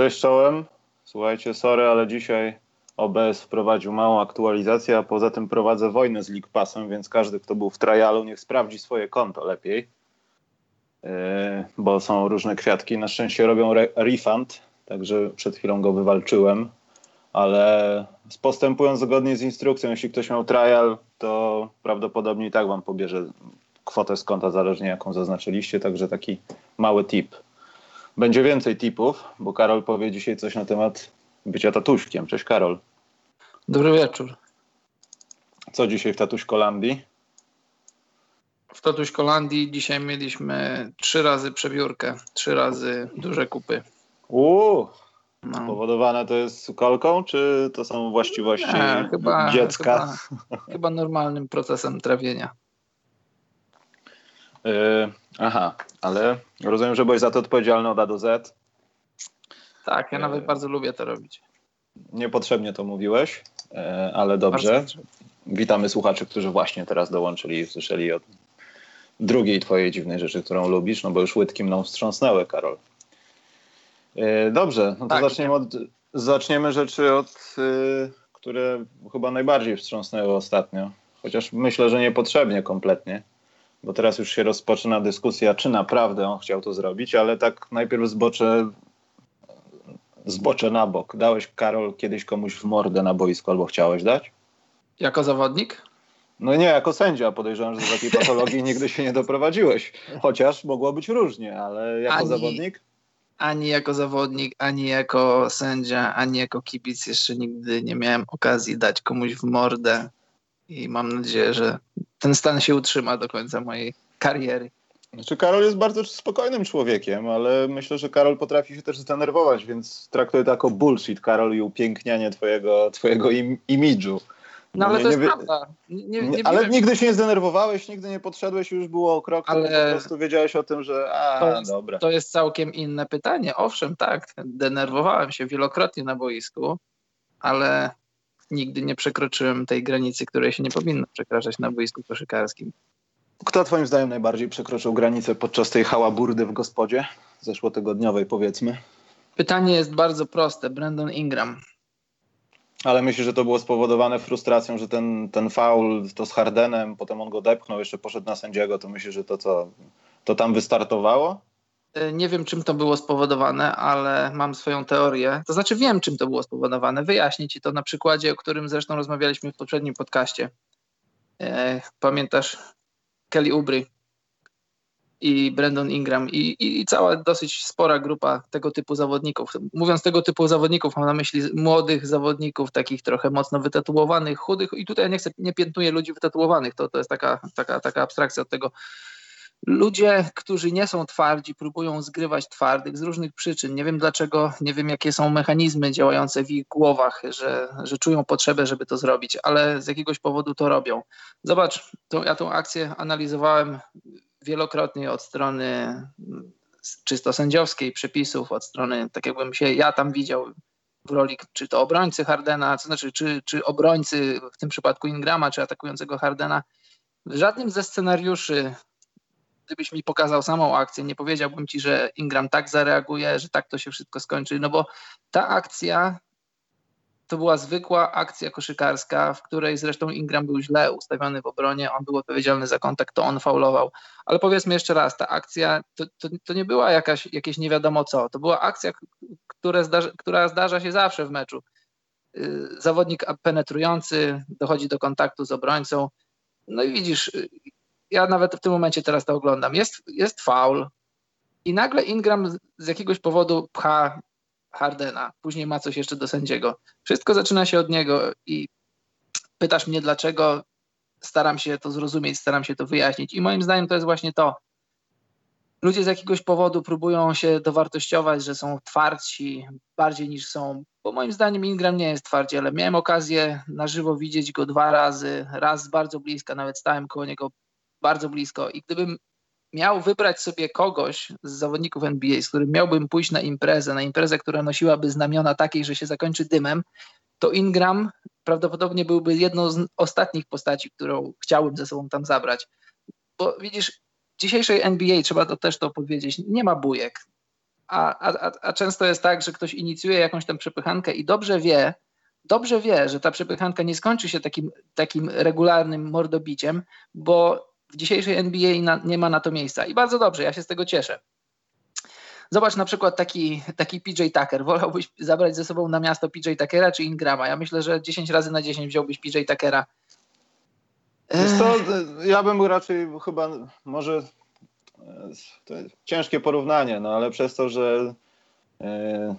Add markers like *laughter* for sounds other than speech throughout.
Cześć czołem. Słuchajcie, sorry, ale dzisiaj OBS wprowadził małą aktualizację, a poza tym prowadzę wojnę z League Passem, więc każdy, kto był w trialu, niech sprawdzi swoje konto lepiej, yy, bo są różne kwiatki. Na szczęście robią re refund, także przed chwilą go wywalczyłem, ale postępując zgodnie z instrukcją, jeśli ktoś miał trial, to prawdopodobnie i tak wam pobierze kwotę z konta, zależnie jaką zaznaczyliście, także taki mały tip. Będzie więcej tipów, bo Karol powie dzisiaj coś na temat bycia tatuśkiem. Cześć Karol. Dobry wieczór. Co dzisiaj w Tatuśkolandii? W Tatuśkolandii dzisiaj mieliśmy trzy razy przebiórkę, trzy razy duże kupy. Uuu, no. Spowodowane to jest kolką, czy to są właściwości Nie, chyba, dziecka? Chyba, chyba normalnym procesem trawienia. Yy, aha, ale rozumiem, że byłeś za to odpowiedzialny od A do Z. Tak, ja yy, nawet bardzo lubię to robić. Niepotrzebnie to mówiłeś, yy, ale dobrze. Witamy słuchaczy, którzy właśnie teraz dołączyli i słyszeli o drugiej twojej dziwnej rzeczy, którą lubisz, no bo już łydki mną wstrząsnęły, Karol. Yy, dobrze, no to tak. zaczniemy, od, zaczniemy rzeczy, od, yy, które chyba najbardziej wstrząsnęły ostatnio. Chociaż myślę, że niepotrzebnie kompletnie bo teraz już się rozpoczyna dyskusja, czy naprawdę on chciał to zrobić, ale tak najpierw zboczę, zboczę na bok. Dałeś, Karol, kiedyś komuś w mordę na boisku albo chciałeś dać? Jako zawodnik? No nie, jako sędzia. Podejrzewam, że do takiej patologii nigdy się nie doprowadziłeś. Chociaż mogło być różnie, ale jako ani, zawodnik? Ani jako zawodnik, ani jako sędzia, ani jako kibic jeszcze nigdy nie miałem okazji dać komuś w mordę. I mam nadzieję, że ten stan się utrzyma do końca mojej kariery. Znaczy Karol jest bardzo spokojnym człowiekiem, ale myślę, że Karol potrafi się też zdenerwować, więc traktuję to jako bullshit, Karol, i upięknianie twojego, twojego im imidżu. No ale nie, to jest nie, prawda. Nie, nie, ale nigdy się nie zdenerwowałeś, nigdy nie podszedłeś, już było o krok, ale po prostu wiedziałeś o tym, że a, to jest, dobra. To jest całkiem inne pytanie. Owszem, tak, denerwowałem się wielokrotnie na boisku, ale nigdy nie przekroczyłem tej granicy, której się nie powinno przekraczać na boisku koszykarskim. Kto twoim zdaniem najbardziej przekroczył granicę podczas tej hałaburdy w gospodzie zeszłotygodniowej powiedzmy? Pytanie jest bardzo proste. Brandon Ingram. Ale myślisz, że to było spowodowane frustracją, że ten, ten faul to z Hardenem, potem on go depchnął, jeszcze poszedł na sędziego, to myślisz, że to co, to tam wystartowało? E, nie wiem, czym to było spowodowane, ale mam swoją teorię. To znaczy, wiem, czym to było spowodowane. Wyjaśnię ci to na przykładzie, o którym zresztą rozmawialiśmy w poprzednim podcaście. E, pamiętasz Kelly Ubry i Brandon Ingram i, i, i, cała dosyć spora grupa tego typu zawodników. Mówiąc tego typu zawodników, mam na myśli młodych zawodników, takich trochę mocno wytatuowanych, chudych i tutaj nie chcę, nie piętnuję ludzi wytatuowanych, to, to jest taka, taka, taka abstrakcja od tego, Ludzie, którzy nie są twardzi, próbują zgrywać twardych z różnych przyczyn. Nie wiem dlaczego, nie wiem jakie są mechanizmy działające w ich głowach, że, że czują potrzebę, żeby to zrobić, ale z jakiegoś powodu to robią. Zobacz, ja tą akcję analizowałem wielokrotnie od strony czysto sędziowskiej, przepisów, od strony, tak jakbym się ja tam widział w roli, czy to obrońcy Hardena, to znaczy, czy, czy obrońcy, w tym przypadku Ingrama, czy atakującego Hardena. W żadnym ze scenariuszy gdybyś mi pokazał samą akcję, nie powiedziałbym ci, że Ingram tak zareaguje, że tak to się wszystko skończy, no bo ta akcja to była zwykła akcja koszykarska, w której zresztą Ingram był źle ustawiony w obronie, on był odpowiedzialny za kontakt, to on faulował. Ale powiedzmy jeszcze raz, ta akcja to, to, to nie była jakaś, jakieś nie wiadomo co, to była akcja, która zdarza, która zdarza się zawsze w meczu. Y, zawodnik penetrujący dochodzi do kontaktu z obrońcą, no i widzisz, ja nawet w tym momencie teraz to oglądam. Jest, jest faul i nagle Ingram z jakiegoś powodu pcha Hardena. Później ma coś jeszcze do sędziego. Wszystko zaczyna się od niego i pytasz mnie dlaczego. staram się to zrozumieć, staram się to wyjaśnić. I moim zdaniem to jest właśnie to. Ludzie z jakiegoś powodu próbują się dowartościować, że są twardsi bardziej niż są, bo moim zdaniem Ingram nie jest twardzi, ale miałem okazję na żywo widzieć go dwa razy, raz bardzo bliska, nawet stałem koło niego bardzo blisko i gdybym miał wybrać sobie kogoś z zawodników NBA, z którym miałbym pójść na imprezę, na imprezę, która nosiłaby znamiona takiej, że się zakończy dymem, to Ingram prawdopodobnie byłby jedną z ostatnich postaci, którą chciałbym ze sobą tam zabrać. Bo widzisz, w dzisiejszej NBA, trzeba to też to powiedzieć, nie ma bujek. A, a, a często jest tak, że ktoś inicjuje jakąś tam przepychankę i dobrze wie, dobrze wie, że ta przepychanka nie skończy się takim, takim regularnym mordobiciem, bo w dzisiejszej NBA na, nie ma na to miejsca. I bardzo dobrze, ja się z tego cieszę. Zobacz na przykład taki, taki PJ Tucker. Wolałbyś zabrać ze sobą na miasto PJ Tuckera czy Ingrama? Ja myślę, że 10 razy na 10 wziąłbyś PJ Tuckera. To, ja bym raczej chyba może to ciężkie porównanie, no ale przez to, że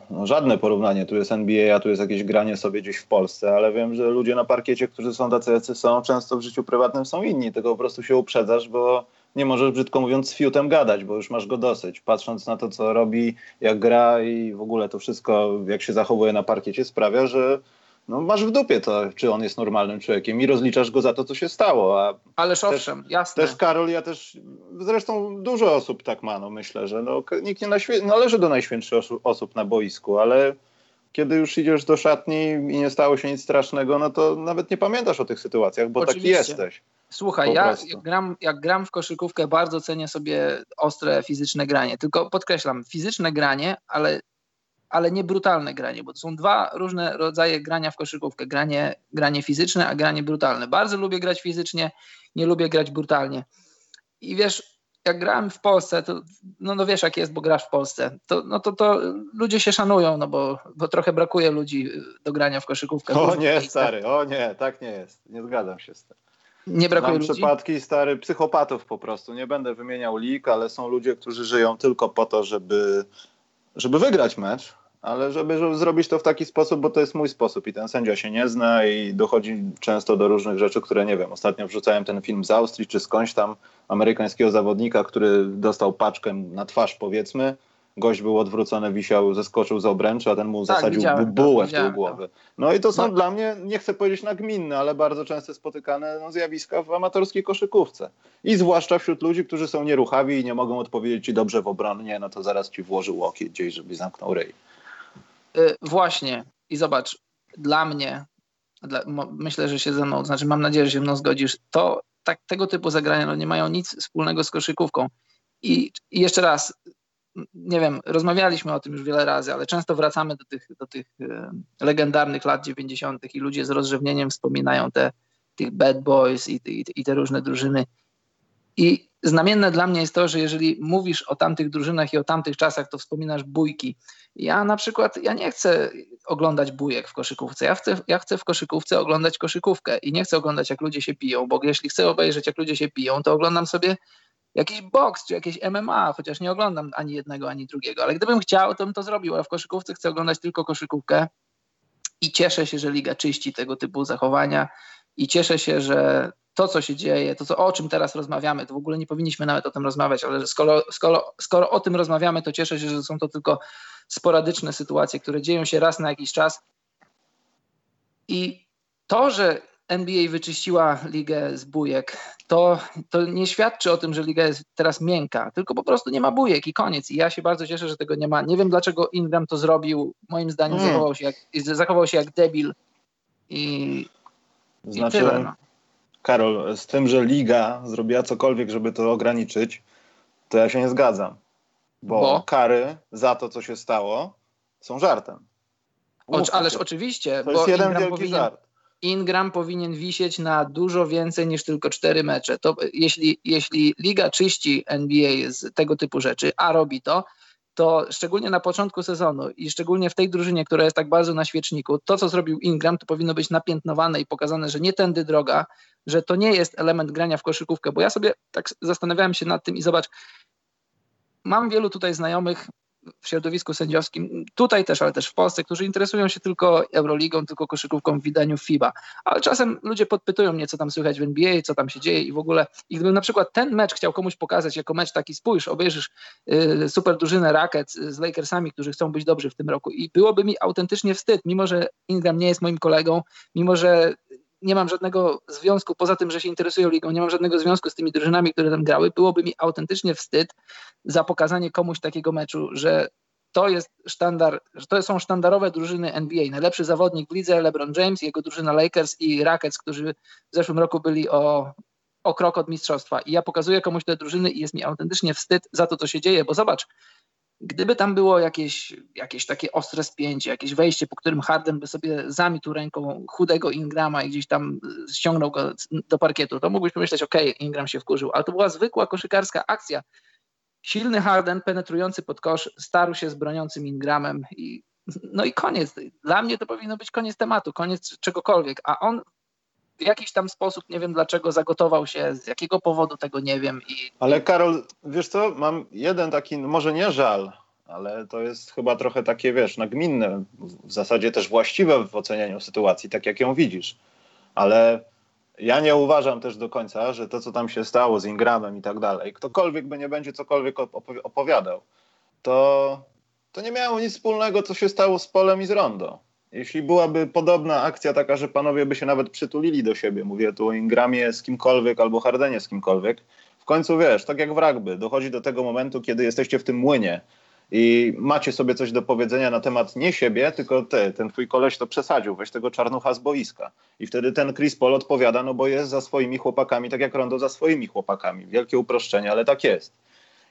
no, żadne porównanie, tu jest NBA, a tu jest jakieś granie sobie gdzieś w Polsce, ale wiem, że ludzie na parkiecie, którzy są tacy, jacy są, często w życiu prywatnym są inni, tego po prostu się uprzedzasz, bo nie możesz, brzydko mówiąc, z fiutem gadać, bo już masz go dosyć. Patrząc na to, co robi, jak gra i w ogóle to wszystko, jak się zachowuje na parkiecie, sprawia, że no, masz w dupie to, czy on jest normalnym człowiekiem i rozliczasz go za to, co się stało. A Ależ owszem, jasne. Też Karol, ja też, zresztą dużo osób tak ma, no myślę, że no, nikt nie należy do najświętszych osób na boisku, ale kiedy już idziesz do szatni i nie stało się nic strasznego, no to nawet nie pamiętasz o tych sytuacjach, bo Oczywiście. taki jesteś. Słuchaj, ja jak gram, jak gram w koszykówkę, bardzo cenię sobie ostre fizyczne granie. Tylko podkreślam, fizyczne granie, ale, ale nie brutalne granie, bo to są dwa różne rodzaje grania w koszykówkę. Granie, granie fizyczne, a granie brutalne. Bardzo lubię grać fizycznie, nie lubię grać brutalnie. I wiesz, jak grałem w Polsce, to no, no wiesz jak jest, bo grasz w Polsce, to, no to, to ludzie się szanują, no bo, bo trochę brakuje ludzi do grania w koszykówkę. O nie, stary, o nie, tak nie jest. Nie zgadzam się z tym. Nie brakuje Znam ludzi? przypadki stary psychopatów po prostu. Nie będę wymieniał lig, ale są ludzie, którzy żyją tylko po to, żeby, żeby wygrać mecz, ale żeby, żeby zrobić to w taki sposób, bo to jest mój sposób i ten sędzia się nie zna i dochodzi często do różnych rzeczy, które nie wiem. Ostatnio wrzucałem ten film z Austrii czy skądś tam amerykańskiego zawodnika, który dostał paczkę na twarz powiedzmy gość był odwrócony, wisiał, zeskoczył z obręczy, a ten mu tak, zasadził bułę w tył głowy. No i to są no. dla mnie, nie chcę powiedzieć nagminne, ale bardzo często spotykane no, zjawiska w amatorskiej koszykówce. I zwłaszcza wśród ludzi, którzy są nieruchawi i nie mogą odpowiedzieć ci dobrze w obronie, no to zaraz ci włoży łokieć gdzieś, żeby zamknął ryj. Yy, właśnie. I zobacz, dla mnie, dla, myślę, że się ze mną, znaczy mam nadzieję, że się mną zgodzisz, to tak, tego typu zagrania no, nie mają nic wspólnego z koszykówką. I, I jeszcze raz, nie wiem, rozmawialiśmy o tym już wiele razy, ale często wracamy do tych, do tych e, legendarnych lat 90. i ludzie z rozrzewnieniem wspominają te, tych bad boys i, i, i te różne drużyny. I znamienne dla mnie jest to, że jeżeli mówisz o tamtych drużynach i o tamtych czasach, to wspominasz bójki. Ja na przykład, ja nie chcę oglądać bójek w koszykówce. Ja chcę, ja chcę w koszykówce oglądać koszykówkę i nie chcę oglądać, jak ludzie się piją, bo jeśli chcę obejrzeć, jak ludzie się piją, to oglądam sobie jakiś boks czy jakieś MMA, chociaż nie oglądam ani jednego, ani drugiego, ale gdybym chciał, to bym to zrobił, a w koszykówce chcę oglądać tylko koszykówkę i cieszę się, że liga czyści tego typu zachowania i cieszę się, że to, co się dzieje, to, co, o czym teraz rozmawiamy, to w ogóle nie powinniśmy nawet o tym rozmawiać, ale skoro, skoro, skoro o tym rozmawiamy, to cieszę się, że są to tylko sporadyczne sytuacje, które dzieją się raz na jakiś czas. I to, że NBA wyczyściła ligę z bujek, to, to nie świadczy o tym, że liga jest teraz miękka, tylko po prostu nie ma bujek i koniec. I ja się bardzo cieszę, że tego nie ma. Nie wiem, dlaczego Ingram to zrobił. Moim zdaniem mm. zachował, się jak, zachował się jak debil i, znaczy, tyle. No. Karol, z tym, że liga zrobiła cokolwiek, żeby to ograniczyć, to ja się nie zgadzam. Bo, bo? kary za to, co się stało, są żartem. O, ależ oczywiście. To jest jeden Ingram wielki powinien... żart Ingram powinien wisieć na dużo więcej niż tylko cztery mecze. To jeśli, jeśli liga czyści NBA z tego typu rzeczy, a robi to, to szczególnie na początku sezonu i szczególnie w tej drużynie, która jest tak bardzo na świeczniku, to co zrobił Ingram, to powinno być napiętnowane i pokazane, że nie tędy droga, że to nie jest element grania w koszykówkę, bo ja sobie tak zastanawiałem się nad tym i zobacz, mam wielu tutaj znajomych w środowisku sędziowskim, tutaj też, ale też w Polsce, którzy interesują się tylko Euroligą, tylko koszykówką w wydaniu FIBA. Ale czasem ludzie podpytują mnie, co tam słychać w NBA, co tam się dzieje i w ogóle. I gdybym na przykład ten mecz chciał komuś pokazać jako mecz taki, spójrz, obejrzysz y, super drużynę Racket z Lakersami, którzy chcą być dobrzy w tym roku i byłoby mi autentycznie wstyd, mimo że Ingram nie jest moim kolegą, mimo że nie mam żadnego związku, poza tym, że się interesuję ligą, nie mam żadnego związku z tymi drużynami, które tam grały, byłoby mi autentycznie wstyd za pokazanie komuś takiego meczu, że to jest sztandar, że to są sztandarowe drużyny NBA. Najlepszy zawodnik w lidze LeBron James, jego drużyna Lakers i Rockets, którzy w zeszłym roku byli o, o krok od mistrzostwa. I ja pokazuję komuś te drużyny i jest mi autentycznie wstyd za to, co się dzieje, bo zobacz, Gdyby tam było jakieś, jakieś takie ostre spięcie, jakieś wejście, po którym Harden by sobie zamitu ręką chudego Ingrama i gdzieś tam ściągnął go do parkietu, to mógłbyś pomyśleć, ok, Ingram się wkurzył, ale to była zwykła koszykarska akcja. Silny Harden, penetrujący pod kosz, starł się z broniącym Ingramem i no i koniec. Dla mnie to powinno być koniec tematu, koniec czegokolwiek, a on w jakiś tam sposób, nie wiem dlaczego, zagotował się, z jakiego powodu tego nie wiem. I... Ale Karol, wiesz co, mam jeden taki, no może nie żal, ale to jest chyba trochę takie, wiesz, nagminne, w zasadzie też właściwe w ocenianiu sytuacji, tak jak ją widzisz. Ale ja nie uważam też do końca, że to, co tam się stało z Ingramem i tak dalej, ktokolwiek by nie będzie cokolwiek opowiadał, to, to nie miało nic wspólnego, co się stało z Polem i z Rondo. Jeśli byłaby podobna akcja taka, że panowie by się nawet przytulili do siebie, mówię tu o Ingramie z kimkolwiek albo Hardenie z kimkolwiek, w końcu wiesz, tak jak w rugby, dochodzi do tego momentu, kiedy jesteście w tym młynie i macie sobie coś do powiedzenia na temat nie siebie, tylko ty, ten twój koleś to przesadził, weź tego czarnucha z boiska. I wtedy ten Chris Paul odpowiada, no bo jest za swoimi chłopakami, tak jak Rondo za swoimi chłopakami. Wielkie uproszczenie, ale tak jest.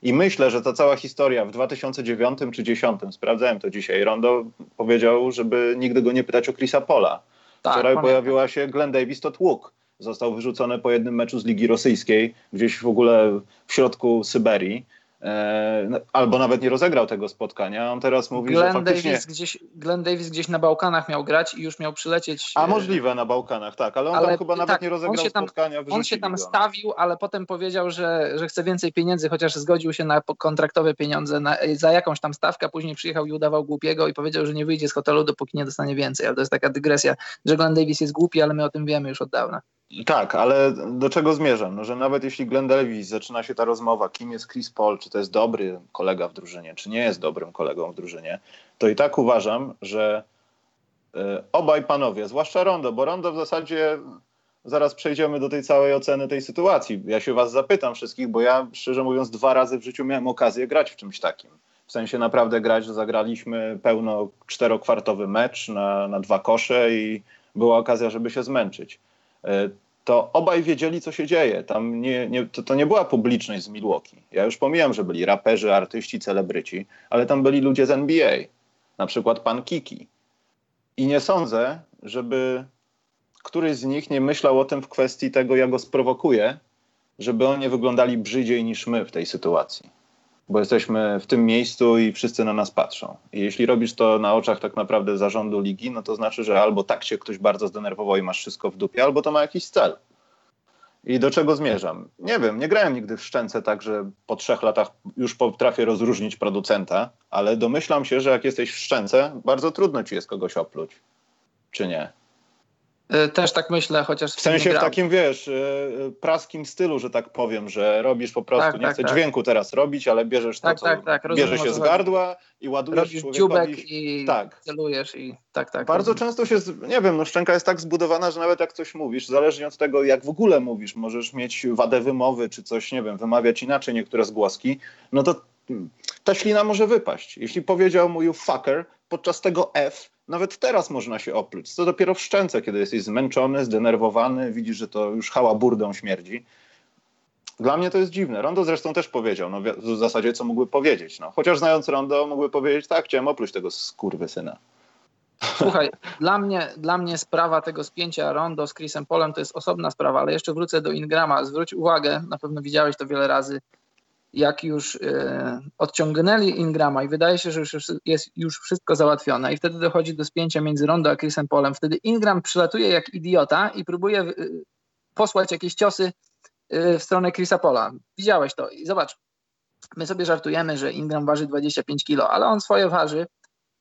I myślę, że ta cała historia w 2009 czy 2010, sprawdzałem to dzisiaj, Rondo powiedział, żeby nigdy go nie pytać o Chrisa Pola. Tak, Wczoraj pamiętam. pojawiła się Glenn Davis to tłuk. Został wyrzucony po jednym meczu z Ligi Rosyjskiej, gdzieś w ogóle w środku Syberii. E, no, albo nawet nie rozegrał tego spotkania. On teraz mówi, Glenn że faktycznie... Davis gdzieś, Glenn Davis gdzieś na Bałkanach miał grać i już miał przylecieć... A e, możliwe na Bałkanach, tak, ale on ale, tam chyba nawet tak, nie rozegrał on tam, spotkania. On się tam go. stawił, ale potem powiedział, że, że chce więcej pieniędzy, chociaż zgodził się na kontraktowe pieniądze na, za jakąś tam stawkę, później przyjechał i udawał głupiego i powiedział, że nie wyjdzie z hotelu, dopóki nie dostanie więcej. Ale to jest taka dygresja, że Glenn Davis jest głupi, ale my o tym wiemy już od dawna. Tak, ale do czego zmierzam? No, że nawet jeśli Glenn Davis zaczyna się ta rozmowa, kim jest Chris Paul, czy to jest dobry kolega w drużynie, czy nie jest dobrym kolegą w drużynie, to i tak uważam, że y, obaj panowie, zwłaszcza Rondo, bo Rondo w zasadzie zaraz przejdziemy do tej całej oceny tej sytuacji. Ja się was zapytam wszystkich, bo ja szczerze mówiąc dwa razy w życiu miałem okazję grać w czymś takim. W sensie naprawdę grać, że zagraliśmy pełno czterokwartowy mecz na, na dwa kosze i była okazja, żeby się zmęczyć. E, to obaj wiedzieli, co się dzieje. Tam nie, nie, to, to nie była publiczność z Milwaukee. Ja już pomijam, że byli raperzy, artyści, celebryci, ale tam byli ludzie z NBA, na przykład pan Kiki. I nie sądzę, żeby któryś z nich nie myślał o tym w kwestii tego, jak go sprowokuje, żeby oni wyglądali brzydziej niż my w tej sytuacji bo jesteśmy w tym miejscu i wszyscy na nas patrzą. I jeśli robisz to na oczach tak naprawdę zarządu ligi, no to znaczy, że albo tak się ktoś bardzo zdenerwował i masz wszystko w dupie, albo to ma jakiś cel. I do czego zmierzam? Nie wiem, nie grałem nigdy w szczęce tak, że po trzech latach już potrafię rozróżnić producenta, ale domyślam się, że jak jesteś w szczęce, bardzo trudno ci jest kogoś opluć. Czy nie? E, też tak myślę, chociaż. W sensie w takim wiesz, e, praskim stylu, że tak powiem, że robisz po prostu, tak, nie tak, chcę tak. dźwięku teraz robić, ale bierzesz to, tak, co tak, tak. bierze się z gardła i ładujesz Robisz dziubek i tak. celujesz i tak, tak. Bardzo rozumiem. często się, nie wiem, no szczęka jest tak zbudowana, że nawet jak coś mówisz, zależnie od tego, jak w ogóle mówisz, możesz mieć wadę wymowy, czy coś, nie wiem, wymawiać inaczej niektóre zgłoski, no to ta ślina może wypaść. Jeśli powiedział mój fucker podczas tego F, nawet teraz można się opluć. Co dopiero w szczęce, kiedy jesteś zmęczony, zdenerwowany, widzisz, że to już hała burdą śmierdzi. Dla mnie to jest dziwne. Rondo zresztą też powiedział, no w zasadzie co mógłby powiedzieć. No, chociaż znając Rondo, mógłby powiedzieć, tak, chciałem opluć tego syna. Słuchaj, dla mnie, dla mnie sprawa tego spięcia Rondo z Chrisem Polem to jest osobna sprawa, ale jeszcze wrócę do Ingrama. Zwróć uwagę, na pewno widziałeś to wiele razy, jak już e, odciągnęli Ingrama i wydaje się, że już jest już wszystko załatwione. I wtedy dochodzi do spięcia między Rondo a Chrisem Polem, wtedy Ingram przylatuje jak idiota i próbuje e, posłać jakieś ciosy e, w stronę Chrisa Pola. Widziałeś to i zobacz, My sobie żartujemy, że Ingram waży 25 kilo, ale on swoje waży,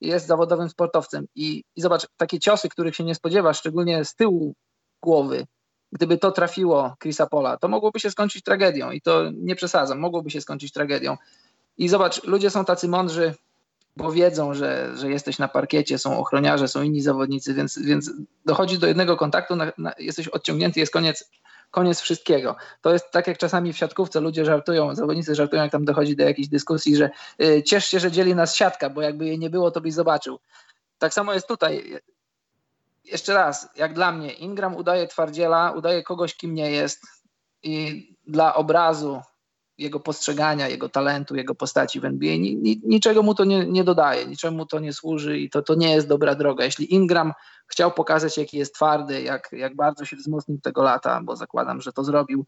jest zawodowym sportowcem. I, i zobacz, takie ciosy, których się nie spodziewasz, szczególnie z tyłu głowy, gdyby to trafiło Chrisa Pola, to mogłoby się skończyć tragedią i to nie przesadzam, mogłoby się skończyć tragedią. I zobacz, ludzie są tacy mądrzy, bo wiedzą, że, że jesteś na parkiecie, są ochroniarze, są inni zawodnicy, więc, więc dochodzi do jednego kontaktu, na, na, jesteś odciągnięty, jest koniec, koniec wszystkiego. To jest tak jak czasami w siatkówce ludzie żartują, zawodnicy żartują, jak tam dochodzi do jakiejś dyskusji, że y, ciesz się, że dzieli nas siatka, bo jakby jej nie było, to byś zobaczył. Tak samo jest tutaj. Jeszcze raz, jak dla mnie, Ingram udaje twardziela, udaje kogoś, kim nie jest i dla obrazu jego postrzegania, jego talentu, jego postaci w NBA. Ni, ni, niczego mu to nie, nie dodaje, niczemu to nie służy i to, to nie jest dobra droga. Jeśli Ingram chciał pokazać, jaki jest twardy, jak, jak bardzo się wzmocnił tego lata, bo zakładam, że to zrobił,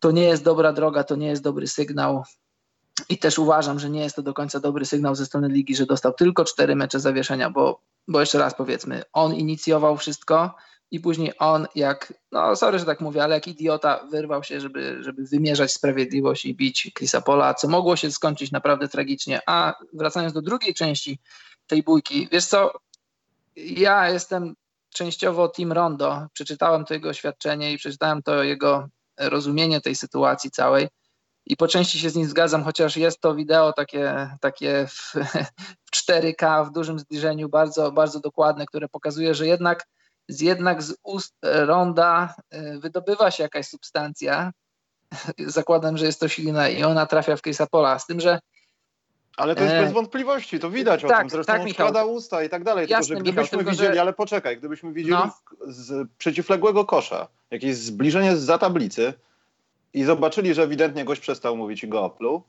to nie jest dobra droga, to nie jest dobry sygnał. I też uważam, że nie jest to do końca dobry sygnał ze strony ligi, że dostał tylko cztery mecze zawieszenia, bo, bo jeszcze raz powiedzmy, on inicjował wszystko, i później on jak, no sorry, że tak mówię, ale jak idiota wyrwał się, żeby, żeby wymierzać sprawiedliwość i bić Chrisa Pola, co mogło się skończyć naprawdę tragicznie. A wracając do drugiej części tej bójki, wiesz co, ja jestem częściowo Team Rondo, przeczytałem to jego oświadczenie i przeczytałem to jego rozumienie tej sytuacji całej i po części się z nim zgadzam, chociaż jest to wideo takie, takie w, w 4K, w dużym zbliżeniu, bardzo, bardzo dokładne, które pokazuje, że jednak z jednak z ust ronda e, wydobywa się jakaś substancja. *laughs* Zakładam, że jest to ślina i ona trafia w Chrisa Pola. Z tym, że ale to jest e, bez wątpliwości, to widać o tak, tym. Zresztą tak, składa usta i tak dalej. Jasne, tylko, że gdybyśmy Michał, widzieli, że... ale poczekaj, gdybyśmy widzieli no. z przeciwległego kosza jakieś zbliżenie z za tablicy i zobaczyli, że ewidentnie gość przestał mówić i go opluł,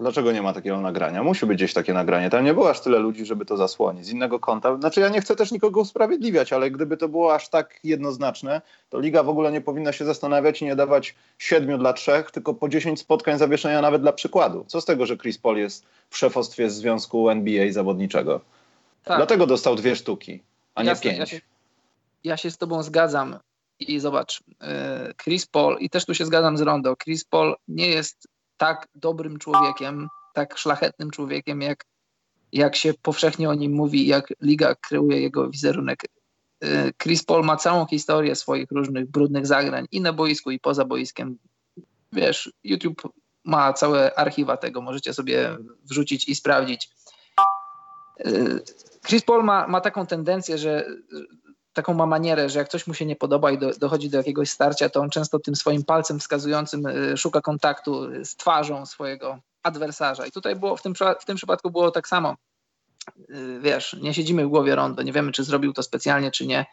Dlaczego nie ma takiego nagrania? Musi być gdzieś takie nagranie. Tam nie było aż tyle ludzi, żeby to zasłonić. Z innego kąta. Znaczy, ja nie chcę też nikogo usprawiedliwiać, ale gdyby to było aż tak jednoznaczne, to liga w ogóle nie powinna się zastanawiać i nie dawać siedmiu dla trzech, tylko po dziesięć spotkań zawieszenia nawet dla przykładu. Co z tego, że Chris Paul jest w szefostwie Związku NBA zawodniczego? Tak. Dlatego dostał dwie sztuki, a Jasne, nie pięć. Ja się, ja się z tobą zgadzam. I zobacz, e, Chris Paul, i też tu się zgadzam z Rondo, Chris Paul nie jest tak dobrym człowiekiem, tak szlachetnym człowiekiem, jak, jak się powszechnie o nim mówi, jak liga kreuje jego wizerunek. Y, Chris Paul ma całą historię swoich różnych brudnych zagrań i na boisku, i poza boiskiem. Wiesz, YouTube ma całe archiwa tego, możecie sobie wrzucić i sprawdzić. Y, Chris Paul ma, ma taką tendencję, że taką ma manierę, że jak coś mu się nie podoba i do, dochodzi do jakiegoś starcia, to on często tym swoim palcem wskazującym y, szuka kontaktu z twarzą swojego adwersarza. I tutaj było w tym, w tym przypadku było tak samo. Y, wiesz, nie siedzimy w głowie rondo, nie wiemy, czy zrobił to specjalnie, czy nie.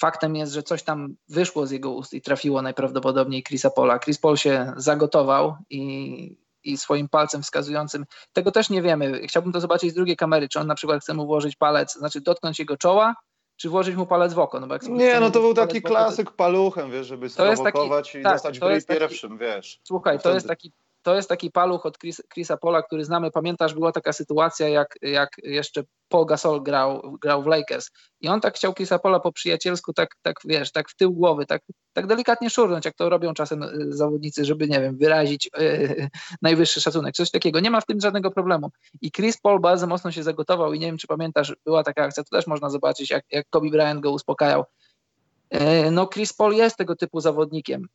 Faktem jest, że coś tam wyszło z jego ust i trafiło najprawdopodobniej Chrisa Pola. Chris Paul się zagotował i, i swoim palcem wskazującym. Tego też nie wiemy. Chciałbym to zobaczyć z drugiej kamery, czy on na przykład chce mu włożyć palec, znaczy dotknąć jego czoła, czy włożyć mu palec w oko. No bo jak nie, no to był taki klasyk paluchem, wiesz, żeby sprowokować i tak, dostać w ryj pierwszym, wiesz. Słuchaj, to jest taki to jest taki paluch od Chris, Chrisa Pola, który znamy. Pamiętasz, była taka sytuacja, jak, jak jeszcze Paul Gasol grał, grał w Lakers i on tak chciał Chrisa Pola po przyjacielsku, tak, tak wiesz, tak w tył głowy, tak, tak delikatnie szurnąć, jak to robią czasem y, zawodnicy, żeby, nie wiem, wyrazić yy, *laughs* najwyższy szacunek, coś takiego. Nie ma w tym żadnego problemu. I Chris Paul bardzo mocno się zagotował i nie wiem, czy pamiętasz, była taka akcja, to też można zobaczyć, jak, jak Kobe Bryant go uspokajał. Yy, no Chris Paul jest tego typu zawodnikiem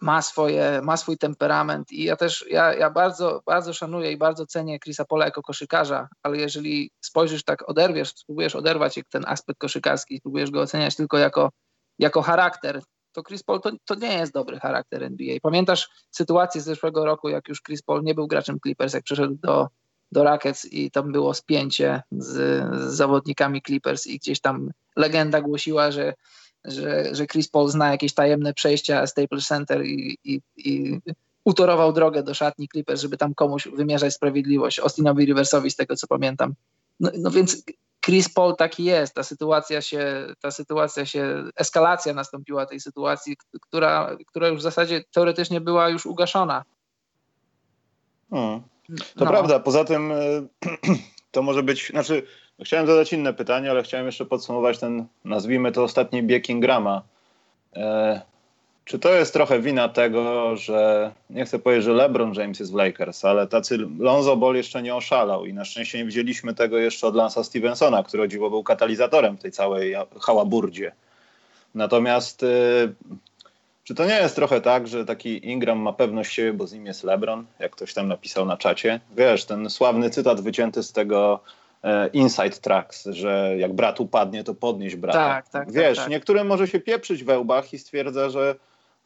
ma, swoje, ma swój temperament i ja też, ja, ja bardzo, bardzo szanuję i bardzo cenię Chrisa Pola jako koszykarza, ale jeżeli spojrzysz tak, oderwiesz, spróbujesz oderwać ten aspekt koszykarski, spróbujesz go oceniać tylko jako, jako charakter, to Chris Paul to, to nie jest dobry charakter NBA. Pamiętasz sytuację z zeszłego roku, jak już Chris Paul nie był graczem Clippers, jak przeszedł do, do Rockets i tam było spięcie z, z zawodnikami Clippers i gdzieś tam legenda głosiła, że że, że Chris Paul zna jakieś tajemne przejścia Staples Center i, i, i utorował drogę do szatni Clippers, żeby tam komuś wymierzać sprawiedliwość. Austinowi Riversowi z tego co pamiętam. No, no, więc Chris Paul taki jest. Ta sytuacja się, ta sytuacja się, eskalacja nastąpiła tej sytuacji, która, która już w zasadzie teoretycznie była już ugaszona. Hmm. To no. prawda. Poza tym *clears throat* to może być, znaczy Chciałem zadać inne pytanie, ale chciałem jeszcze podsumować ten, nazwijmy to ostatni bieg Ingrama. E, Czy to jest trochę wina tego, że nie chcę powiedzieć, że LeBron James jest w Lakers, ale tacy Lonzo Ball jeszcze nie oszalał i na szczęście nie widzieliśmy tego jeszcze od Lansa Stevensona, który o dziwo był katalizatorem tej całej hałaburdzie. Natomiast y, czy to nie jest trochę tak, że taki Ingram ma pewność siebie, bo z nim jest LeBron, jak ktoś tam napisał na czacie? Wiesz, ten sławny cytat wycięty z tego e, Inside Tracks, że jak brat upadnie, to podnieść brata. Tak, tak. Wiesz, tak, tak. niektórym może się pieprzyć we łbach i stwierdza, że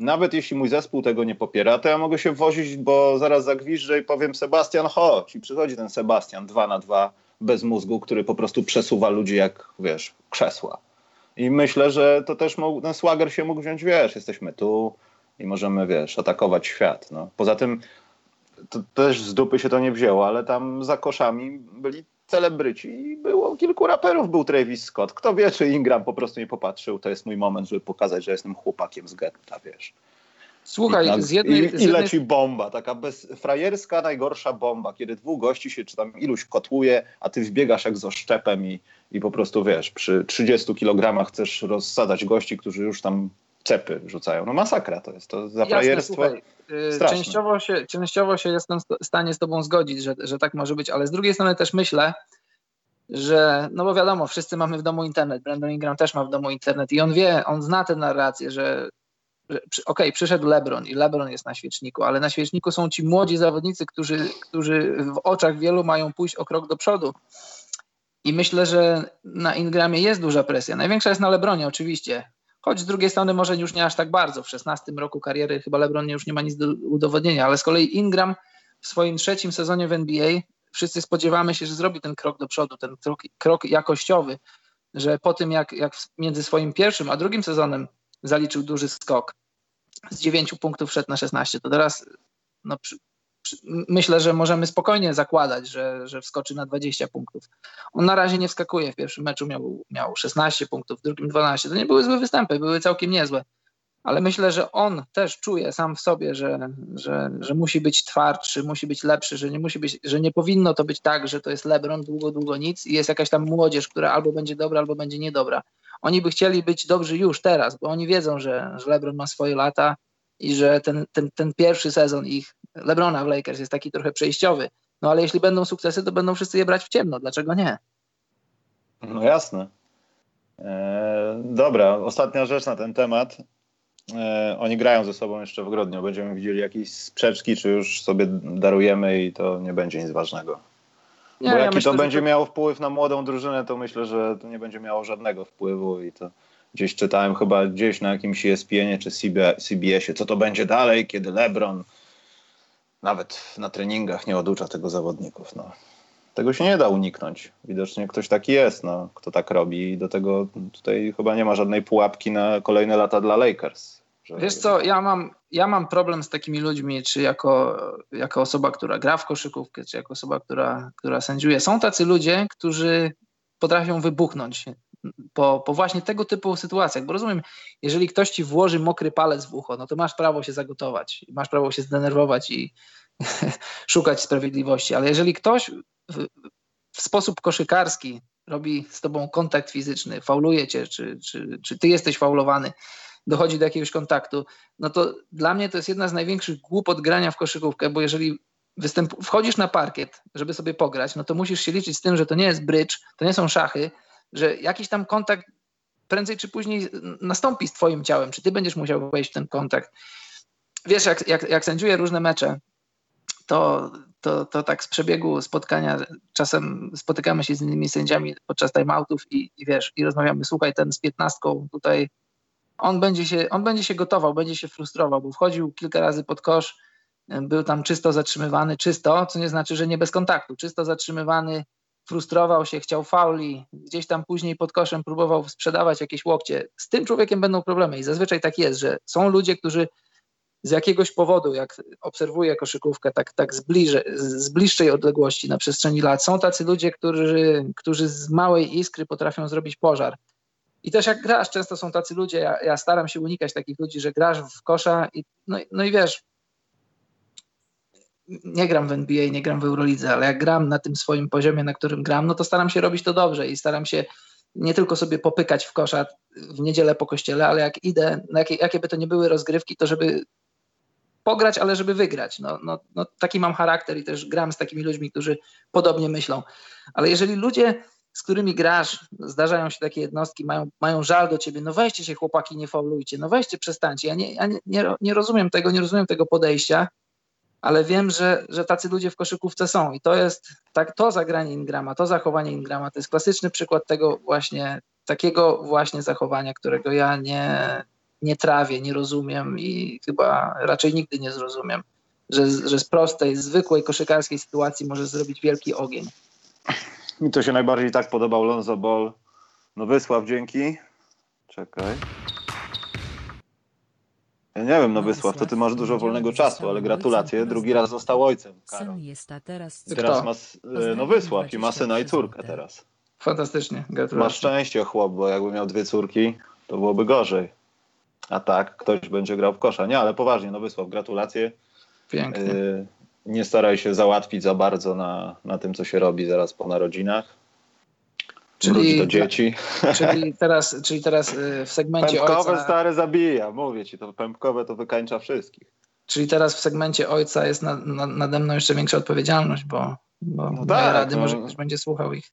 nawet jeśli mój zespół tego nie popiera, to ja mogę się wozić, bo zaraz zagwiżdżę i powiem Sebastian, chodź. I przychodzi ten Sebastian dwa na dwa bez mózgu, który po prostu przesuwa ludzi jak, wiesz, krzesła. I myślę, że to też mógł, ten Swagger się mógł wziąć, wiesz, jesteśmy tu i możemy, wiesz, atakować świat. No. Poza tym to też z dupy się to nie wzięło, ale tam za koszami byli celebryci i było kilku raperów, był Travis Scott. Kto wie, czy Ingram po prostu nie popatrzył, to jest mój moment, żeby pokazać, że jestem chłopakiem z getta, wiesz. Słuchaj, I, na, z jednej, i, z i jednej... leci bomba, taka bezfrajerska, najgorsza bomba, kiedy dwóch gości się czy tam iluś kotłuje, a ty wbiegasz jak z oszczepem i, i po prostu wiesz, przy 30 kilogramach chcesz rozsadzać gości, którzy już tam cepy rzucają. No masakra to jest, to za Jasne, słuchaj, y, częściowo się, częściowo się jestem w stanie z tobą zgodzić, że, że tak może być, ale z drugiej strony też myślę, że, no bo wiadomo, wszyscy mamy w domu internet, Brandon Ingram też ma w domu internet i on wie, on zna tę narrację, że, że okej, okay, przyszedł LeBron i LeBron jest na świeczniku, ale na świeczniku są ci młodzi zawodnicy, którzy, którzy w oczach wielu mają pójść o krok do przodu. I myślę, że na Ingramie jest duża presja. Największa jest na LeBronie oczywiście, choć z drugiej strony może już nie aż tak bardzo. W 16 roku kariery chyba LeBron już nie ma nic do udowodnienia, ale z kolei Ingram w swoim trzecim sezonie w NBA wszyscy spodziewamy się, że zrobi ten krok do przodu, ten krok, krok jakościowy, że po tym jak, jak między swoim pierwszym a drugim sezonem zaliczył duży skok, z 9 punktów szedł na 16, to teraz no, myślę, że możemy spokojnie zakładać, że, że wskoczy na 20 punktów. On na razie nie wskakuje, w pierwszym meczu miał, miał 16 punktów, w drugim 12, to nie były złe występy, były całkiem niezłe ale myślę, że on też czuje sam w sobie, że, że, że musi być twardszy, musi być lepszy, że nie musi być, że nie powinno to być tak, że to jest LeBron długo, długo nic i jest jakaś tam młodzież, która albo będzie dobra, albo będzie niedobra. Oni by chcieli być dobrzy już teraz, bo oni wiedzą, że, że LeBron ma swoje lata i że ten, ten, ten pierwszy sezon ich LeBrona w Lakers jest taki trochę przejściowy. No ale jeśli będą sukcesy, to będą wszyscy je brać w ciemno. Dlaczego nie? No jasne. Eee, dobra, ostatnia rzecz na ten temat. E, oni grają ze sobą jeszcze w grudniu. Będziemy widzieli jakieś sprzeczki, czy już sobie darujemy i to nie będzie nic ważnego. Nie, Bo jaki ja myślę, to będzie to... miało wpływ na młodą drużynę, to myślę, że to nie będzie miało żadnego wpływu i to gdzieś czytałem chyba gdzieś na jakimś ESPN-ie czy CBS-ie, co to będzie dalej, kiedy LeBron nawet na treningach nie oducza tego zawodników. No. Tego się nie da uniknąć. Widocznie ktoś taki jest, no, kto tak robi i do tego tutaj chyba nie ma żadnej pułapki na kolejne lata dla Lakers. Że... Wiesz co, ja mam, ja mam problem z takimi ludźmi, czy jako, jako osoba, która gra w koszykówkę, czy jako osoba, która, która sędziuje. Są tacy ludzie, którzy potrafią wybuchnąć po, po właśnie tego typu sytuacjach, bo rozumiem, jeżeli ktoś ci włoży mokry palec w ucho, no to masz prawo się zagotować, masz prawo się zdenerwować i *laughs* szukać sprawiedliwości, ale jeżeli ktoś w, w sposób koszykarski robi z tobą kontakt fizyczny, fauluje cię, czy, czy, czy ty jesteś faulowany, dochodzi do jakiegoś kontaktu, no to dla mnie to jest jedna z największych głupot grania w koszykówkę, bo jeżeli wchodzisz na parkiet, żeby sobie pograć, no to musisz się liczyć z tym, że to nie jest brycz, to nie są szachy, że jakiś tam kontakt prędzej czy później nastąpi z twoim ciałem, czy ty będziesz musiał wejść w ten kontakt. Wiesz, jak, jak, jak sędziuję różne mecze, to, to, to tak z przebiegu spotkania czasem spotykamy się z innymi sędziami podczas timeoutów i, i wiesz, i rozmawiamy, słuchaj, ten z piętnastką tutaj on będzie, się, on będzie się gotował, będzie się frustrował, bo wchodził kilka razy pod kosz, był tam czysto zatrzymywany, czysto, co nie znaczy, że nie bez kontaktu, czysto zatrzymywany, frustrował się, chciał fauli, gdzieś tam później pod koszem próbował sprzedawać jakieś łokcie. Z tym człowiekiem będą problemy i zazwyczaj tak jest, że są ludzie, którzy z jakiegoś powodu, jak obserwuję koszykówkę tak, tak z, bliżej, z bliższej odległości na przestrzeni lat, są tacy ludzie, którzy, którzy z małej iskry potrafią zrobić pożar. I też jak grasz, często są tacy ludzie, ja, ja staram się unikać takich ludzi, że grasz w kosza i no, no i wiesz, nie gram w NBA, nie gram w Eurolidze, ale jak gram na tym swoim poziomie, na którym gram, no to staram się robić to dobrze i staram się nie tylko sobie popykać w kosza w niedzielę po kościele, ale jak idę, no jakie, jakie by to nie były rozgrywki, to żeby pograć, ale żeby wygrać. No, no, no, taki mam charakter i też gram z takimi ludźmi, którzy podobnie myślą. Ale jeżeli ludzie, z którymi grasz, zdarzają się takie jednostki, mają, mają żal do ciebie, no weźcie się chłopaki, nie faulujcie, no weźcie, przestańcie. Ja nie, ja nie, nie, nie rozumiem tego, nie rozumiem tego podejścia, ale wiem, że, że tacy ludzie w koszykówce są i to jest tak, to zagranie Ingrama, to zachowanie Ingrama, to jest klasyczny przykład tego właśnie, takiego właśnie zachowania, którego ja nie, nie trawię, nie rozumiem i chyba raczej nigdy nie zrozumiem, że, że z prostej, zwykłej koszykarskiej sytuacji może zrobić wielki ogień. Mi to się najbardziej tak podobał Lonzo Ball. No Wysław, dzięki. Czekaj. Ja nie wiem, no Wysław, to ty masz dużo wolnego czasu, ale gratulacje. Drugi raz został ojcem. Karol. jest, a teraz... Teraz ma, no Wysław i ma syna i córkę teraz. Fantastycznie, gratulacje. Masz szczęście, chłop, bo jakby miał dwie córki, to byłoby gorzej. A tak, ktoś będzie grał w kosza. Nie, ale poważnie, no Wysław, gratulacje. Pięknie. Y, nie staraj się załatwić za bardzo na, na tym, co się robi zaraz po narodzinach. Czyli do dzieci. *laughs* Czyli teraz, czyli teraz y, w segmencie pępkowe ojca... stare zabija, mówię ci, to pępkowe to wykańcza wszystkich. Czyli teraz w segmencie ojca jest na, na, nade mną jeszcze większa odpowiedzialność, bo, bo no tak, rady no, może ktoś będzie słuchał ich.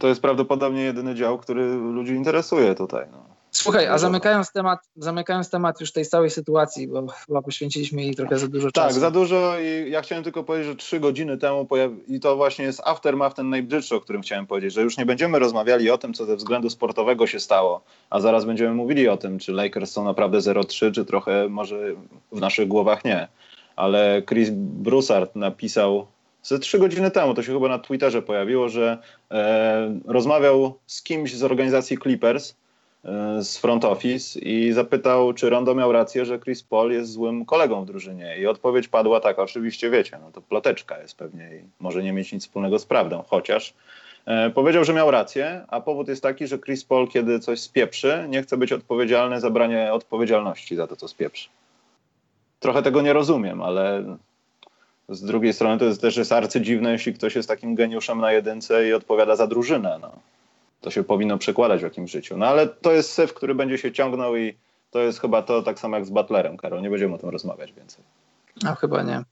To jest prawdopodobnie jedyny dział, który ludzi interesuje tutaj. No. Słuchaj, a zamykając temat, zamykając temat już tej całej sytuacji, bo chyba poświęciliśmy jej trochę za dużo tak, czasu. Tak, za dużo i ja chciałem tylko powiedzieć, że trzy godziny temu pojawi... i to właśnie jest aftermath ten najbrzydszy, o którym chciałem powiedzieć, że już nie będziemy rozmawiali o tym, co ze względu sportowego się stało, a zaraz będziemy mówili o tym, czy Lakers są naprawdę 0-3, czy trochę może w naszych głowach nie. Ale Chris Broussard napisał ze trzy godziny temu, to się chyba na Twitterze pojawiło, że e, rozmawiał z kimś z organizacji Clippers, z front office i zapytał, czy Rondo miał rację, że Chris Paul jest złym kolegą w drużynie. I odpowiedź padła tak, oczywiście wiecie, no to ploteczka jest pewnie i może nie mieć nic wspólnego z prawdą, chociaż e, powiedział, że miał rację, a powód jest taki, że Chris Paul, kiedy coś spieprzy, nie chce być odpowiedzialny za branie odpowiedzialności za to, co spieprzy. Trochę tego nie rozumiem, ale z drugiej strony to jest też jest arcydziwne, jeśli ktoś jest takim geniuszem na jedynce i odpowiada za drużynę. No to się powinno przekładać w jakimś życiu. No ale to jest syf, który będzie się ciągnął i to jest chyba to tak samo jak z Butlerem, Karol. Nie będziemy o tym rozmawiać więcej. No chyba nie.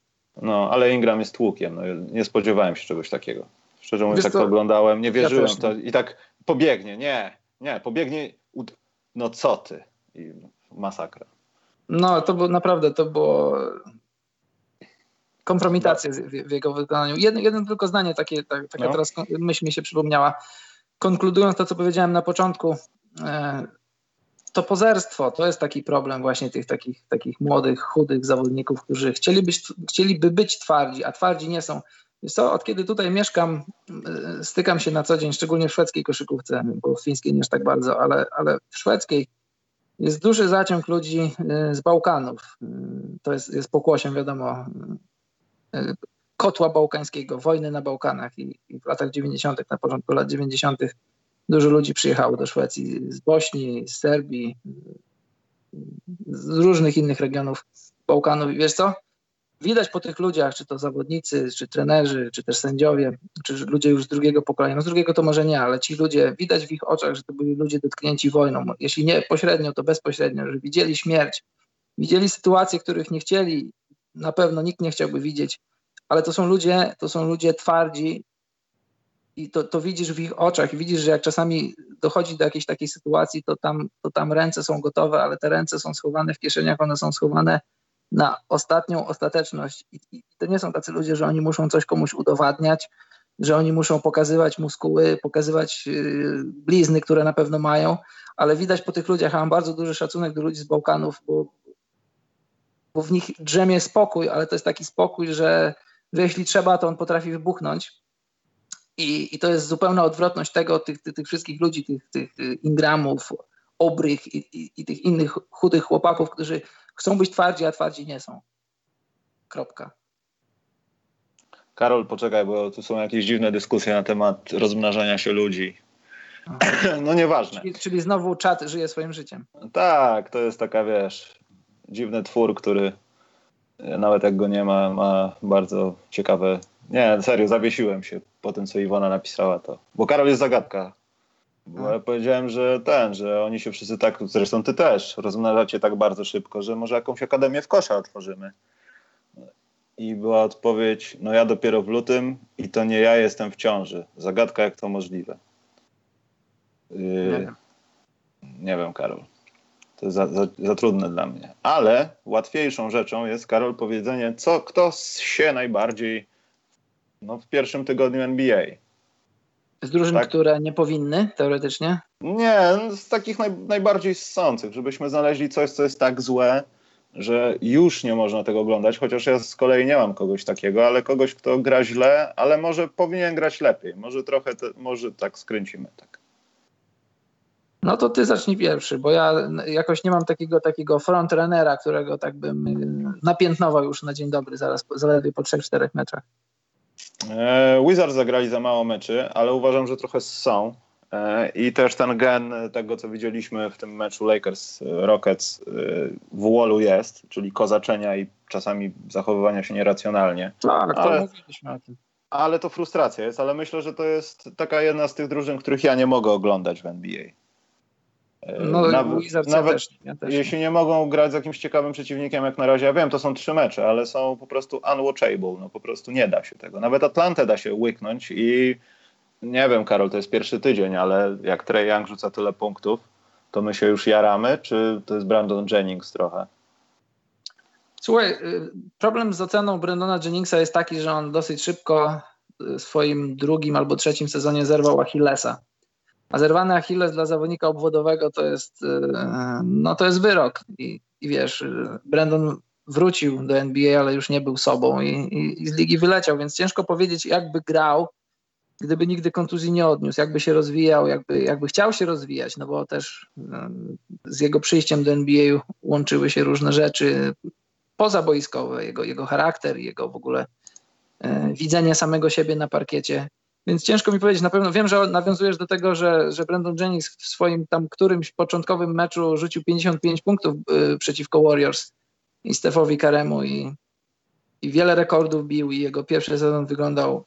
No, ale Ingram jest tłukiem. No, nie spodziewałem się czegoś takiego. Szczerze mówiąc, jak to, to oglądałem, nie wierzyłem ja to i tak pobiegnie. Nie, nie, pobiegnie. No co ty? I masakra. No, to było naprawdę, to było kompromitacja w, w jego wykonaniu. Jedno, jedno tylko zdanie, takie, tak, taka no. teraz myśl mi się przypomniała konkludując to, co powiedziałem na początku, e, to pozerstwo to jest taki problem właśnie tych takich, takich młodych, chudych zawodników, którzy chcieli być, chcieliby być twardzi, a twardzi nie są. Wiesz co, od kiedy tutaj mieszkam, e, stykam się na co dzień, szczególnie w szwedzkiej koszykówce, bo w fińskiej nie aż tak bardzo, ale, ale w szwedzkiej jest duży zaciąg ludzi e, z Bałkanów. To jest, jest pokłosiem, wiadomo, kotła bałkańskiego, wojny na Bałkanach i, i w latach 90., na początku lat 90. dużo ludzi przyjechało do Szwecji z Bośni, z Serbii, z różnych innych regionów Bałkanów. I wiesz co? Widać po tych ludziach, czy to zawodnicy, czy trenerzy, czy też sędziowie, czy ludzie już z drugiego pokolenia, no z drugiego to może nie, ale ci ludzie, widać w ich oczach, że to byli ludzie dotknięci wojną. Jeśli nie pośrednio, to bezpośrednio, że widzieli śmierć, widzieli sytuacje, których nie chcieli, na pewno nikt nie chciałby widzieć ale to są ludzie, to są ludzie twardzi i to, to widzisz w ich oczach, widzisz, że jak czasami dochodzi do jakiejś takiej sytuacji, to tam, to tam ręce są gotowe, ale te ręce są schowane w kieszeniach, one są schowane na ostatnią ostateczność. I, I, to nie są tacy ludzie, że oni muszą coś komuś udowadniać, że oni muszą pokazywać muskuły, pokazywać yy, blizny, które na pewno mają, ale widać po tych ludziach, ja mam bardzo duży szacunek do ludzi z Bałkanów, bo, bo w nich drzemie spokój, ale to jest taki spokój, że że jeśli trzeba, to on potrafi wybuchnąć. I, i to jest zupełna odwrotność tego, tych, tych, tych wszystkich ludzi, tych, tych Ingramów, Obrych i, i, i, tych innych chudych chłopaków, którzy chcą być twardzi, a twardzi nie są. Kropka. Karol, poczekaj, bo tu są jakieś dziwne dyskusje na temat rozmnażania się ludzi. *laughs* No nieważne. Czyli, czyli znowu czat żyje swoim życiem. Tak, to jest taka, wiesz, dziwny twór, który nawet jak go nie ma, ma bardzo ciekawe. Nie, serio, zawiesiłem się po tym, co Iwona napisała to. Bo Karol jest zagadka. Bo ja powiedziałem, że ten, że oni się wszyscy tak, zresztą ty też, rozmnażacie tak bardzo szybko, że może jakąś akademię w kosza otworzymy. I była odpowiedź, no ja dopiero w lutym i to nie ja jestem w ciąży. Zagadka, jak to możliwe. Yy, nie, wiem. nie wiem, Karol. To jest za, za, za, trudne dla mnie. Ale łatwiejszą rzeczą jest, Karol, powiedzenie, co, kto się najbardziej no, w pierwszym tygodniu NBA. Z drużyn, tak? które nie powinny teoretycznie? Nie, z takich naj, najbardziej ssących, żebyśmy znaleźli coś, co jest tak złe, że już nie można tego oglądać, chociaż ja z kolei nie mam kogoś takiego, ale kogoś, kto gra źle, ale może powinien grać lepiej. Może trochę, te, może tak skręcimy. Tak. No to ty zacznij pierwszy, bo ja jakoś nie mam takiego takiego frontrunnera, którego tak bym y, napiętnował już na dzień dobry, zaraz zaledwie po 3-4 meczach. E, Wizards zagrali za mało meczy, ale uważam, że trochę są. E, I też ten gen tego, co widzieliśmy w tym meczu Lakers e, Rockets w wallu jest, czyli kozaczenia i czasami zachowywania się nieracjonalnie. Tak, to ale, mówiliśmy o tym. Ale to frustracja jest, ale myślę, że to jest taka jedna z tych drużyn, których ja nie mogę oglądać w NBA. No, nawet, nawet też, ja też jeśli nie mogą grać z jakimś ciekawym przeciwnikiem, jak na razie, ja wiem, to są trzy mecze, ale są po prostu unwatchable, no po prostu nie da się tego. Nawet Atlantę da się łyknąć i nie wiem, Karol, to jest pierwszy tydzień, ale jak Trey Young rzuca tyle punktów, to my się już jaramy, czy to jest Brandon Jennings trochę? Słuchaj, y, problem z oceną Brandona Jenningsa jest taki, że on dosyć szybko w swoim drugim albo trzecim sezonie zerwał Achillesa. A zerwany Achilles dla zawodnika obwodowego to jest, y, no to jest wyrok. I, i wiesz, y, Brandon wrócił do NBA, ale już nie był sobą i, i, i z ligi wyleciał, więc ciężko powiedzieć, jakby grał, gdyby nigdy kontuzji nie odniósł, jakby się rozwijał, jakby, jakby chciał się rozwijać, no bo też z jego przyjściem do NBA łączyły się różne rzeczy pozaboiskowe, jego, jego charakter, jego w ogóle e, widzenie samego siebie na parkiecie. Więc ciężko mi powiedzieć, na pewno wiem, że nawiązujesz do tego, że, że Brandon Jennings w swoim tam którymś początkowym meczu rzucił 55 punktów y, przeciwko Warriors i Stefowi Karemu i, i wiele rekordów bił i jego pierwszy sezon wyglądał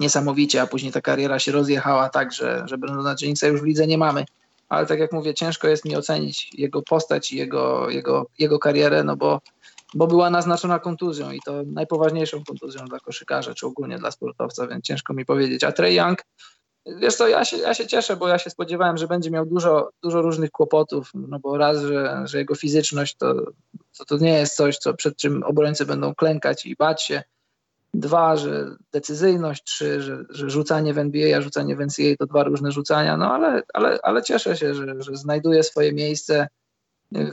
niesamowicie, a później ta kariera się rozjechała tak, że, że Brandona Jenningsa już w lidze nie mamy. Ale tak jak mówię, ciężko jest mi ocenić jego postać i jego, jego, jego karierę, no bo, bo była naznaczona kontuzją i to najpoważniejszą kontuzją dla koszykarza, czy ogólnie dla sportowca, więc ciężko mi powiedzieć. A Trey Young, wiesz co, ja się, ja się cieszę, bo ja się spodziewałem, że będzie miał dużo, dużo różnych kłopotów, no bo raz, że, że jego fizyczność to, to, to nie jest coś, co, przed czym obrońcy będą klękać i bać się, Dwa, że decyzyjność, trzy, że, że rzucanie w NBA, a rzucanie w NCAA to dwa różne rzucania, no ale, ale, ale cieszę się, że, że znajduje swoje miejsce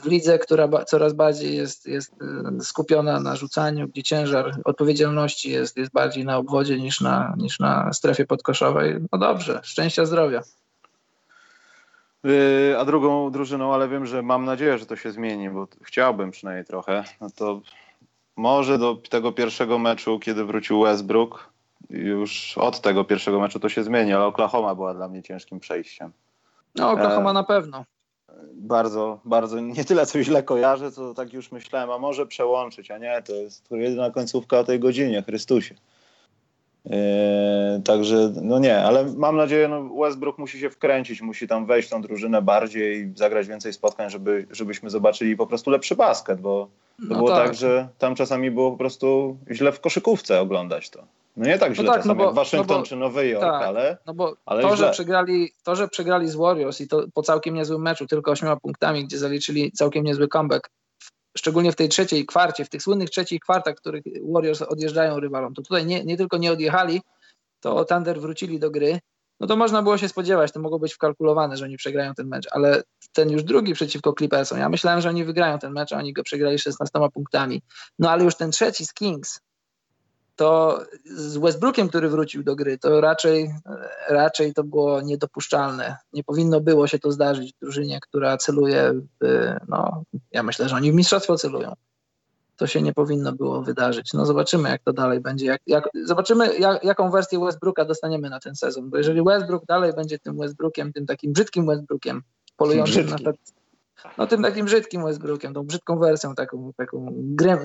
w lidze, która coraz bardziej jest, jest y, skupiona na rzucaniu, gdzie ciężar odpowiedzialności jest, jest bardziej na obwodzie niż na, niż na strefie podkoszowej. No dobrze, szczęścia, zdrowia. Y, a drugą drużyną, ale wiem, że mam nadzieję, że to się zmieni, bo chciałbym przynajmniej trochę, no to może do tego pierwszego meczu, kiedy wrócił Westbrook, już od tego pierwszego meczu to się zmieni, ale Oklahoma była dla mnie ciężkim przejściem. No, Oklahoma e, na pewno. Bardzo, bardzo nie tyle co źle kojarzę, co tak już myślałem, a może przełączyć, a nie, to jest jedyna końcówka o tej godzinie, Chrystusie. Yy, także, no nie, ale mam nadzieję, no Westbrook musi się wkręcić, musi tam wejść w tą drużynę bardziej i zagrać więcej spotkań, żeby, żebyśmy zobaczyli po prostu lepszy basket, bo to no było tak. tak. że tam czasami było po prostu źle w koszykówce oglądać to. No nie tak no źle no tak, czasami no bo, jak Waszyngton no bo, czy Nowy Jork, tak, ale, no bo ale to, że przegrali, to, że przegrali z Warriors i to po całkiem niezłym meczu, tylko ośmioma punktami, gdzie zaliczyli całkiem niezły comeback, szczególnie w tej trzeciej kwarcie, w tych słynnych trzecich kwartach, w których Warriors odjeżdżają rywalom, to tutaj nie, nie tylko nie odjechali, to Thunder wrócili do gry, no to można było się spodziewać, to mogło być wkalkulowane, że oni przegrają ten mecz, ale ten już drugi przeciwko Clippersom, ja myślałem, że oni wygrają ten mecz, a oni go przegrali 16 punktami. No ale już ten trzeci z Kings, to z Westbrookiem, który wrócił do gry, to raczej, raczej to było niedopuszczalne. Nie powinno było się to zdarzyć w drużynie, która celuje w, no ja myślę, że oni w mistrzostwo celują to się nie powinno było wydarzyć. No zobaczymy, jak to dalej będzie. Jak, jak, zobaczymy, jak, jaką wersję Westbrooka dostaniemy na ten sezon, bo jeżeli Westbrook dalej będzie tym Westbrookiem, tym takim brzydkim Westbrookiem, polującym Brzydki. na no tym takim brzydkim Westbrookiem, tą brzydką wersją taką, taką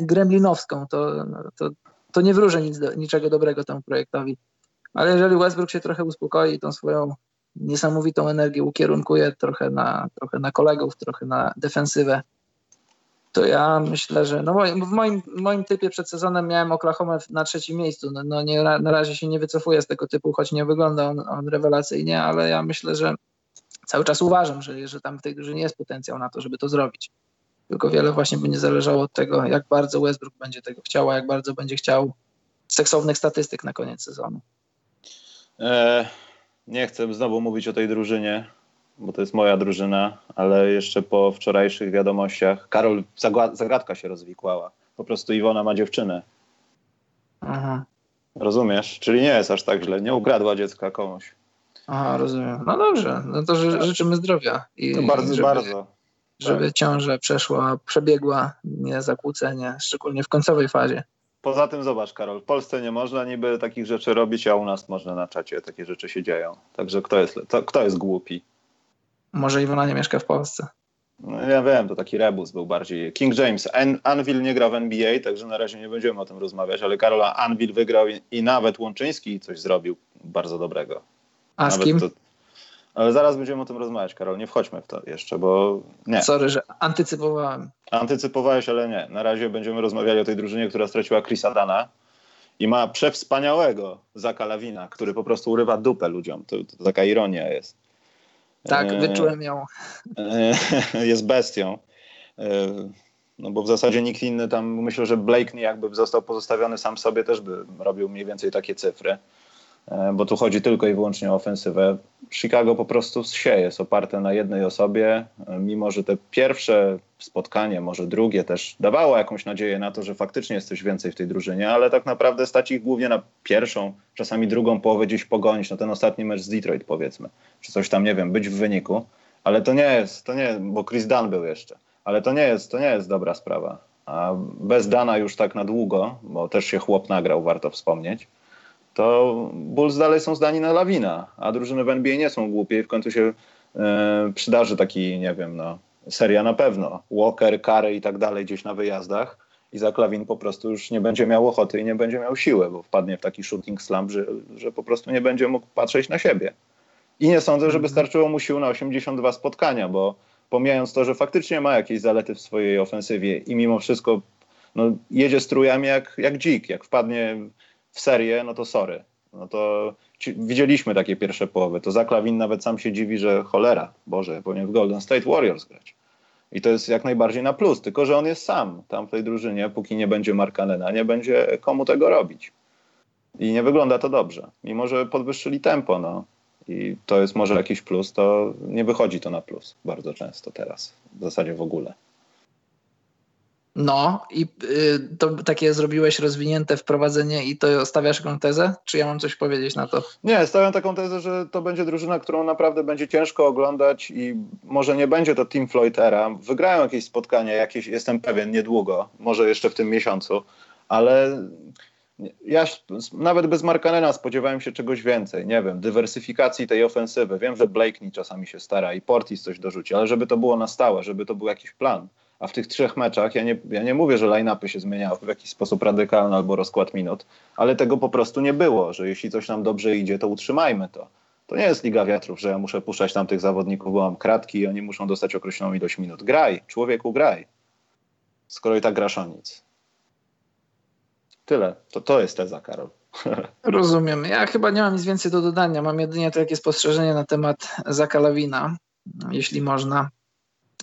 gremlinowską, to, to, to nie wróży nic niczego dobrego temu projektowi. Ale jeżeli Westbrook się trochę uspokoi tą swoją niesamowitą energię ukierunkuje trochę na, trochę na kolegów, trochę na defensywę, to ja myślę, że no w moim, moim typie przed sezonem miałem Oklahoma na trzecim miejscu. No, no nie, na razie się nie wycofuję z tego typu, choć nie wygląda on, on rewelacyjnie, ale ja myślę, że cały czas uważam, że, że tam w tej grze nie jest potencjał na to, żeby to zrobić. Tylko wiele właśnie będzie zależało od tego, jak bardzo Westbrook będzie tego chciał, a jak bardzo będzie chciał seksownych statystyk na koniec sezonu. E, nie chcę znowu mówić o tej drużynie, bo to jest moja drużyna, ale jeszcze po wczorajszych wiadomościach Karol, zagadka się rozwikłała. Po prostu Iwona ma dziewczynę. Aha. Rozumiesz? Czyli nie jest aż tak źle. Nie ukradła dziecka komuś. Aha, rozumiem. No dobrze, no to ży życzymy zdrowia. I, no bardzo, żeby, bardzo. Żeby tak. ciąża przeszła, przebiegła, nie zakłócenie, szczególnie w końcowej fazie. Poza tym zobacz, Karol, w Polsce nie można niby takich rzeczy robić, a u nas można na czacie takie rzeczy się dzieją. Także kto jest, to, kto jest głupi? Może Iwona nie mieszka w Polsce. No, ja wiem, to taki rebus był bardziej. King James, An Anvil nie gra w NBA, także na razie nie będziemy o tym rozmawiać, ale Karola Anvil wygrał i, i nawet Łączyński coś zrobił bardzo dobrego. A nawet z kim? To, ale zaraz będziemy o tym rozmawiać, Karol. Nie wchodźmy w to jeszcze, bo nie. Sorry, że antycypowałem. Antycypowałeś, ale nie. Na razie będziemy rozmawiali o tej drużynie, która straciła Chrisa Dana i ma przewspaniałego Zaka Lawina, który po prostu urywa dupę ludziom. To, to taka ironia jest. Tak, e, wyczułem ją. E, *laughs* jest bestią. E, no bo w zasadzie nikt inny tam, myślę, że Blakeney jakby został pozostawiony sam sobie, też by robił mniej więcej takie cyfry. E, bo tu chodzi tylko i wyłącznie o ofensywę. Chicago po prostu się jest oparte na jednej osobie, e, mimo że te pierwsze spotkanie, może drugie też dawało jakąś nadzieję na to, że faktycznie jest coś więcej w tej drużynie, ale tak naprawdę stać ich głównie na pierwszą, czasami drugą połowę gdzieś pogonić, no ten ostatni mecz z Detroit powiedzmy, czy coś tam, nie wiem, być w wyniku, ale to nie jest, to nie, bo Chris Dunn był jeszcze, ale to nie jest, to nie jest dobra sprawa. A bez Dana już tak na długo, bo też się chłop nagrał, warto wspomnieć, to Bulls dalej są zdani na lawina, a drużyny w NBA nie są głupie i w końcu się e, przydarzy taki, nie wiem, no, seria na pewno. Walker, Kary i tak dalej gdzieś na wyjazdach i za Klawin po prostu już nie będzie miał ochoty i nie będzie miał siły, bo wpadnie w taki shooting slump, że, że po prostu nie będzie mógł patrzeć na siebie. I nie sądzę, żeby mhm. starczyło mu sił na 82 spotkania, bo pomijając to, że faktycznie ma jakieś zalety w swojej ofensywie i mimo wszystko no, jedzie strujami jak, jak dzik, jak wpadnie w serię, no to sorry. No to ci, widzieliśmy takie pierwsze połowy. To Zaklawin nawet sam się dziwi, że cholera, Boże, powinien w Golden State Warriors grać. I to jest jak najbardziej na plus, tylko że on jest sam tam w tej drużynie, póki nie będzie Markanena, nie będzie komu tego robić. I nie wygląda to dobrze. Mimo, że podwyższyli tempo, no. I to jest może jakiś plus, to nie wychodzi to na plus bardzo często teraz. W zasadzie w ogóle. No i y, to takie zrobiłeś rozwinięte wprowadzenie i to stawiasz taką tezę? Czy ja mam coś powiedzieć na to? Nie, stawiam taką tezę, że to będzie drużyna, którą naprawdę będzie ciężko oglądać i może nie będzie to Team Floydera. Wygrają jakieś spotkanie, jakieś, jestem pewien, niedługo, może jeszcze w tym miesiącu, ale ja nawet bez Markanena spodziewałem się czegoś więcej, nie wiem, dywersyfikacji tej ofensywy. Wiem, że Blakeney czasami się stara i Portis coś dorzuci, ale żeby to było na stałe, żeby to był jakiś plan a w tych trzech meczach, ja nie, ja nie mówię, że line-upy się zmieniały w jakiś sposób radykalny albo rozkład minut, ale tego po prostu nie było, że jeśli coś nam dobrze idzie, to utrzymajmy to. To nie jest Liga Wiatrów, że ja muszę puszczać tam tych zawodników, bo mam kratki i oni muszą dostać określoną ilość minut. Graj, człowieku, graj. Skoro i tak grasz o nic. Tyle. To, to jest teza, Karol. *laughs* Rozumiem. Ja chyba nie mam nic więcej do dodania. Mam jedynie takie spostrzeżenie na temat Zakalawina, jeśli można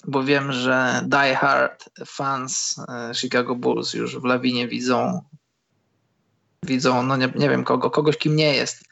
bo wiem, że die hard fans e, Chicago Bulls już w lawinie widzą widzą, no nie, nie wiem kogo, kogoś kim nie jest.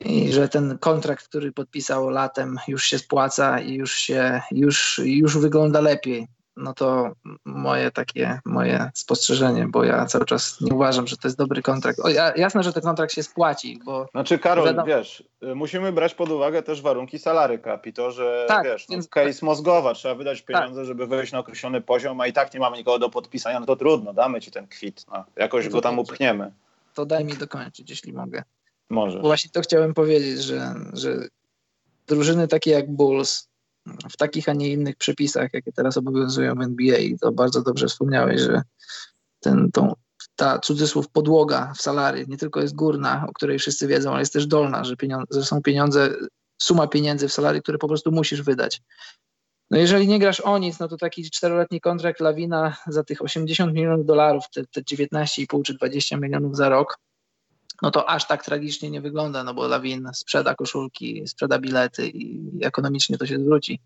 I że ten kontrakt, który podpisał latem już się spłaca i już się, już, już wygląda lepiej no to moje takie, moje spostrzeżenie, bo ja cały czas nie uważam, że to jest dobry kontrakt. O, jasne, że ten kontrakt się spłaci, bo... Znaczy Karol, wiadomo... wiesz, musimy brać pod uwagę też warunki salary cap i to, że tak, wiesz, no, więc... case mózgowa, trzeba wydać tak. pieniądze, tak. żeby wejść na określony poziom, a i tak nie mamy nikogo do podpisania, no to trudno, damy ci ten kwit, no, jakoś go tam upchniemy. To daj mi dokończyć, jeśli mogę. Może. Właśnie to chciałem powiedzieć, że, że drużyny takie jak Bulls, w takich, a nie innych przepisach, jakie teraz obowiązują w NBA. I to bardzo dobrze wspomniałeś, że ten, tą, ta cudzysłów podłoga w salary nie tylko jest górna, o której wszyscy wiedzą, ale jest też dolna, że, pieniądze, że są pieniądze suma pieniędzy w salary, które po prostu musisz wydać. No jeżeli nie grasz o nic, no to taki czteroletni kontrakt Lawina za tych 80 milionów dolarów, te, te 19,5 czy 20 milionów za rok, no to aż tak tragicznie nie wygląda, no bo Lawin sprzeda koszulki, sprzeda bilety i ekonomicznie to się zwróci.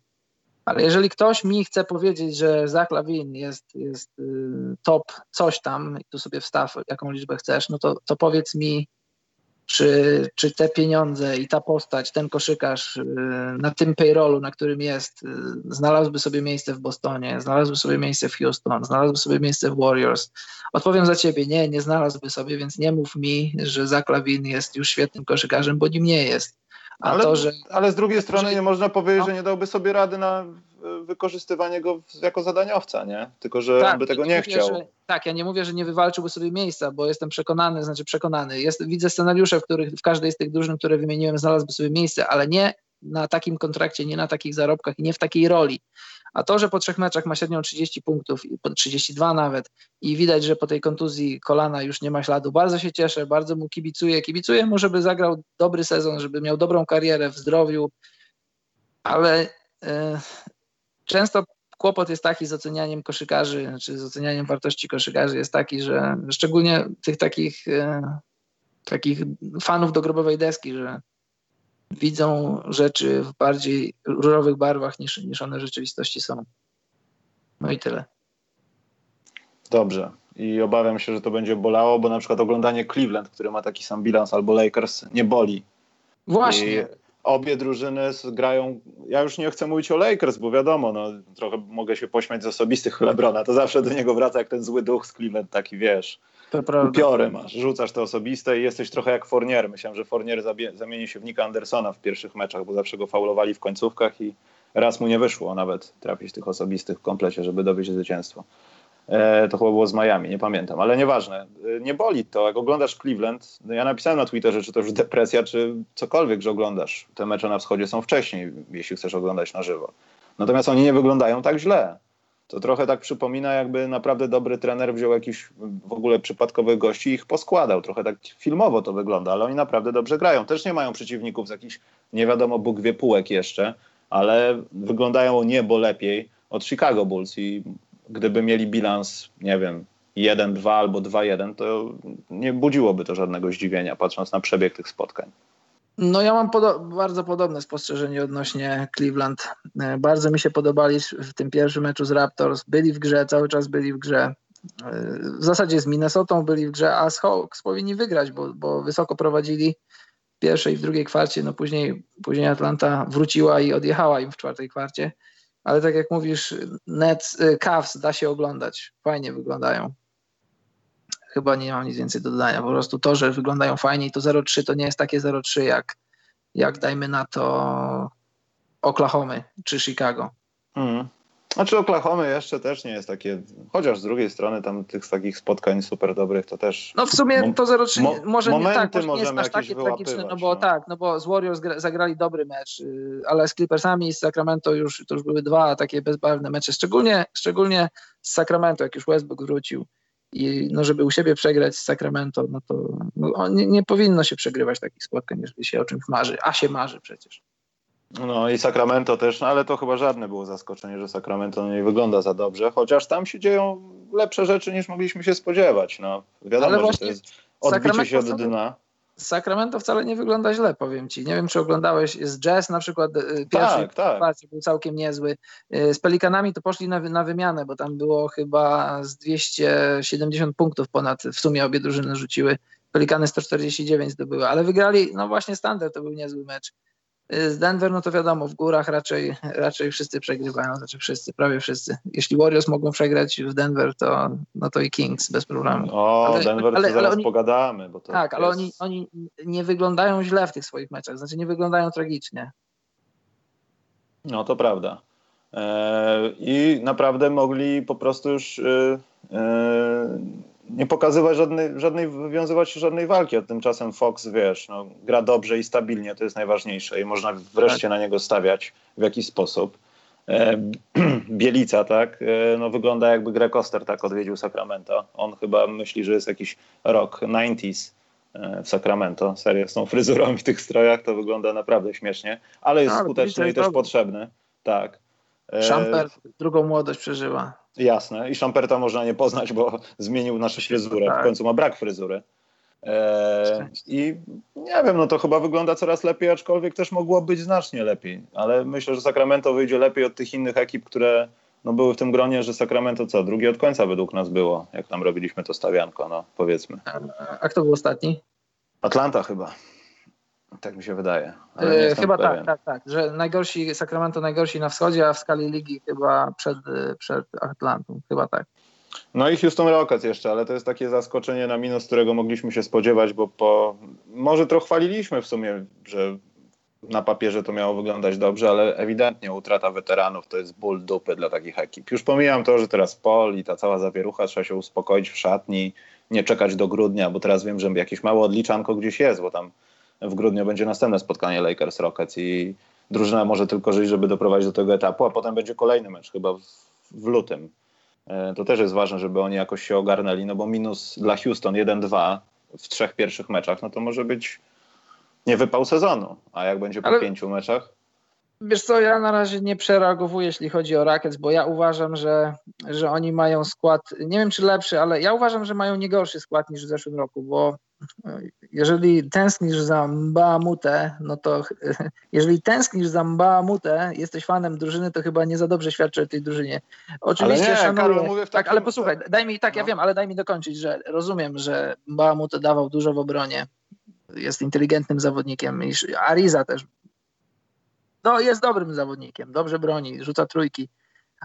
Ale jeżeli ktoś mi chce powiedzieć, że Zach Lawin jest, jest y, top coś tam i tu sobie wstaw jaką liczbę chcesz, no to, to powiedz mi, czy, czy te pieniądze i ta postać, ten koszykarz y, na tym payrollu, na którym jest, y, znalazłby sobie miejsce w Bostonie, znalazłby sobie miejsce w Houston, znalazłby sobie miejsce w Warriors. Odpowiem za ciebie, nie, nie znalazłby sobie, więc nie mów mi, że Zach Lawin jest już świetnym koszykarzem, bo nim nie jest. Ale, to, że... ale z drugiej strony nie można powiedzieć, no. że nie dałby sobie rady na wykorzystywanie go jako zadaniowca, nie? Tylko, że tak, on by tego nie, nie mówię, chciał. Że, tak, ja nie mówię, że nie wywalczyłby sobie miejsca, bo jestem przekonany, znaczy przekonany. Jest, widzę scenariusze, w których w każdej z tych drużyn, które wymieniłem, znalazłby sobie miejsce, ale nie na takim kontrakcie, nie na takich zarobkach i nie w takiej roli. A to, że po trzech meczach ma średnią 30 punktów, po 32 nawet i widać, że po tej kontuzji kolana już nie ma śladu, bardzo się cieszę, bardzo mu kibicuję. Kibicuję mu, żeby zagrał dobry sezon, żeby miał dobrą karierę w zdrowiu, ale yy, często kłopot jest taki z ocenianiem koszykarzy, czy znaczy z ocenianiem wartości koszykarzy jest taki, że szczególnie tych takich, yy, takich fanów do grobowej deski, że widzą rzeczy w bardziej różowych barwach niż, niż one w rzeczywistości są. No i tyle. Dobrze. I obawiam się, że to będzie bolało, bo na przykład oglądanie Cleveland, który ma taki sam bilans, albo Lakers, nie boli. Właśnie. Obie drużyny grają. Ja już nie chcę mówić o Lakers, bo wiadomo, no, trochę mogę się pośmiać z osobistych Lebrona. To zawsze do niego wraca jak ten zły duch z Cleveland, taki wiesz. To prawda. Upiory masz, rzucasz to osobiste i jesteś trochę jak Fournier. Myślałem, że Fournier zamieni się w Nika Andersona w pierwszych meczach, bo zawsze go faulowali w końcówkach i raz mu nie wyszło nawet trafić tych osobistych w komplecie, żeby dowieść zwycięstwo. E, to chyba było z Miami, nie pamiętam, ale nieważne. E, nie boli to, jak oglądasz Cleveland, no ja napisałem na Twitterze, czy to już depresja, czy cokolwiek, że oglądasz. Te mecze na wschodzie są wcześniej, jeśli chcesz oglądać na żywo. Natomiast oni nie wyglądają tak źle to trochę tak przypomina, jakby naprawdę dobry trener wziął jakiś w ogóle przypadkowych gości i ich poskładał. Trochę tak filmowo to wygląda, ale oni naprawdę dobrze grają. Też nie mają przeciwników z jakichś nie wiadomo Bóg wie półek jeszcze, ale wyglądają niebo lepiej od Chicago Bulls i gdyby mieli bilans, nie wiem, 1-2 albo 2-1, to nie budziłoby to żadnego zdziwienia, patrząc na przebieg tych spotkań. No ja mam podo bardzo podobne spostrzeżenie odnośnie Cleveland. E, bardzo mi się podobali w tym pierwszym meczu z Raptors. Byli w grze, cały czas byli w grze. E, w zasadzie z Minnesotą byli w grze, a z Hawks powinni wygrać, bo, bo wysoko prowadzili w pierwszej i w drugiej kwarcie. No później, później Atlanta wróciła i odjechała im w czwartej kwarcie. Ale tak jak mówisz, Nets, e, Cavs da się oglądać. Fajnie wyglądają chyba nie mam nic więcej do dodania. Po prostu to, że wyglądają fajnie i to 0,3 to nie jest takie 0,3 jak, jak dajmy na to Oklahomy czy Chicago. Mm. Znaczy Oklahomy jeszcze też nie jest takie, chociaż z drugiej strony tam tych takich spotkań super dobrych to też... No w sumie to 0-3 mo może nie tak, może nie jest aż takie tragiczne, no bo no. tak, no bo z Warriors zagrali dobry mecz, y, ale z Clippersami i z Sacramento już, to już były dwa takie bezbarwne mecze, szczególnie, szczególnie z Sacramento, jak już Westbrook wrócił i no, żeby u siebie przegrać z Sacramento, no to no, nie, nie, powinno się przegrywać takich spotkań, jeżeli się o czymś marzy, a się marzy przecież. No i Sacramento też, no ale to chyba żadne było zaskoczenie, że Sacramento nie wygląda za dobrze, chociaż tam się dzieją lepsze rzeczy niż mogliśmy się spodziewać. No, wiadomo, ale że to jest odbicie się od dna. Sacramento wcale nie wygląda źle, powiem ci. Nie wiem, czy oglądałeś z Jazz na przykład y, pierwszy tak, tak. był całkiem niezły. Y, z Pelikanami to poszli na, na wymianę, bo tam było chyba z 270 punktów ponad w sumie obie drużyny rzuciły. Pelikany 149 zdobyły, ale wygrali, no właśnie standard to był niezły mecz. Y, z Denver, no to wiadomo, w górach raczej, raczej wszyscy przegrywają, znaczy wszyscy, prawie wszyscy. Jeśli Warriors mogą przegrać w Denver, to, no to i Kings bez problemu. O, ale, Denver ale, to zaraz oni, pogadamy. Bo to tak, ale oni, oni nie wyglądają źle w tych swoich meczach, znaczy nie wyglądają tragicznie. No to prawda. Eee, I naprawdę mogli po prostu już yy, yy, nie pokazywać żadnej, żadnej, wywiązywać się żadnej walki, a tymczasem Fox, wiesz, no, gra dobrze i stabilnie, to jest najważniejsze i można wreszcie tak. na niego stawiać w jakiś sposób. E, *clears throat* Bielica, tak, e, no wygląda jakby Greg Oster tak odwiedził Sacramento. On chyba myśli, że jest jakiś rok 90s e, w Sacramento. Serio, z tą fryzurą i tych strojach to wygląda naprawdę śmiesznie, ale jest no, skuteczny i też potrzebny. Tak. Szamper drugą młodość przeżywa. Jasne. I Szamperta można nie poznać, bo *laughs* zmienił naszą fryzurę. Tak. W końcu ma brak fryzury. E, I nie wiem, no to chyba wygląda coraz lepiej, aczkolwiek też mogło być znacznie lepiej. Ale myślę, że Sacramento wyjdzie lepiej od tych innych ekip, które no, były w tym gronie, że Sacramento co? Drugie od końca według nas było, jak tam robiliśmy to stawianko, no powiedzmy. A, a kto był ostatni? Atlanta chyba. Tak mi się wydaje. E, chyba tak, pewien. tak, tak, tak. Że najgorsi, Sacramento najgorsi na wschodzie, a w skali ligi chyba przed, przed Atlantą. Chyba tak. No i Houston Rockets jeszcze, ale to jest takie zaskoczenie na minus, którego mogliśmy się spodziewać, bo po... może trochę chwaliliśmy w sumie, że na papierze to miało wyglądać dobrze, ale ewidentnie utrata weteranów to jest ból dupy dla takich ekip. Już pomijam to, że teraz Pol i ta cała zawierucha trzeba się uspokoić w szatni, nie czekać do grudnia, bo teraz wiem, że jakieś małe odliczanko gdzieś jest, bo tam w grudniu będzie następne spotkanie Lakers Rockets i drużyna może tylko żyć, żeby doprowadzić do tego etapu, a potem będzie kolejny mecz chyba w, w lutym. E, to też jest ważne, żeby oni jakoś się ogarnęli, no bo minus dla Houston 1-2 w trzech pierwszych meczach, no to może być nie wypał sezonu. A jak będzie po Ale... pięciu meczach? Wiesz co, ja na razie nie przereagowuję, jeśli chodzi o Rockets, bo ja uważam, że, że oni mają skład, nie wiem czy lepszy, ale ja uważam, że mają nie gorszy skład niż w zeszłym roku, bo jeżeli tęsknisz za Mbaamute, no to *laughs* jeżeli tęsknisz za Mbaamute, jesteś fanem drużyny, to chyba nie za dobrze świadczy o tej drużynie. Oczywiście nie, szanuję. Karol, mówię w takim... Tak, ale posłuchaj, daj mi, tak, no. ja wiem, ale daj mi dokończyć, że rozumiem, że Mbaamute dawał dużo w obronie, jest inteligentnym zawodnikiem, Ariza też no, jest dobrym zawodnikiem, dobrze broni, rzuca trójki,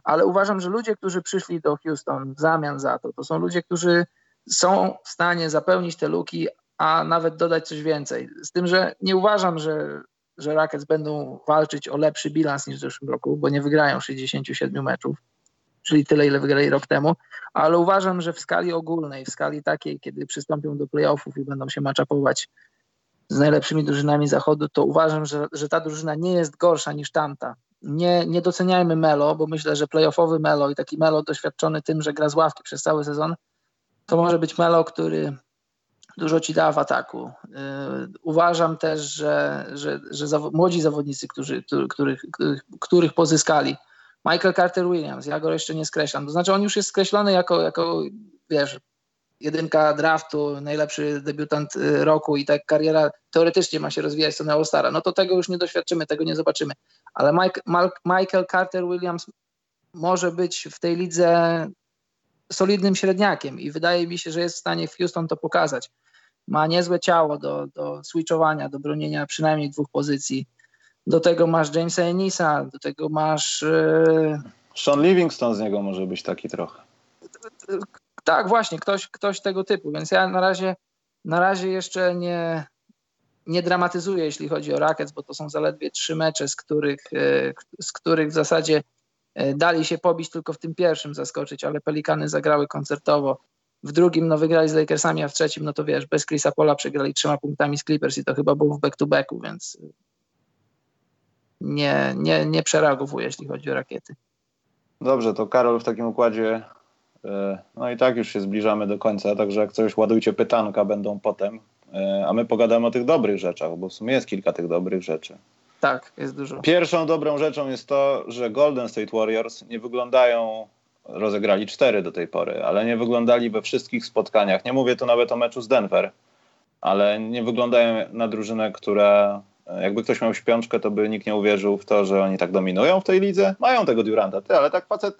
ale uważam, że ludzie, którzy przyszli do Houston w zamian za to, to są ludzie, którzy są w stanie zapełnić te luki, a nawet dodać coś więcej. Z tym, że nie uważam, że, że Rockets będą walczyć o lepszy bilans niż w zeszłym roku, bo nie wygrają 67 meczów, czyli tyle, ile wygrali rok temu, ale uważam, że w skali ogólnej, w skali takiej, kiedy przystąpią do playoffów i będą się maczapować z najlepszymi drużynami zachodu, to uważam, że, że ta drużyna nie jest gorsza niż tamta. Nie, nie doceniajmy Melo, bo myślę, że playoffowy Melo i taki Melo doświadczony tym, że gra z ławki przez cały sezon, to może być Melo, który dużo ci da w ataku. Yy, uważam też, że, że, że młodzi zawodnicy, którzy, których, których, których pozyskali, Michael Carter Williams, ja go jeszcze nie skreślam. To znaczy on już jest skreślony jako, jako wiesz, jedynka draftu, najlepszy debiutant y, roku i tak kariera teoretycznie ma się rozwijać co na stara, no to tego już nie doświadczymy, tego nie zobaczymy. Ale Mike, Michael Carter Williams może być w tej lidze solidnym średniakiem i wydaje mi się, że jest w stanie w Houston to pokazać. Ma niezłe ciało do, do switchowania, do bronienia przynajmniej dwóch pozycji. Do tego masz Jamesa Enisa, do tego masz... Yy... Sean Livingston z niego może być taki trochę. Tak, właśnie, ktoś, ktoś tego typu, więc ja na razie, na razie jeszcze nie, nie dramatyzuję, jeśli chodzi o Rackets, bo to są zaledwie trzy mecze, z których, e, z których w zasadzie dali się pobić tylko w tym pierwszym zaskoczyć, ale Pelikany zagrały koncertowo. W drugim no, wygrali z Lakersami, a w trzecim, no to wiesz, bez Chrisa Pola przegrali trzema punktami z Clippers i to chyba było w back-to-backu, więc nie, nie, nie przereagowuję, jeśli chodzi o rakiety. Dobrze, to Karol w takim układzie E, no i tak już się zbliżamy do końca, także jak coś ładujcie pytanka, będą potem. E, a my pogadamy o tych dobrych rzeczach, bo w sumie jest kilka tych dobrych rzeczy. Tak, jest dużo. Pierwszą dobrą rzeczą jest to, że Golden State Warriors nie wyglądają, rozegrali cztery do tej pory, ale nie wyglądali we wszystkich spotkaniach. Nie mówię tu nawet o meczu z Denver, ale nie wyglądają na drużynę, która jakby ktoś miał śpiączkę, to by nikt nie uwierzył w to, że oni tak dominują w tej lidze. Mają tego Duranta, ty, ale tak facet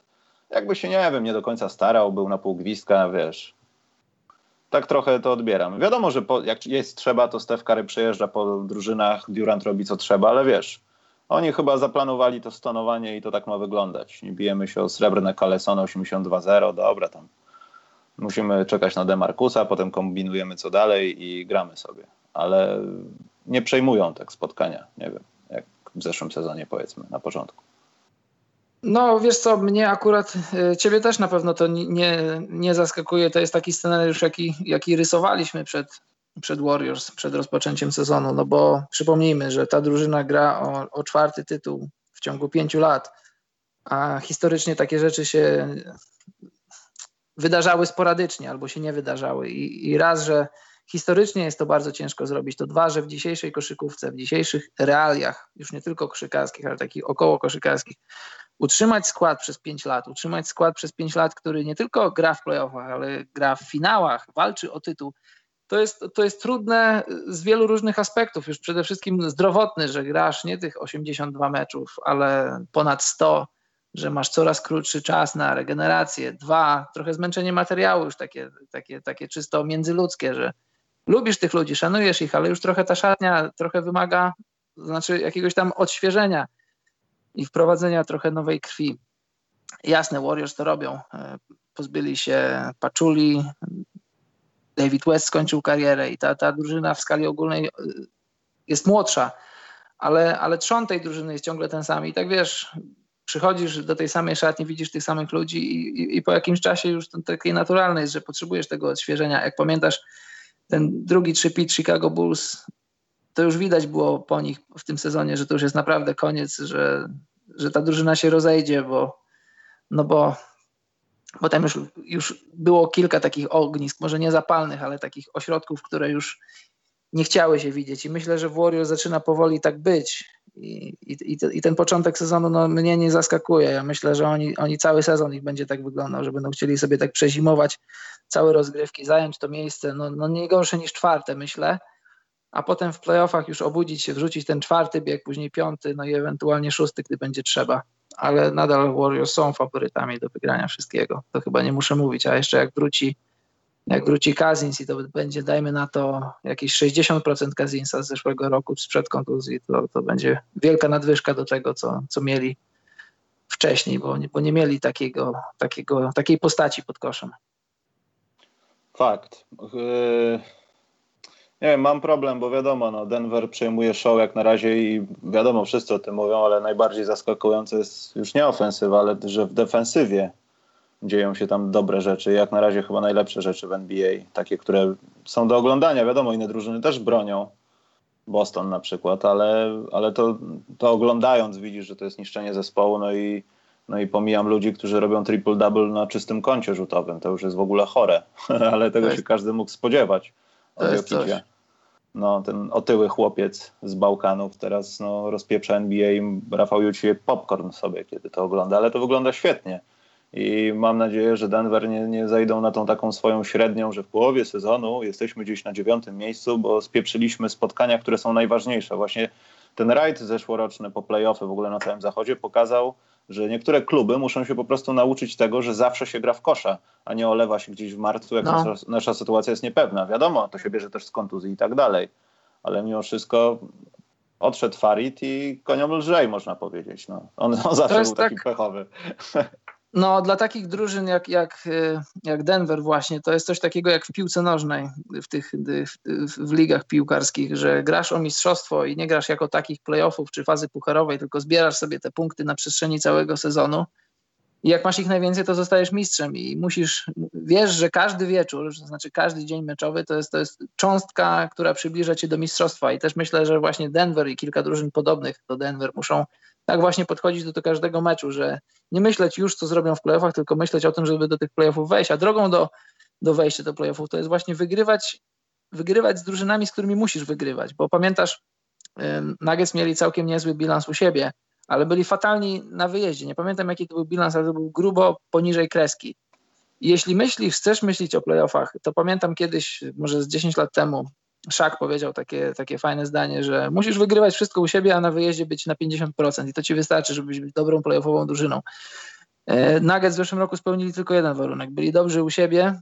jakby się, nie wiem, nie do końca starał, był na pół gwizdka, wiesz. Tak trochę to odbieram. Wiadomo, że po, jak jest trzeba, to Steph Curry przyjeżdża po drużynach, Durant robi co trzeba, ale wiesz, oni chyba zaplanowali to stonowanie i to tak ma wyglądać. Nie bijemy się o srebrne Kalesone 82-0, dobra tam. Musimy czekać na Demarcusa, potem kombinujemy co dalej i gramy sobie. Ale nie przejmują tak spotkania, nie wiem, jak w zeszłym sezonie powiedzmy, na początku. No wiesz co, mnie akurat, e, ciebie też na pewno to nie, nie zaskakuje. To jest taki scenariusz, jaki, jaki rysowaliśmy przed, przed Warriors, przed rozpoczęciem sezonu. No bo przypomnijmy, że ta drużyna gra o, o czwarty tytuł w ciągu pięciu lat, a historycznie takie rzeczy się wydarzały sporadycznie albo się nie wydarzały. I, i raz, że historycznie jest to bardzo ciężko zrobić. To dwa, że w dzisiejszej koszykówce, w dzisiejszych realiach, już nie tylko koszykarskich, ale takich około koszykarskich, utrzymać skład przez 5 lat, utrzymać skład przez 5 lat, który nie tylko gra w playoffach, ale gra w finałach, walczy o tytuł, to jest, to jest trudne z wielu różnych aspektów. Już przede wszystkim zdrowotny, że grasz nie tych 82 meczów, ale ponad 100, że masz coraz krótszy czas na regenerację. Dwa, trochę zmęczenie materiału, już takie, takie, takie czysto międzyludzkie, że lubisz tych ludzi, szanujesz ich, ale już trochę ta szatnia trochę wymaga, znaczy jakiegoś tam odświeżenia i wprowadzenia trochę nowej krwi. Jasne, Warriors to robią. E, pozbyli się Paczuli, David West skończył karierę i ta, ta drużyna w skali ogólnej e, jest młodsza, ale, ale trzon tej drużyny jest ciągle ten sam. I tak wiesz, przychodzisz do tej samej szatni, widzisz tych samych ludzi i, i, i po jakimś czasie już to takie naturalne jest, że potrzebujesz tego odświeżenia. Jak pamiętasz, ten drugi trzypit Chicago Bulls, to już widać było po nich w tym sezonie, że to już jest naprawdę koniec, że, że ta drużyna się rozejdzie, bo no bo, bo tam już, już było kilka takich ognisk, może nie zapalnych, ale takich ośrodków, które już nie chciały się widzieć. I myślę, że w Warriors zaczyna powoli tak być. I, i, i, ten początek sezonu no, mnie nie zaskakuje. Ja myślę, że oni, oni cały sezon ich będzie tak wyglądał, że będą chcieli sobie tak przezimować całe rozgrywki, zająć to miejsce, no, no nie gorsze niż czwarte myślę, a potem w playoffach już obudzić się, wrzucić ten czwarty bieg, później piąty, no i ewentualnie szósty, gdy będzie trzeba. Ale nadal Warriors są faworytami do wygrania wszystkiego. To chyba nie muszę mówić, a jeszcze jak wróci jak wróci Kazins i to będzie, dajmy na to, jakieś 60% Kazinsa z zeszłego roku sprzed kontuzji, to, to będzie wielka nadwyżka do tego, co, co mieli wcześniej, bo nie, bo nie mieli takiego, takiego, takiej postaci pod koszem. Fakt. Yy, nie wiem, mam problem, bo wiadomo, no, Denver przejmuje show jak na razie i wiadomo, wszyscy o tym mówią, ale najbardziej zaskakujące jest już nie ofensywa, ale że w defensywie dzieją się tam dobre rzeczy, jak na razie chyba najlepsze rzeczy w NBA, takie, które są do oglądania. Wiadomo, inne drużyny też bronią, Boston na przykład, ale, ale to, to oglądając widzisz, że to jest niszczenie zespołu, no i, no i pomijam ludzi, którzy robią triple-double na czystym koncie rzutowym, to już jest w ogóle chore, *laughs* ale tego się każdy mógł spodziewać. To jest coś. No, ten otyły chłopiec z Bałkanów teraz no, rozpieprza NBA i Rafał Juci popcorn sobie, kiedy to ogląda, ale to wygląda świetnie i mam nadzieję, że Denver nie, nie zajdą na tą taką swoją średnią, że w połowie sezonu jesteśmy gdzieś na dziewiątym miejscu, bo spieprzyliśmy spotkania, które są najważniejsze. Właśnie ten rajd zeszłoroczny po playoffy w ogóle na całym zachodzie pokazał, że niektóre kluby muszą się po prostu nauczyć tego, że zawsze się gra w kosza, a nie olewa się gdzieś w marcu, jak no. nasza, nasza, sytuacja jest niepewna. Wiadomo, to się bierze też z kontuzji i tak dalej, ale mimo wszystko odszedł Farid i koniom lżej, można powiedzieć. No. On, on zawsze był taki tak... pechowy. *laughs* No, dla takich drużyn jak, jak, y, jak Denver właśnie, to jest coś takiego jak w piłce nożnej, w tych w, w, ligach piłkarskich, że grasz o mistrzostwo i nie grasz jako takich playoffów czy fazy pucharowej, tylko zbierasz sobie te punkty na przestrzeni całego sezonu i jak masz ich najwięcej, to zostajesz mistrzem i musisz, wiesz, że każdy wieczór, to znaczy każdy dzień meczowy to jest, to jest cząstka, która przybliża cię do mistrzostwa i też myślę, że właśnie Denver i kilka drużyn podobnych do Denver muszą tak właśnie podchodzić do, do każdego meczu, że nie myśleć już, co zrobią w playoffach, tylko myśleć o tym, żeby do tych playoffów wejść. A drogą do, do wejścia do playoffów to jest właśnie wygrywać, wygrywać z drużynami, z którymi musisz wygrywać. Bo pamiętasz, Nuggets mieli całkiem niezły bilans u siebie, ale byli fatalni na wyjeździe. Nie pamiętam, jaki to był bilans, ale to był grubo poniżej kreski. jeśli myślisz, chcesz myśleć o playoffach, to pamiętam kiedyś, może z 10 lat temu, Szak powiedział takie, takie fajne zdanie, że musisz wygrywać wszystko u siebie, a na wyjeździe być na 50% i to ci wystarczy, żeby być dobrą playoffową drużyną. E, Nuggets w zeszłym roku spełnili tylko jeden warunek. Byli dobrzy u siebie,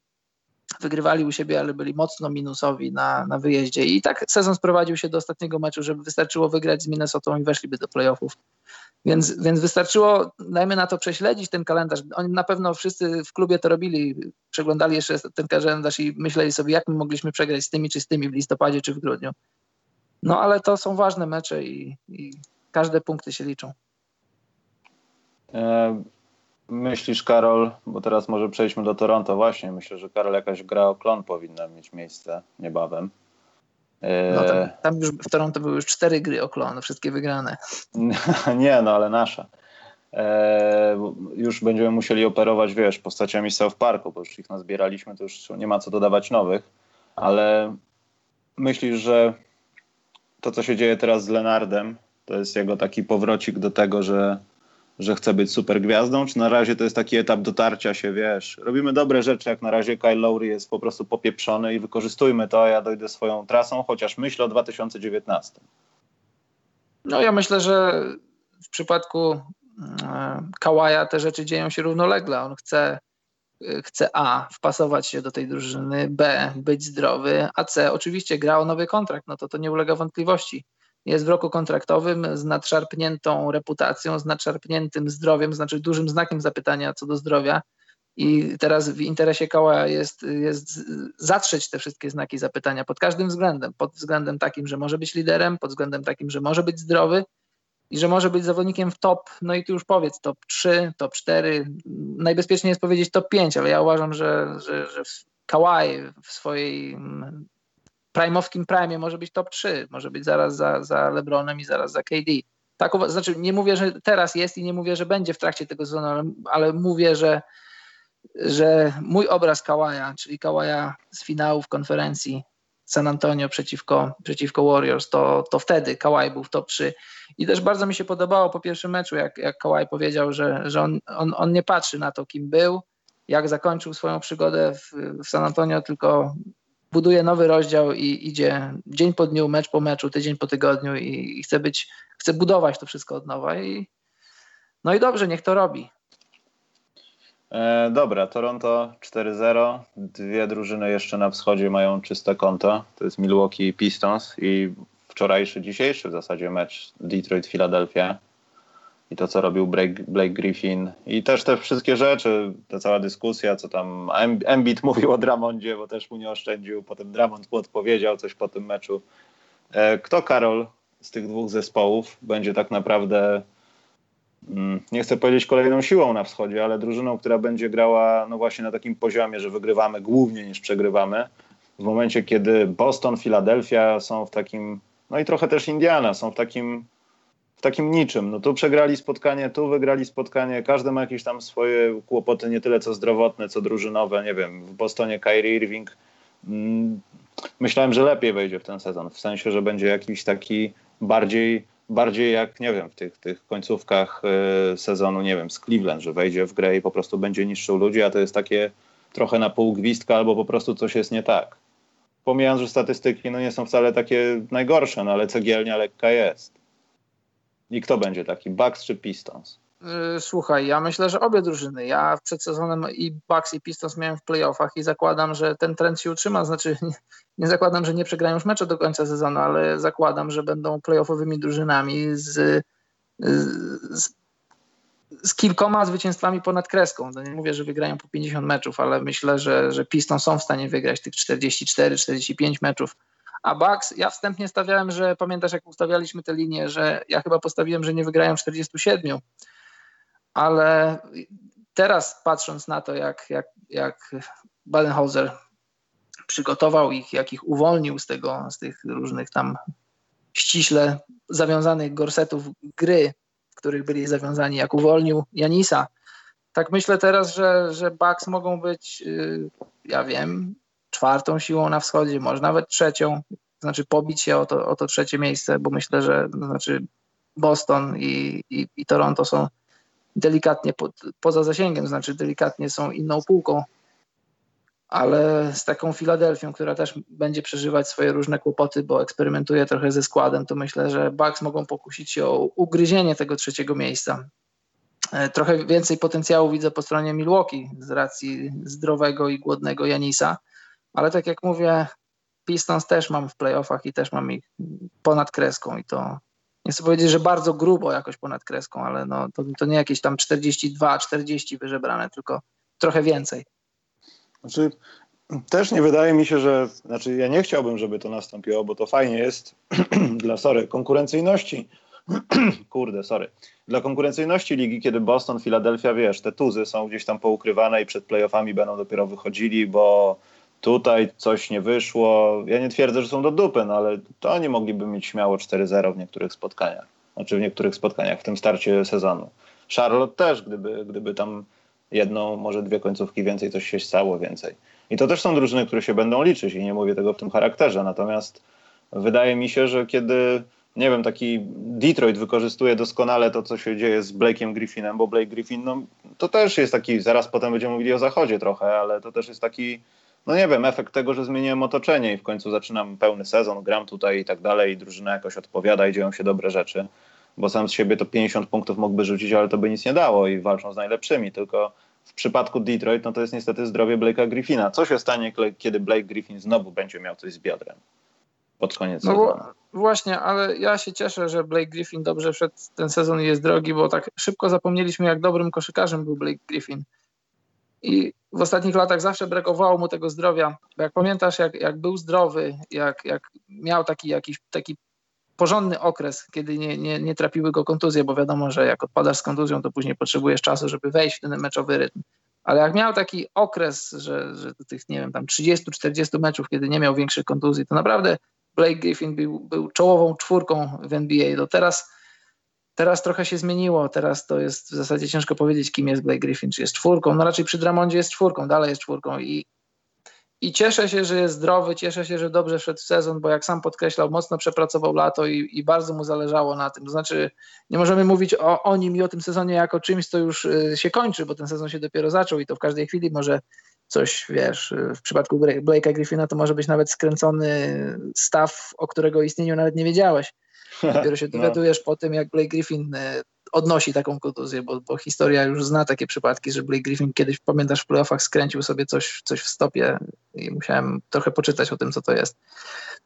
wygrywali u siebie, ale byli mocno minusowi na, na wyjeździe. I tak sezon sprowadził się do ostatniego meczu, żeby wystarczyło wygrać z Minnesotą i weszliby do playoffów. Więc, więc wystarczyło, dajmy na to, prześledzić ten kalendarz. Oni na pewno wszyscy w klubie to robili, przeglądali jeszcze ten kalendarz i myśleli sobie, jak my mogliśmy przegrać z tymi czy z tymi w listopadzie czy w grudniu. No ale to są ważne mecze i, i każde punkty się liczą. E, myślisz, Karol, bo teraz może przejdźmy do Toronto właśnie. Myślę, że Karol jakaś gra o klon powinna mieć miejsce niebawem. No tam, e, tam, już w Toronto były już cztery gry o klon, wszystkie wygrane. *laughs* Nie, no ale nasza. E, już będziemy musieli operować, wiesz, postaciami South Parku, bo już ich nazbieraliśmy, to już nie ma co dodawać nowych, ale myślisz, że to, co się dzieje teraz z Lenardem, to jest jego taki powrocik do tego, że, że chce być super gwiazdą, czy na razie to jest taki etap dotarcia się, wiesz, robimy dobre rzeczy, jak na razie Kyle Lowry jest po prostu popieprzony i wykorzystujmy to, a ja dojdę swoją trasą, chociaż myślę o 2019. No ja myślę, że w przypadku e, Kałaja te rzeczy dzieją się równolegle. On chce, e, chce A, wpasować się do tej drużyny, B, być zdrowy, a C, oczywiście gra o nowy kontrakt, no to to nie ulega wątpliwości. Jest w roku kontraktowym z nadszarpniętą reputacją, z nadszarpniętym zdrowiem, znaczy dużym znakiem zapytania co do zdrowia. I teraz w interesie Kałaja jest, jest zatrzeć te wszystkie znaki zapytania pod każdym względem. Pod względem takim, że może być liderem, pod względem takim, że może być zdrowy i że może być zawodnikiem w top, no i tu już powiedz, top 3, top 4. Najbezpieczniej jest powiedzieć top 5, ale ja uważam, że, że, że Kawhi w swojej prime'owskim prime może być top 3, może być zaraz za, za LeBronem i zaraz za KD. Tak, znaczy nie mówię, że teraz jest i nie mówię, że będzie w trakcie tego sezonu, ale, ale mówię, że że mój obraz Kałaja, czyli Kałaja z finałów konferencji San Antonio przeciwko, przeciwko Warriors, to, to wtedy Kałaj był w top 3. I też bardzo mi się podobało po pierwszym meczu, jak, jak Kałaj powiedział, że, że on, on, on nie patrzy na to, kim był, jak zakończył swoją przygodę w, w San Antonio, tylko buduje nowy rozdział i idzie dzień po dniu, mecz po meczu, tydzień po tygodniu i, i chce być, chce budować to wszystko od nowa. I, no i dobrze, niech to robi. E, dobra, Toronto 4-0. Dwie drużyny jeszcze na wschodzie mają czyste konto. To jest Milwaukee Pistons i wczorajszy, dzisiejszy w zasadzie mecz Detroit-Philadelphia i to, co robił Blake, Blake, Griffin i też te wszystkie rzeczy, ta cała dyskusja, co tam Embiid mówił o Dramondzie, bo też mu nie oszczędził, potem Dramond mu odpowiedział coś po tym meczu. E, kto, Karol, z tych dwóch zespołów będzie tak naprawdę Mm, nie chcę powiedzieć kolejną siłą na wschodzie, ale drużyną, która będzie grała no właśnie na takim poziomie, że wygrywamy głównie niż przegrywamy. W momencie, kiedy Boston, Philadelphia są w takim, no i trochę też Indiana są w takim, w takim niczym. No tu przegrali spotkanie, tu wygrali spotkanie, każdy ma jakieś tam swoje kłopoty, nie tyle co zdrowotne, co drużynowe. Nie wiem, w Bostonie Kyrie Irving mm, myślałem, że lepiej wejdzie w ten sezon, w sensie, że będzie jakiś taki bardziej bardziej jak, nie wiem, w tych, tych końcówkach y, sezonu, nie wiem, z Cleveland, że wejdzie w grę i po prostu będzie niszczył ludzi, a to jest takie trochę na pół gwizdka albo po prostu coś jest nie tak. Pomijając, że statystyki no nie są wcale takie najgorsze, no ale cegielnia lekka jest. I kto będzie taki, Bucks czy Pistons? Y, słuchaj, ja myślę, że obie drużyny. Ja przed sezonem i Bucks i Pistons miałem w playoffach i zakładam, że ten trend się utrzyma. Znaczy, nie, nie zakładam, że nie przegrają już mecze do końca sezonu, ale zakładam, że będą playoffowymi drużynami z, z, z kilkoma zwycięstwami ponad kreską. No nie mówię, że wygrają po 50 meczów, ale myślę, że, że Pistons są w stanie wygrać tych 44-45 meczów. A Bucks, ja wstępnie stawiałem, że pamiętasz, jak ustawialiśmy tę linię, że ja chyba postawiłem, że nie wygrają 47 ale teraz patrząc na to, jak, jak, jak Badenhauser przygotował ich, jak ich uwolnił z tego, z tych różnych tam ściśle zawiązanych gorsetów gry, w których byli zawiązani, jak uwolnił Janisa. Tak myślę teraz, że, że Bucks mogą być, y, ja wiem, czwartą siłą na wschodzie, może nawet trzecią, znaczy pobić się o to, o to trzecie miejsce, bo myślę, że znaczy Boston i, i, i Toronto są delikatnie po, poza zasięgiem, znaczy delikatnie są inną półką, ale z taką Filadelfią, która też będzie przeżywać swoje różne kłopoty, bo eksperymentuje trochę ze składem, to myślę, że Bucks mogą pokusić się o ugryzienie tego trzeciego miejsca. E, trochę więcej potencjału widzę po stronie Milwaukee z racji zdrowego i głodnego Janisa, ale tak jak mówię, Pistons też mam w playoffach i też mam ich ponad kreską i to nie chcę powiedzieć, że bardzo grubo jakoś ponad kreską, ale no, to, to nie jakieś tam 42-40 wyżebrane, tylko trochę więcej. Znaczy, też nie wydaje mi się, że, znaczy ja nie chciałbym, żeby to nastąpiło, bo to fajnie jest *clears throat* dla, sorry, konkurencyjności, *clears throat* kurde, sorry, dla konkurencyjności ligi, kiedy Boston, Philadelphia, wiesz, te tuzy są gdzieś tam poukrywane i przed playoffami będą dopiero wychodzili, bo tutaj coś nie wyszło. Ja nie twierdzę, że są do dupy, no ale to oni mogliby mieć śmiało 4-0 w niektórych spotkaniach. Znaczy w niektórych spotkaniach, w tym starcie sezonu. Charlotte też, gdyby, gdyby tam jedną, może dwie końcówki więcej, coś się stało więcej. I to też są drużyny, które się będą liczyć i nie mówię tego w tym charakterze. Natomiast wydaje mi się, że kiedy nie wiem, taki Detroit wykorzystuje doskonale to, co się dzieje z Blake'iem Griffinem, bo Blake Griffin, no, to też jest taki, zaraz potem będziemy mówili o zachodzie trochę, ale to też jest taki, no nie wiem, efekt tego, że zmieniłem otoczenie i w końcu zaczynam pełny sezon, gram tutaj i tak dalej i drużyna jakoś odpowiada i dzieją się dobre rzeczy, bo sam z siebie to 50 punktów mógłby rzucić, ale to by nic nie dało i walczą z najlepszymi, tylko w przypadku Detroit, no to jest niestety zdrowie Blake'a Griffina. Co się stanie, kiedy Blake Griffin znowu będzie miał coś z biodrem? pod koniec no sezonu. Właśnie, ale ja się cieszę, że Blake Griffin dobrze wszedł ten sezon i jest drogi, bo tak szybko zapomnieliśmy, jak dobrym koszykarzem był Blake Griffin. I w ostatnich latach zawsze brakowało mu tego zdrowia. Bo jak pamiętasz, jak, jak był zdrowy, jak, jak miał taki jakiś taki porządny okres, kiedy nie, nie, nie trapiły go kontuzje, bo wiadomo, że jak odpadasz z kontuzją, to później potrzebujesz czasu, żeby wejść w ten meczowy rytm. Ale jak miał taki okres, że, że tych, nie wiem, tam 30-40 meczów, kiedy nie miał większych kontuzji, to naprawdę Blake Griffin był, był czołową czwórką w NBA. No teraz, teraz trochę się zmieniło. Teraz to jest w zasadzie ciężko powiedzieć, kim jest Blake Griffin. Czy jest czwórką? No raczej przy Dramondzie jest czwórką, dalej jest czwórką. I, i cieszę się, że jest zdrowy, cieszę się, że dobrze wszedł w sezon, bo jak sam podkreślał, mocno przepracował lato i, i bardzo mu zależało na tym. To znaczy, nie możemy mówić o, o nim i o tym sezonie jako czymś, co już y, się kończy, bo ten sezon się dopiero zaczął i to w każdej chwili może coś, wiesz, w przypadku Blake'a Griffina to może być nawet skręcony staw, o którego istnieniu nawet nie wiedziałeś. Dopiero się *laughs* no. dowiadujesz no. po tym, jak Blake Griffin e, odnosi taką kontuzję, bo, bo, historia już zna takie przypadki, że Blake Griffin kiedyś, pamiętasz, w playoffach skręcił sobie coś, coś w stopie i musiałem trochę poczytać o tym, co to jest.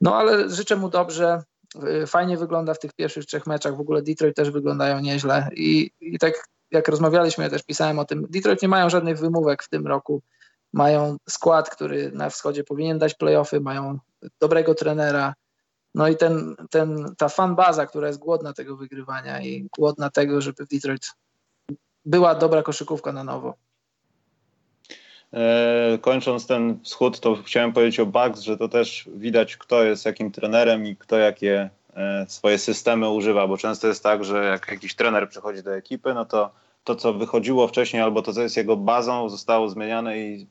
No ale życzę mu dobrze. E, fajnie wygląda w tych pierwszych trzech meczach. W ogóle Detroit też wyglądają nieźle i, i tak jak rozmawialiśmy, ja też pisałem o tym, Detroit nie mają żadnych wymówek w tym roku mają skład, który na wschodzie powinien dać playoffy, mają dobrego trenera. No i ten, ten, ta fanbaza, która jest głodna tego wygrywania i głodna tego, żeby w Detroit była dobra koszykówka na nowo. E, kończąc ten wschód, to chciałem powiedzieć o Bucks, że to też widać, kto jest jakim trenerem i kto jakie e, swoje systemy używa, bo często jest tak, że jak jakiś trener przychodzi do ekipy, no to to, co wychodziło wcześniej, albo to, co jest jego bazą, zostało zmieniane i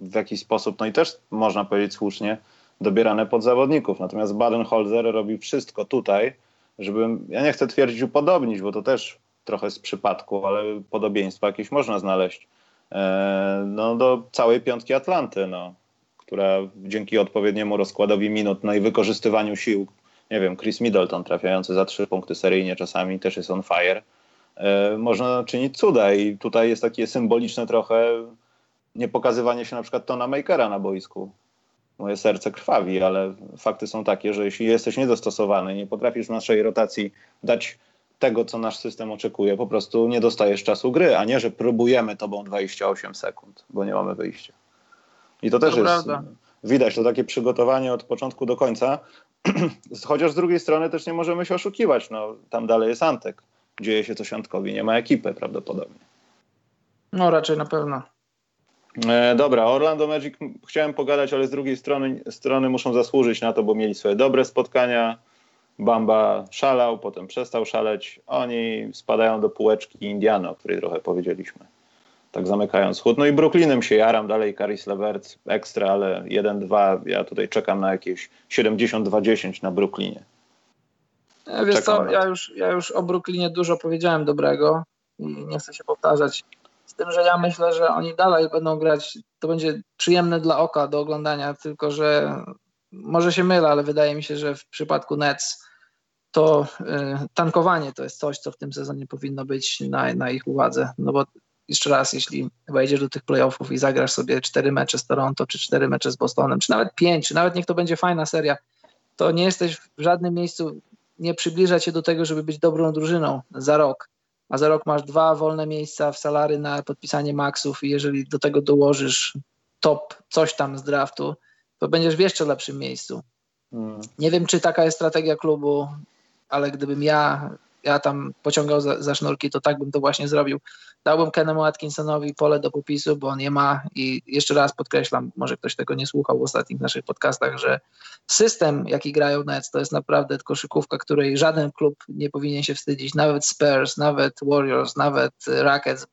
w jakiś sposób, no i też można powiedzieć słusznie, dobierane pod zawodników. Natomiast Baden-Holzer robi wszystko tutaj, żeby, ja nie chcę twierdzić upodobnić, bo to też trochę z przypadku, ale podobieństwa jakieś można znaleźć e, no, do całej piątki Atlanty, no, która dzięki odpowiedniemu rozkładowi minut no i wykorzystywaniu sił, nie wiem, Chris Middleton trafiający za trzy punkty seryjnie czasami też jest on fire, e, można czynić cuda i tutaj jest takie symboliczne trochę nie pokazywanie się na przykład Tona Makera na boisku. Moje serce krwawi, ale fakty są takie, że jeśli jesteś niedostosowany, nie potrafisz w naszej rotacji dać tego, co nasz system oczekuje, po prostu nie dostajesz czasu gry, a nie, że próbujemy tobą 28 sekund, bo nie mamy wyjścia. I to też to jest, prawda. widać, to takie przygotowanie od początku do końca, *clears throat* chociaż z drugiej strony też nie możemy się oszukiwać, no tam dalej jest Antek, dzieje się coś Antkowi, nie ma ekipy prawdopodobnie. No raczej na pewno. E, dobra, Orlando Magic chciałem pogadać, ale z drugiej strony, strony muszą zasłużyć na to, bo mieli swoje dobre spotkania. Bamba szalał, potem przestał szaleć. Oni spadają do półeczki Indiana, o której trochę powiedzieliśmy. Tak zamykając chód. No i Brooklynem się jaram, dalej Caris Levert ekstra, ale 1-2. Ja tutaj czekam na jakieś 72-10 na Brooklynie. Ja, wiesz co, ja już, ja już o Brooklynie dużo powiedziałem dobrego nie chcę się powtarzać tym, że ja myślę, że oni dalej będą grać, to będzie przyjemne dla oka do oglądania, tylko że może się mylę, ale wydaje mi się, że w przypadku Nets to y, tankowanie to jest coś, co w tym sezonie powinno być na, na ich uwadze. No bo jeszcze raz, jeśli wejdziesz do tych playoffów i zagrasz sobie cztery mecze z Toronto, czy cztery mecze z Bostonem, czy nawet pięć, czy nawet niech to będzie fajna seria, to nie jesteś w żadnym miejscu, nie przybliża cię do tego, żeby być dobrą drużyną za rok a za rok masz dwa wolne miejsca w salary na podpisanie maksów i jeżeli do tego dołożysz top coś tam z draftu, to będziesz w jeszcze lepszym miejscu. Hmm. Nie wiem, czy taka jest strategia klubu, ale gdybym ja ja tam pociągał za, za, sznurki, to tak bym to właśnie zrobił. Dałbym Kenemu Atkinsonowi pole do popisu, bo on je ma i jeszcze raz podkreślam, może ktoś tego nie słuchał w ostatnich naszych podcastach, że system, jaki grają Nets, to jest naprawdę koszykówka, której żaden klub nie powinien się wstydzić, nawet Spurs, nawet Warriors, nawet Rockets.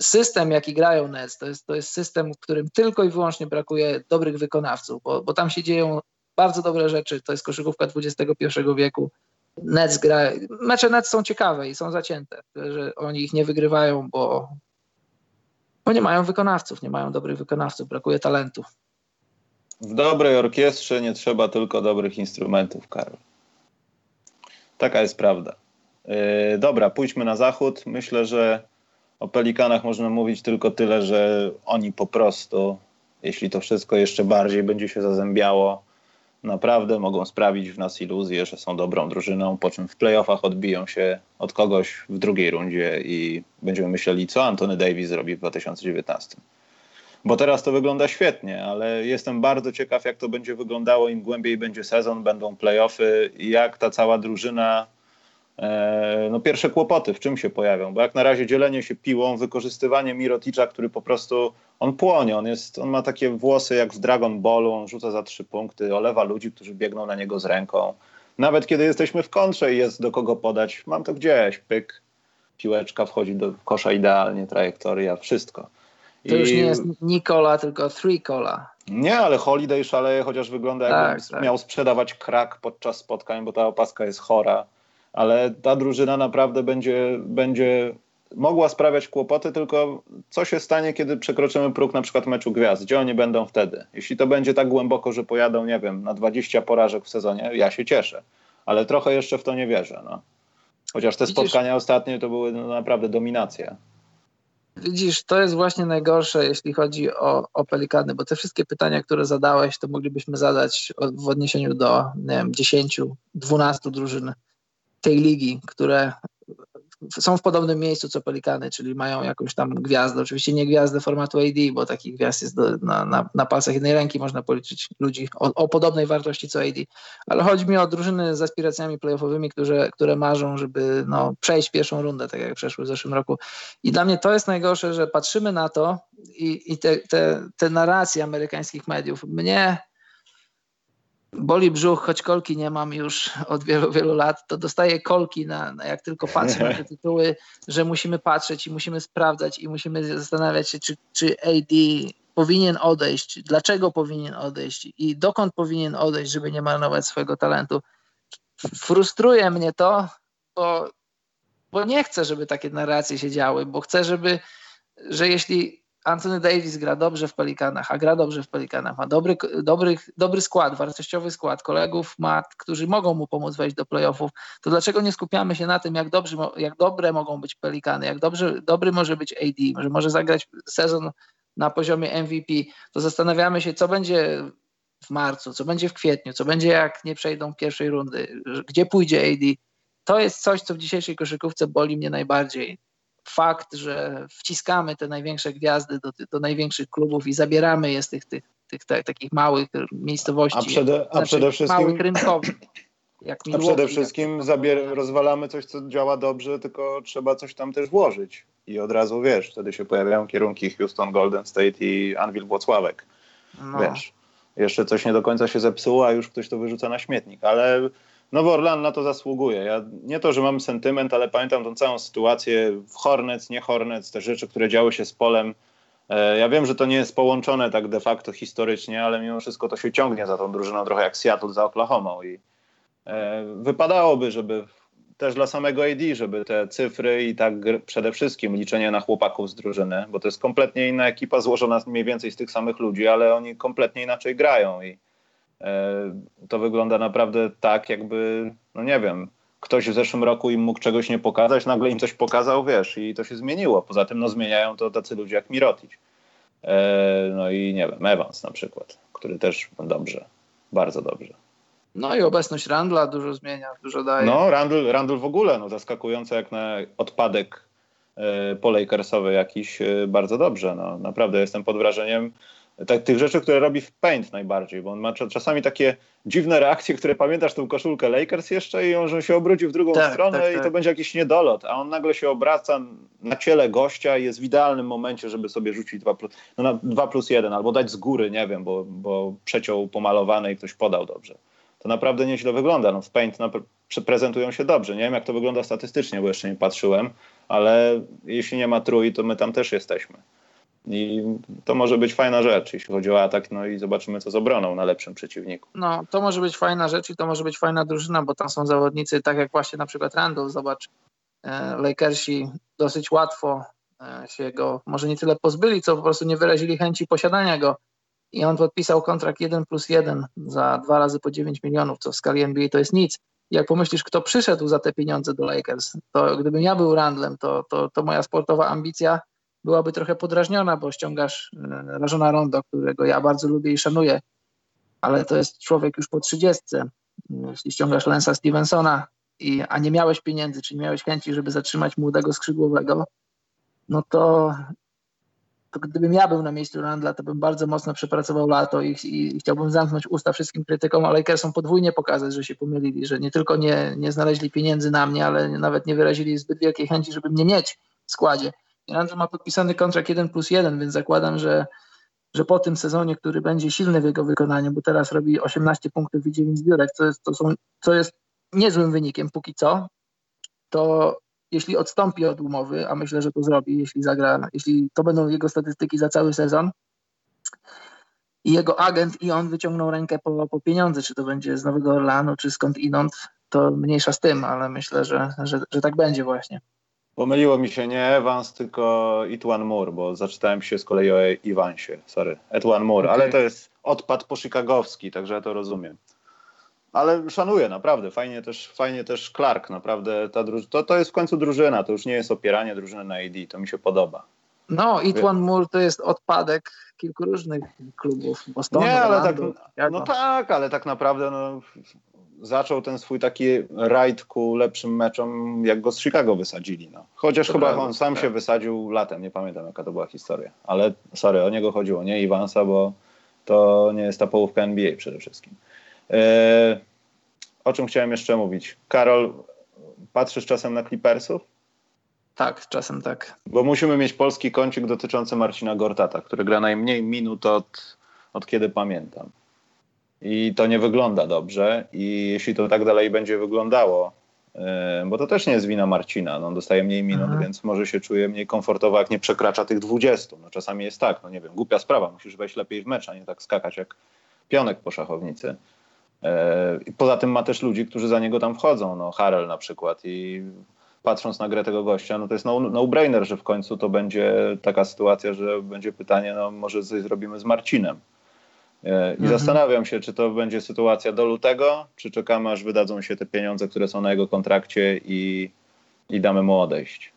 system, jaki grają Nets, to jest, to jest system, w którym tylko i wyłącznie brakuje dobrych wykonawców, bo, bo tam się dzieją bardzo dobre rzeczy. To jest koszykówka XXI wieku. Nets gra, mecze Nets są ciekawe i są zacięte, że oni ich nie wygrywają, bo, bo nie mają wykonawców, nie mają dobrych wykonawców, brakuje talentu. W dobrej orkiestrze nie trzeba tylko dobrych instrumentów, Karol. Taka jest prawda. Yy, dobra, pójdźmy na zachód. Myślę, że o Pelikanach można mówić tylko tyle, że oni po prostu, jeśli to wszystko jeszcze bardziej będzie się zazębiało, naprawdę mogą sprawić w nas iluzję, że są dobrą drużyną, po czym w playoffach odbiją się od kogoś w drugiej rundzie i będziemy myśleli, co Antony Davis zrobi w 2019. Bo teraz to wygląda świetnie, ale jestem bardzo ciekaw, jak to będzie wyglądało, im głębiej będzie sezon, będą playoffy i jak ta cała drużyna no pierwsze kłopoty w czym się pojawią, bo jak na razie dzielenie się piłą, wykorzystywanie Miroticza, który po prostu, on płonie, on, jest, on ma takie włosy jak w Dragon Ballu, on rzuca za trzy punkty, olewa ludzi, którzy biegną na niego z ręką. Nawet kiedy jesteśmy w kontrze i jest do kogo podać, mam to gdzieś, pyk, piłeczka wchodzi do kosza idealnie, trajektoria, wszystko. To I... już nie jest Nikola, tylko Three Cola. Nie, ale Holiday szaleje, chociaż wygląda jakby tak, tak. miał sprzedawać krak podczas spotkań, bo ta opaska jest chora ale ta drużyna naprawdę będzie, będzie mogła sprawiać kłopoty, tylko co się stanie, kiedy przekroczymy próg na przykład meczu gwiazd? Gdzie oni będą wtedy? Jeśli to będzie tak głęboko, że pojadą, nie wiem, na 20 porażek w sezonie, ja się cieszę, ale trochę jeszcze w to nie wierzę. No. Chociaż te Widzisz, spotkania ostatnie to były no, naprawdę dominacja. Widzisz, to jest właśnie najgorsze, jeśli chodzi o, o pelikany, bo te wszystkie pytania, które zadałeś, to moglibyśmy zadać w odniesieniu do nie wiem, 10, 12 drużyn tej ligi, które są w podobnym miejscu co Pelikany, czyli mają jakąś tam gwiazdę. Oczywiście nie gwiazdę formatu AD, bo takich gwiazd jest do, na, na, na palcach jednej ręki, można policzyć ludzi o, o, podobnej wartości co AD. Ale chodzi mi o drużyny z aspiracjami playoffowymi, które, które marzą, żeby no, przejść pierwszą rundę, tak jak przeszły w zeszłym roku. I dla mnie to jest najgorsze, że patrzymy na to i, i te, te, te narracje amerykańskich mediów mnie boli brzuch, choć kolki nie mam już od wielu, wielu lat, to dostaję kolki na, na jak tylko patrzę na te *laughs* tytuły, że musimy patrzeć i musimy sprawdzać i musimy zastanawiać się, czy, czy AD powinien odejść, dlaczego powinien odejść i dokąd powinien odejść, żeby nie marnować swojego talentu. Frustruje mnie to, bo, bo nie chcę, żeby takie narracje się działy, bo chcę, żeby, że jeśli Anthony Davis gra dobrze w Pelikanach, a gra dobrze w Pelikanach, ma dobry, dobry, dobry skład, wartościowy skład, kolegów ma, którzy mogą mu pomóc wejść do playoffów, to dlaczego nie skupiamy się na tym, jak, dobrze, jak dobre mogą być Pelikany, jak dobrze, dobry może być AD, że może zagrać sezon na poziomie MVP, to zastanawiamy się, co będzie w marcu, co będzie w kwietniu, co będzie jak nie przejdą pierwszej rundy, gdzie pójdzie AD. To jest coś, co w dzisiejszej koszykówce boli mnie najbardziej fakt, że wciskamy te największe gwiazdy do, do największych klubów i zabieramy je z tych, tych, tych, takich małych miejscowości, a przede, a znaczy przede wszystkim, małych rynkowych. A przede wszystkim zabier, rozwalamy coś, co działa dobrze, tylko trzeba coś tam też włożyć. I od razu wiesz, wtedy się pojawiają kierunki Houston, Golden State i Anvil Włocławek. No. Wiesz, jeszcze coś nie do końca się zepsuło, a już ktoś to wyrzuca na śmietnik, ale Nowy Orlan na to zasługuje. Ja, nie to, że mam sentyment, ale pamiętam tą całą sytuację w Hornets, nie Hornets, te rzeczy, które działy się z polem. E, ja wiem, że to nie jest połączone tak de facto historycznie, ale mimo wszystko to się ciągnie za tą drużyną trochę jak Seattle za Oklahoma i e, wypadałoby, żeby też dla samego AD, żeby te cyfry i tak przede wszystkim liczenie na chłopaków z drużyny, bo to jest kompletnie inna ekipa złożona mniej więcej z tych samych ludzi, ale oni kompletnie inaczej grają i to wygląda naprawdę tak, jakby, no nie wiem, ktoś w zeszłym roku im mógł czegoś nie pokazać, nagle im coś pokazał, wiesz, i to się zmieniło. Poza tym, no zmieniają to tacy ludzie jak Mirotic. E, no i nie wiem, Evans na przykład, który też dobrze, bardzo dobrze. No i obecność Randla dużo zmienia, dużo daje. No, Randl, Randl w ogóle, no zaskakujące jak na odpadek e, po Lakersowy jakiś, bardzo dobrze. No, naprawdę jestem pod wrażeniem tak, tych rzeczy, które robi w Paint najbardziej, bo on ma czasami takie dziwne reakcje, które pamiętasz tą koszulkę Lakers jeszcze i on że się obrócił w drugą tak, stronę tak, i to tak. będzie jakiś niedolot, a on nagle się obraca na ciele gościa i jest w idealnym momencie, żeby sobie rzucić 2 plus, no na 2 plus 1 albo dać z góry, nie wiem, bo, bo przeciął pomalowane i ktoś podał dobrze. To naprawdę nieźle wygląda. No, w Paint prezentują się dobrze. Nie wiem, jak to wygląda statystycznie, bo jeszcze nie patrzyłem, ale jeśli nie ma trój, to my tam też jesteśmy. I to może być fajna rzecz, jeśli chodzi o atak, no i zobaczymy, co z obroną na lepszym przeciwniku. No, to może być fajna rzecz i to może być fajna drużyna, bo tam są zawodnicy, tak jak właśnie na przykład Randall, zobacz, e, Lakersi dosyć łatwo e, się go może nie tyle pozbyli, co po prostu nie wyrazili chęci posiadania go. I on podpisał kontrakt 1 plus 1 za dwa razy po 9 milionów, co w skali NBA to jest nic. Jak pomyślisz, kto przyszedł za te pieniądze do Lakers, to gdybym ja był Randlem, to, to, to moja sportowa ambicja byłaby trochę podrażniona, bo ściągasz e, Rażona Rondo, którego ja bardzo lubię i szanuję, ale to jest człowiek już po trzydziestce. Jeśli ściągasz Lensa Stevensona, i, a nie miałeś pieniędzy, czy nie miałeś chęci, żeby zatrzymać młodego skrzydłowego, no to, to gdybym ja był na miejscu Randla, to bym bardzo mocno przepracował lato i, i, i chciałbym zamknąć usta wszystkim krytykom, ale Lakersom podwójnie pokazać, że się pomylili, że nie tylko nie, nie znaleźli pieniędzy na mnie, ale nawet nie wyrazili zbyt wielkiej chęci, żeby mnie mieć w składzie. Randall ma podpisany kontrakt 1 plus 1, więc zakładam, że, że po tym sezonie, który będzie silny w jego wykonaniu, bo teraz robi 18 punktów i 9 zbiórek, co jest, to są, co jest niezłym wynikiem póki co, to jeśli odstąpi od umowy, a myślę, że to zrobi, jeśli zagra, jeśli to będą jego statystyki za cały sezon, i jego agent i on wyciągną rękę po, po pieniądze, czy to będzie z Nowego Orlanu, czy skąd inąd, to mniejsza z tym, ale myślę, że, że, że tak będzie właśnie. Pomyliło mi się nie Evans, tylko Etwan Moore, bo zaczytałem się z kolei o Evansie, sorry, Etwan Moore, okay. ale to jest odpad pochicagowski, także ja to rozumiem. Ale szanuję, naprawdę, fajnie też, fajnie też Clark, naprawdę, ta druż- to, to jest w końcu drużyna, to już nie jest opieranie drużyny na AD, to mi się podoba. No, Etwan Moore to jest odpadek kilku różnych klubów. Bostonu, nie, ale tak, no tak, ale tak naprawdę no, zaczął ten swój taki rajd ku lepszym meczom, jak go z Chicago wysadzili. No. Chociaż to chyba prawda, on sam tak. się wysadził latem, nie pamiętam jaka to była historia. Ale sorry, o niego chodziło, nie Iwansa, bo to nie jest ta połówka NBA przede wszystkim. E, o czym chciałem jeszcze mówić? Karol, patrzysz czasem na Clippersów? Tak, czasem tak. Bo musimy mieć polski kącik dotyczący Marcina Gortata, który gra najmniej minut od, od kiedy pamiętam i to nie wygląda dobrze i jeśli to tak dalej będzie wyglądało, e, bo to też nie jest wina Marcina, no on dostaje mniej minut, mhm. więc może się czuje mniej komfortowo, jak nie przekracza tych 20. No czasami jest tak, no nie wiem, głupia sprawa, musisz wejść lepiej w mecz, a nie tak skakać jak pionek po szachownicy. E, I poza tym ma też ludzi, którzy za niego tam wchodzą, no Harel na przykład i patrząc na grę tego gościa, no to jest no-brainer, no że w końcu to będzie taka sytuacja, że będzie pytanie, no może coś zrobimy z Marcinem. E, I mhm. zastanawiam się, czy to będzie sytuacja do lutego, czy czekamy, aż wydadzą się te pieniądze, które są na jego kontrakcie i, i damy mu odejść.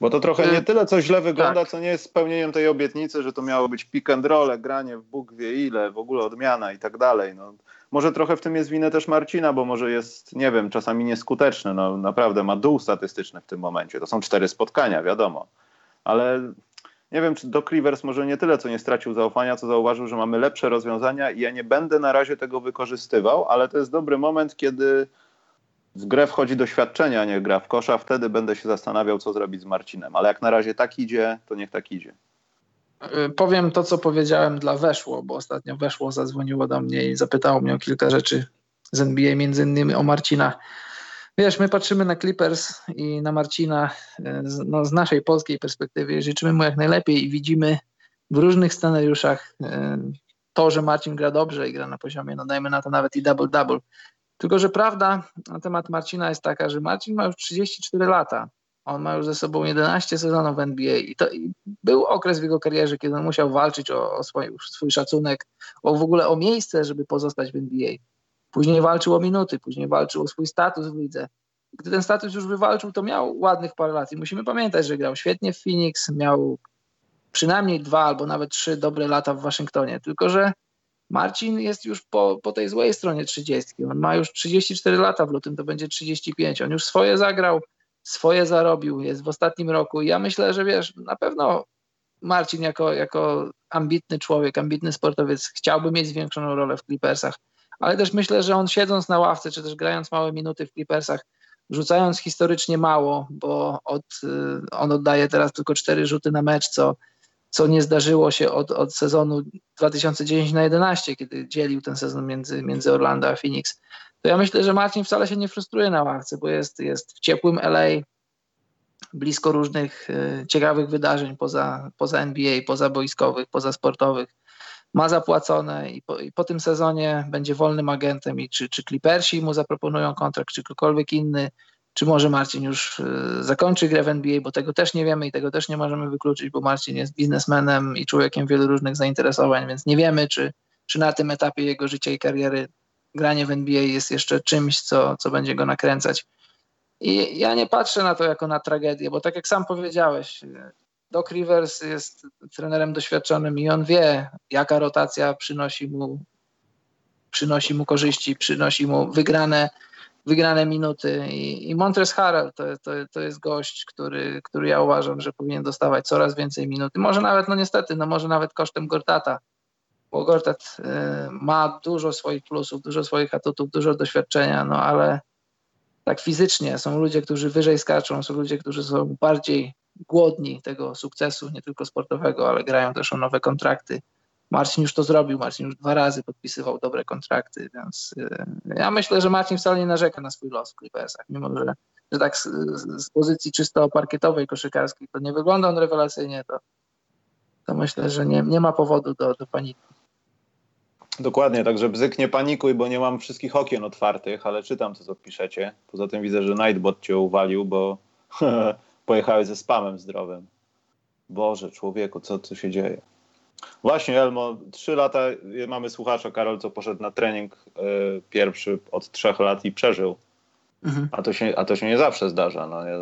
Bo to trochę nie y, tyle, co źle wygląda, tak. co nie jest spełnieniem tej obietnicy, że to miało być pick and roll, granie w Bóg wie ile, w ogóle odmiana i tak dalej. No, może trochę w tym jest winę też Marcina, bo może jest, nie wiem, czasami nieskuteczny. No, naprawdę ma dół statystyczny w tym momencie. To są cztery spotkania, wiadomo. Ale nie wiem, czy do Rivers może nie tyle, co nie stracił zaufania, co zauważył, że mamy lepsze rozwiązania i ja nie będę na razie tego wykorzystywał, ale to jest dobry moment, kiedy w grę wchodzi doświadczenie, a nie gra w kosza, wtedy będę się zastanawiał, co zrobić z Marcinem. Ale jak na razie tak idzie, to niech tak idzie. Y, powiem to, co powiedziałem dla Weszło, bo ostatnio Weszło zadzwoniło do mnie i zapytało mnie o kilka rzeczy z NBA, między innymi o Marcina. Wiesz, my patrzymy na Clippers i na Marcina e, z, no, z naszej polskiej perspektywy. Życzymy mu jak najlepiej i widzimy w różnych scenariuszach e, to, że Marcin gra dobrze i gra na poziomie, no dajmy na to nawet i double-double. Tylko, że prawda na temat Marcina jest taka, że Marcin ma już 34 lata. On ma już ze sobą 11 sezonów w NBA i to i był okres w jego karierze, kiedy on musiał walczyć o, o swój, swój szacunek, o w ogóle o miejsce, żeby pozostać w NBA. Później walczył o minuty, później walczył o swój status w lidze. Gdy ten status już wywalczył, to miał ładnych parę lat i musimy pamiętać, że grał świetnie w Phoenix, miał przynajmniej dwa albo nawet trzy dobre lata w Waszyngtonie. Tylko, że Marcin jest już po, po tej złej stronie 30. On ma już 34 lata, w lutym to będzie 35. On już swoje zagrał, swoje zarobił, jest w ostatnim roku. I ja myślę, że wiesz, na pewno Marcin jako, jako ambitny człowiek, ambitny sportowiec chciałby mieć zwiększoną rolę w Clippersach ale też myślę, że on siedząc na ławce, czy też grając małe minuty w Clippersach, rzucając historycznie mało, bo od, y, on oddaje teraz tylko cztery rzuty na mecz, co, co nie zdarzyło się od, od sezonu 2010 na 11, kiedy dzielił ten sezon między, między Orlando a Phoenix. To ja myślę, że Marcin wcale się nie frustruje na ławce, bo jest, jest w ciepłym LA, blisko różnych y, ciekawych wydarzeń poza, poza NBA, poza boiskowych, poza sportowych. Ma zapłacone i po, i po tym sezonie będzie wolnym agentem i czy, czy Clippersi mu zaproponują kontrakt, czy ktokolwiek inny, czy może Marcin już y, zakończy grę w NBA, bo tego też nie wiemy i tego też nie możemy wykluczyć, bo Marcin jest biznesmenem i człowiekiem wielu różnych zainteresowań, więc nie wiemy, czy, czy na tym etapie jego życia i kariery granie w NBA jest jeszcze czymś, co, co będzie go nakręcać. I ja nie patrzę na to jako na tragedię, bo tak jak sam powiedziałeś, Doc Rivers jest trenerem doświadczonym i on wie, jaka rotacja przynosi mu, przynosi mu korzyści, przynosi mu wygrane, wygrane minuty. I, i Montres Harrell to, to, to jest gość, który, który ja uważam, że powinien dostawać coraz więcej minuty. Może nawet, no niestety, no może nawet kosztem Gortata, bo Gortat y, ma dużo swoich plusów, dużo swoich atutów, dużo doświadczenia, no ale tak fizycznie są ludzie, którzy wyżej skaczą, są ludzie, którzy są bardziej głodni tego sukcesu, nie tylko sportowego, ale grają też o nowe kontrakty. Marcin już to zrobił, Marcin już dwa razy podpisywał dobre kontrakty, więc y, ja myślę, że Marcin wcale nie narzeka na swój los w Clippersach, mimo że, że tak z, z, pozycji czysto parkietowej, koszykarskiej to nie wygląda on rewelacyjnie, to, to myślę, że nie, nie ma powodu do, do paniki. Dokładnie, także bzyk nie panikuj, bo nie mam wszystkich okien otwartych, ale czytam to, co piszecie. Poza tym widzę, że Nightbot cię uwalił, bo *laughs* pojechałeś ze spamem zdrowym. Boże, człowieku, co tu się dzieje? Właśnie, Elmo, trzy lata, mamy słuchacza, Karol, co poszedł na trening y, pierwszy od trzech lat i przeżył. Mhm. A, to się, a to się nie zawsze zdarza. No, ja,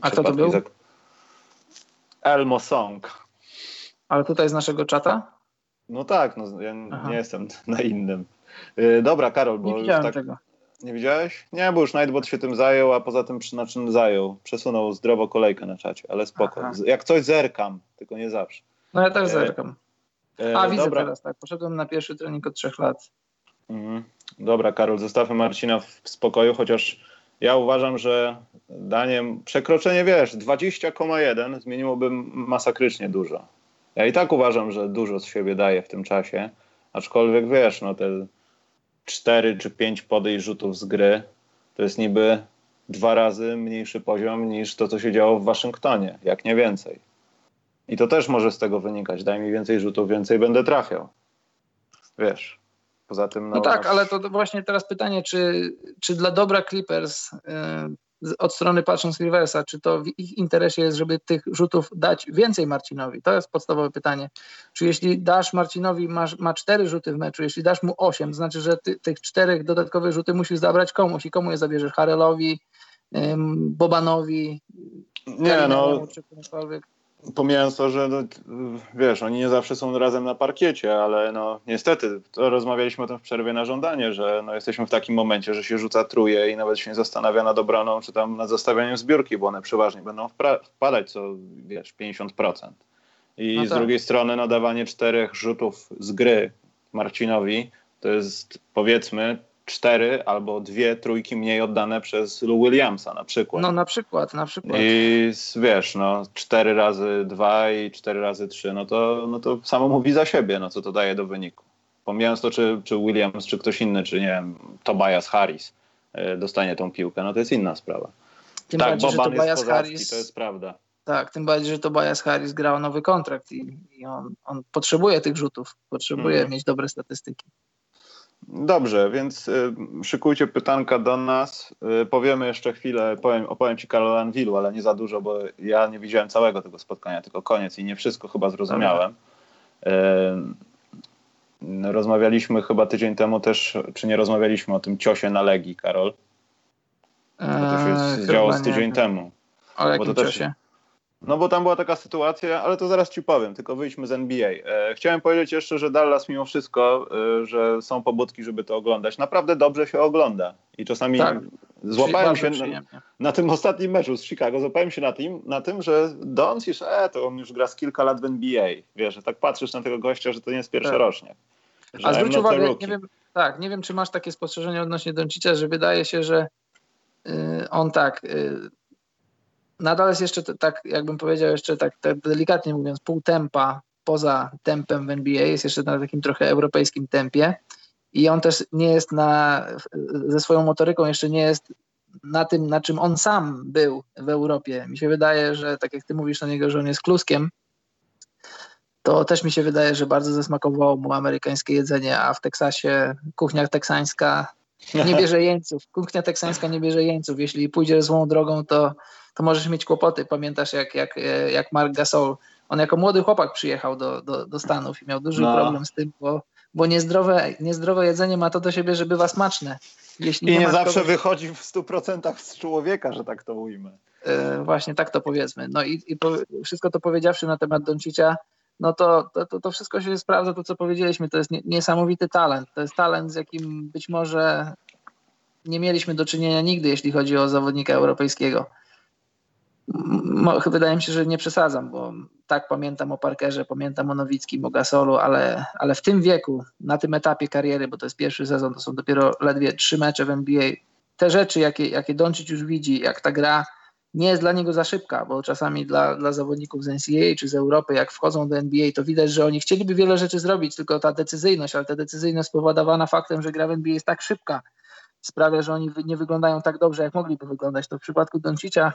a kto to był? Elmo Song. Ale tutaj z naszego czata? No tak, no, ja Aha. nie jestem *laughs* na innym. Yy, dobra, Karol, bo nie widziałem tak... tego. Nie widziałeś? Nie, bo już Nightbot się tym zajął, a poza tym na czym zajął? Przesunął zdrowo kolejkę na czacie, ale spoko. Aha. Jak coś zerkam, tylko nie zawsze. No ja też e, zerkam. E, a, widzę dobra. teraz, tak. Poszedłem na pierwszy trening od trzech lat. Mhm. Dobra, Karol, zostawmy Marcina w spokoju, chociaż ja uważam, że daniem przekroczenie, wiesz, 20,1 zmieniłoby masakrycznie dużo. Ja i tak uważam, że dużo z siebie daje w tym czasie, aczkolwiek wiesz, no te cztery czy pięć podejść rzutów z gry to jest niby dwa razy mniejszy poziom niż to, co się działo w Waszyngtonie, jak nie więcej. I to też może z tego wynikać. Daj mi więcej rzutów, więcej będę trafiał. Wiesz. Poza tym. No, no tak, ale to właśnie teraz pytanie, czy, czy dla dobra Clippers yy, od strony patrząc Riversa, czy to w ich interesie jest, żeby tych rzutów dać więcej Marcinowi? To jest podstawowe pytanie. Czy jeśli dasz Marcinowi, masz, ma cztery rzuty w meczu, jeśli dasz mu osiem, to znaczy, że ty, tych czterech dodatkowych rzuty musisz zabrać komuś i komu je zabierzesz? Harelowi, Bobanowi, nie, no, czy komukolwiek? Pomijając to, że no, wiesz, oni nie zawsze są razem na parkiecie, ale no niestety, to rozmawialiśmy o tym w przerwie na żądanie, że no, jesteśmy w takim momencie, że się rzuca truje i nawet się nie zastanawia nad obroną, czy tam nad zostawianiem zbiórki, bo one przeważnie będą wpadać co, wiesz, 50%. I no tak. z drugiej strony nadawanie czterech rzutów z gry Marcinowi to jest powiedzmy cztery albo dwie trójki mniej oddane przez Lou Williamsa na przykład. No na przykład, na przykład. I wiesz, no cztery razy dwa i cztery razy trzy, no to, no to samo mówi za siebie, no co to daje do wyniku. Pomijając to, czy, czy Williams, czy ktoś inny, czy nie wiem, Tobias Harris y, dostanie tą piłkę, no to jest inna sprawa. Tym tak, bardziej, Boban jest Harris, to jest prawda. Tak, tym bardziej, że Tobias Harris grał nowy kontrakt i, i on, on, potrzebuje tych rzutów, potrzebuje hmm. mieć dobre statystyki. Dobrze, więc y, szykujcie pytanka do nas. Y, powiemy jeszcze chwilę, powiem, opowiem Ci Karol Anwilu, ale nie za dużo, bo ja nie widziałem całego tego spotkania, tylko koniec i nie wszystko chyba zrozumiałem. Y, rozmawialiśmy chyba tydzień temu też, czy nie rozmawialiśmy o tym ciosie na Legii, Karol? Bo to się eee, działo z tydzień temu. O jakim ciosie? No bo tam była taka sytuacja, ale to zaraz ci powiem, tylko wyjdźmy z NBA. E, chciałem powiedzieć jeszcze, że Dallas mimo wszystko, e, że są pobudki, żeby to oglądać. Naprawdę dobrze się ogląda. I czasami tak. złapałem się na, na, tym ostatnim meczu z Chicago, złapałem się na tym, na tym że Doncic, e, to on już gra z kilka lat w NBA. Wiesz, że tak patrzysz na tego gościa, że to nie jest pierwszorocznie. Tak. A zwróć uwagę, nie wiem, tak, nie wiem, czy masz takie spostrzeżenie odnośnie Doncicia, że wydaje się, że y, on tak... Nadal jest jeszcze tak, jakbym powiedział, jeszcze tak, tak delikatnie mówiąc, pół tempa poza tempem w NBA, jest jeszcze na takim trochę europejskim tempie i on też nie jest na, ze swoją motoryką jeszcze nie jest na tym, na czym on sam był w Europie. Mi się wydaje, że tak jak ty mówisz na niego, że on jest kluskiem, to też mi się wydaje, że bardzo zasmakowało mu amerykańskie jedzenie, a w Teksasie kuchnia teksańska nie bierze jeńców. Kuchnia teksańska nie bierze jeńców. Jeśli pójdziesz złą drogą, to, to możesz mieć kłopoty. Pamiętasz, jak, jak, jak Mark Gasol, on jako młody chłopak przyjechał do, do, do Stanów i miał duży no. problem z tym, bo, bo niezdrowe, niezdrowe jedzenie ma to do siebie, że bywa smaczne. Jeśli I nie, nie zawsze kogoś... wychodzi w 100% z człowieka, że tak to ujmę. Yy, właśnie tak to powiedzmy. No i, i po, wszystko to powiedziawszy na temat Doncicia, no to, to, to, wszystko się sprawdza, to co powiedzieliśmy, to jest niesamowity talent. To jest talent, z jakim być może nie mieliśmy do czynienia nigdy, jeśli chodzi o zawodnika europejskiego. Wydaje mi się, że nie przesadzam, bo tak pamiętam o Parkerze, pamiętam o Nowickim, o Gasolu, ale, ale w tym wieku, na tym etapie kariery, bo to jest pierwszy sezon, to są dopiero ledwie trzy mecze w NBA, te rzeczy, jakie, jakie Doncic już widzi, jak ta gra nie jest dla niego za szybka, bo czasami dla, dla zawodników z NCAA czy z Europy, jak wchodzą do NBA, to widać, że oni chcieliby wiele rzeczy zrobić, tylko ta decyzyjność, ale ta decyzyjność spowodowana faktem, że gra w NBA jest tak szybka, sprawia, że oni nie wyglądają tak dobrze, jak mogliby wyglądać. To w przypadku Doncicia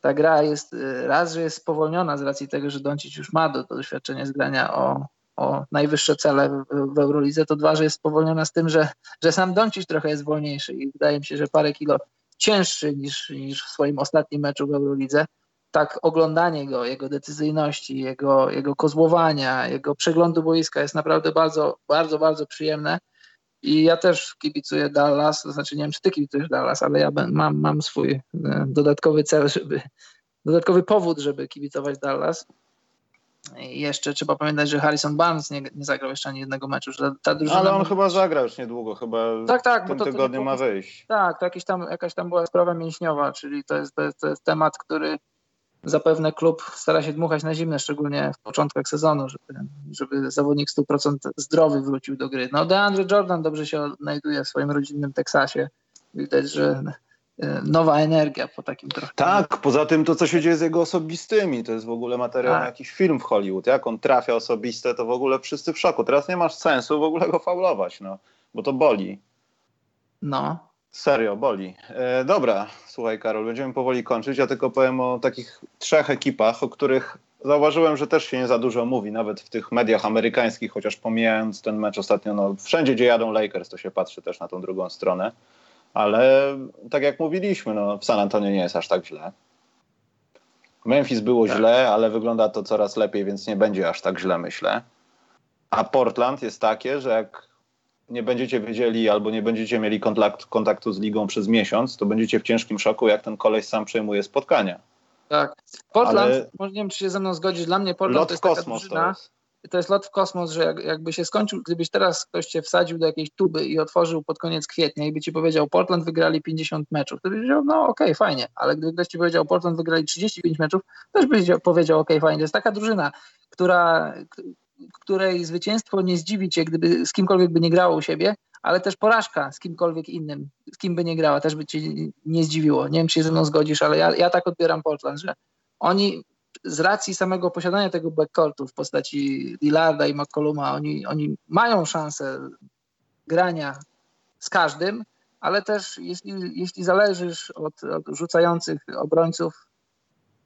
ta gra jest y, raz, że jest spowolniona z racji tego, że Doncic już ma do, do doświadczenia z grania o, o najwyższe cele w, w Eurolidze, to dwa, że jest spowolniona z tym, że, że sam Doncic trochę jest wolniejszy i wydaje mi się, że parę kilo cięższy niż, niż w swoim ostatnim meczu w Eurolidze. Tak oglądanie go, jego decyzyjności, jego, jego kozłowania, jego przeglądu boiska jest naprawdę bardzo, bardzo, bardzo przyjemne. I ja też kibicuję Dallas, to znaczy nie wiem, czy ty kibicujesz Dallas, ale ja mam, mam swój e, dodatkowy cel, żeby, dodatkowy powód, żeby kibicować Dallas. I jeszcze trzeba pamiętać, że Harrison Barnes nie, nie zagrał jeszcze ani jednego meczu. Że ta drużyna Ale on chyba zagra już niedługo, chyba tak, tak, w tym to, tygodniu to, ma wyjść. Tak, to jakieś tam, jakaś tam była sprawa mięśniowa, czyli to jest, to jest, to jest temat, który zapewne klub stara się dmuchać na zimne, szczególnie w początkach sezonu, żeby, żeby zawodnik 100% zdrowy wrócił do gry. No DeAndre Jordan dobrze się odnajduje w swoim rodzinnym Teksasie. Widać, że e, nowa energia po takim trochę. Tak, poza tym to, co się dzieje z jego osobistymi, to jest w ogóle materiał tak. na jakiś film w Hollywood. Jak on trafia osobiste, to w ogóle wszyscy w szoku. Teraz nie masz sensu w ogóle go faulować, no, bo to boli. No, Serio, boli. E, dobra, słuchaj Karol, będziemy powoli kończyć. Ja tylko powiem o takich trzech ekipach, o których zauważyłem, że też się nie za dużo mówi, nawet w tych mediach amerykańskich, chociaż pomijając ten mecz ostatnio, no wszędzie gdzie jadą Lakers, to się patrzy też na tą drugą stronę. Ale tak jak mówiliśmy, no w San Antonio nie jest aż tak źle. Memphis było tak. źle, ale wygląda to coraz lepiej, więc nie będzie aż tak źle, myślę. A Portland jest takie, że jak nie będziecie wiedzieli albo nie będziecie mieli kontakt, kontaktu z ligą przez miesiąc, to będziecie w ciężkim szoku, jak ten koleś sam przejmuje spotkania. Tak. Portland, Ale... może nie wiem, czy się ze mną zgodzisz, dla mnie Portland lot to jest w kosmos drużyna, to jest. To jest lot w kosmos, że jak, jakby się skończył, gdybyś teraz ktoś cię wsadził do jakiejś tuby i otworzył pod koniec kwietnia i by ci powiedział, Portland wygrali 50 meczów, to byś powiedział, no okej, okay, fajnie, ale gdyby ktoś ci powiedział, Portland wygrali 35 meczów, też byś powiedział, okej, okay, fajnie. To jest taka drużyna, która, której zwycięstwo nie zdziwi cię, gdyby z kimkolwiek by nie grało u siebie, ale też porażka z kimkolwiek innym, z kim by nie grała, też by cię nie zdziwiło. Nie wiem, czy się ze mną zgodzisz, ale ja, ja tak odbieram Portland, że oni z racji samego posiadania tego backcourtu w postaci Lillarda i McColluma, oni, oni mają szansę grania z każdym, ale też jeśli, jeśli zależysz od, od rzucających obrońców,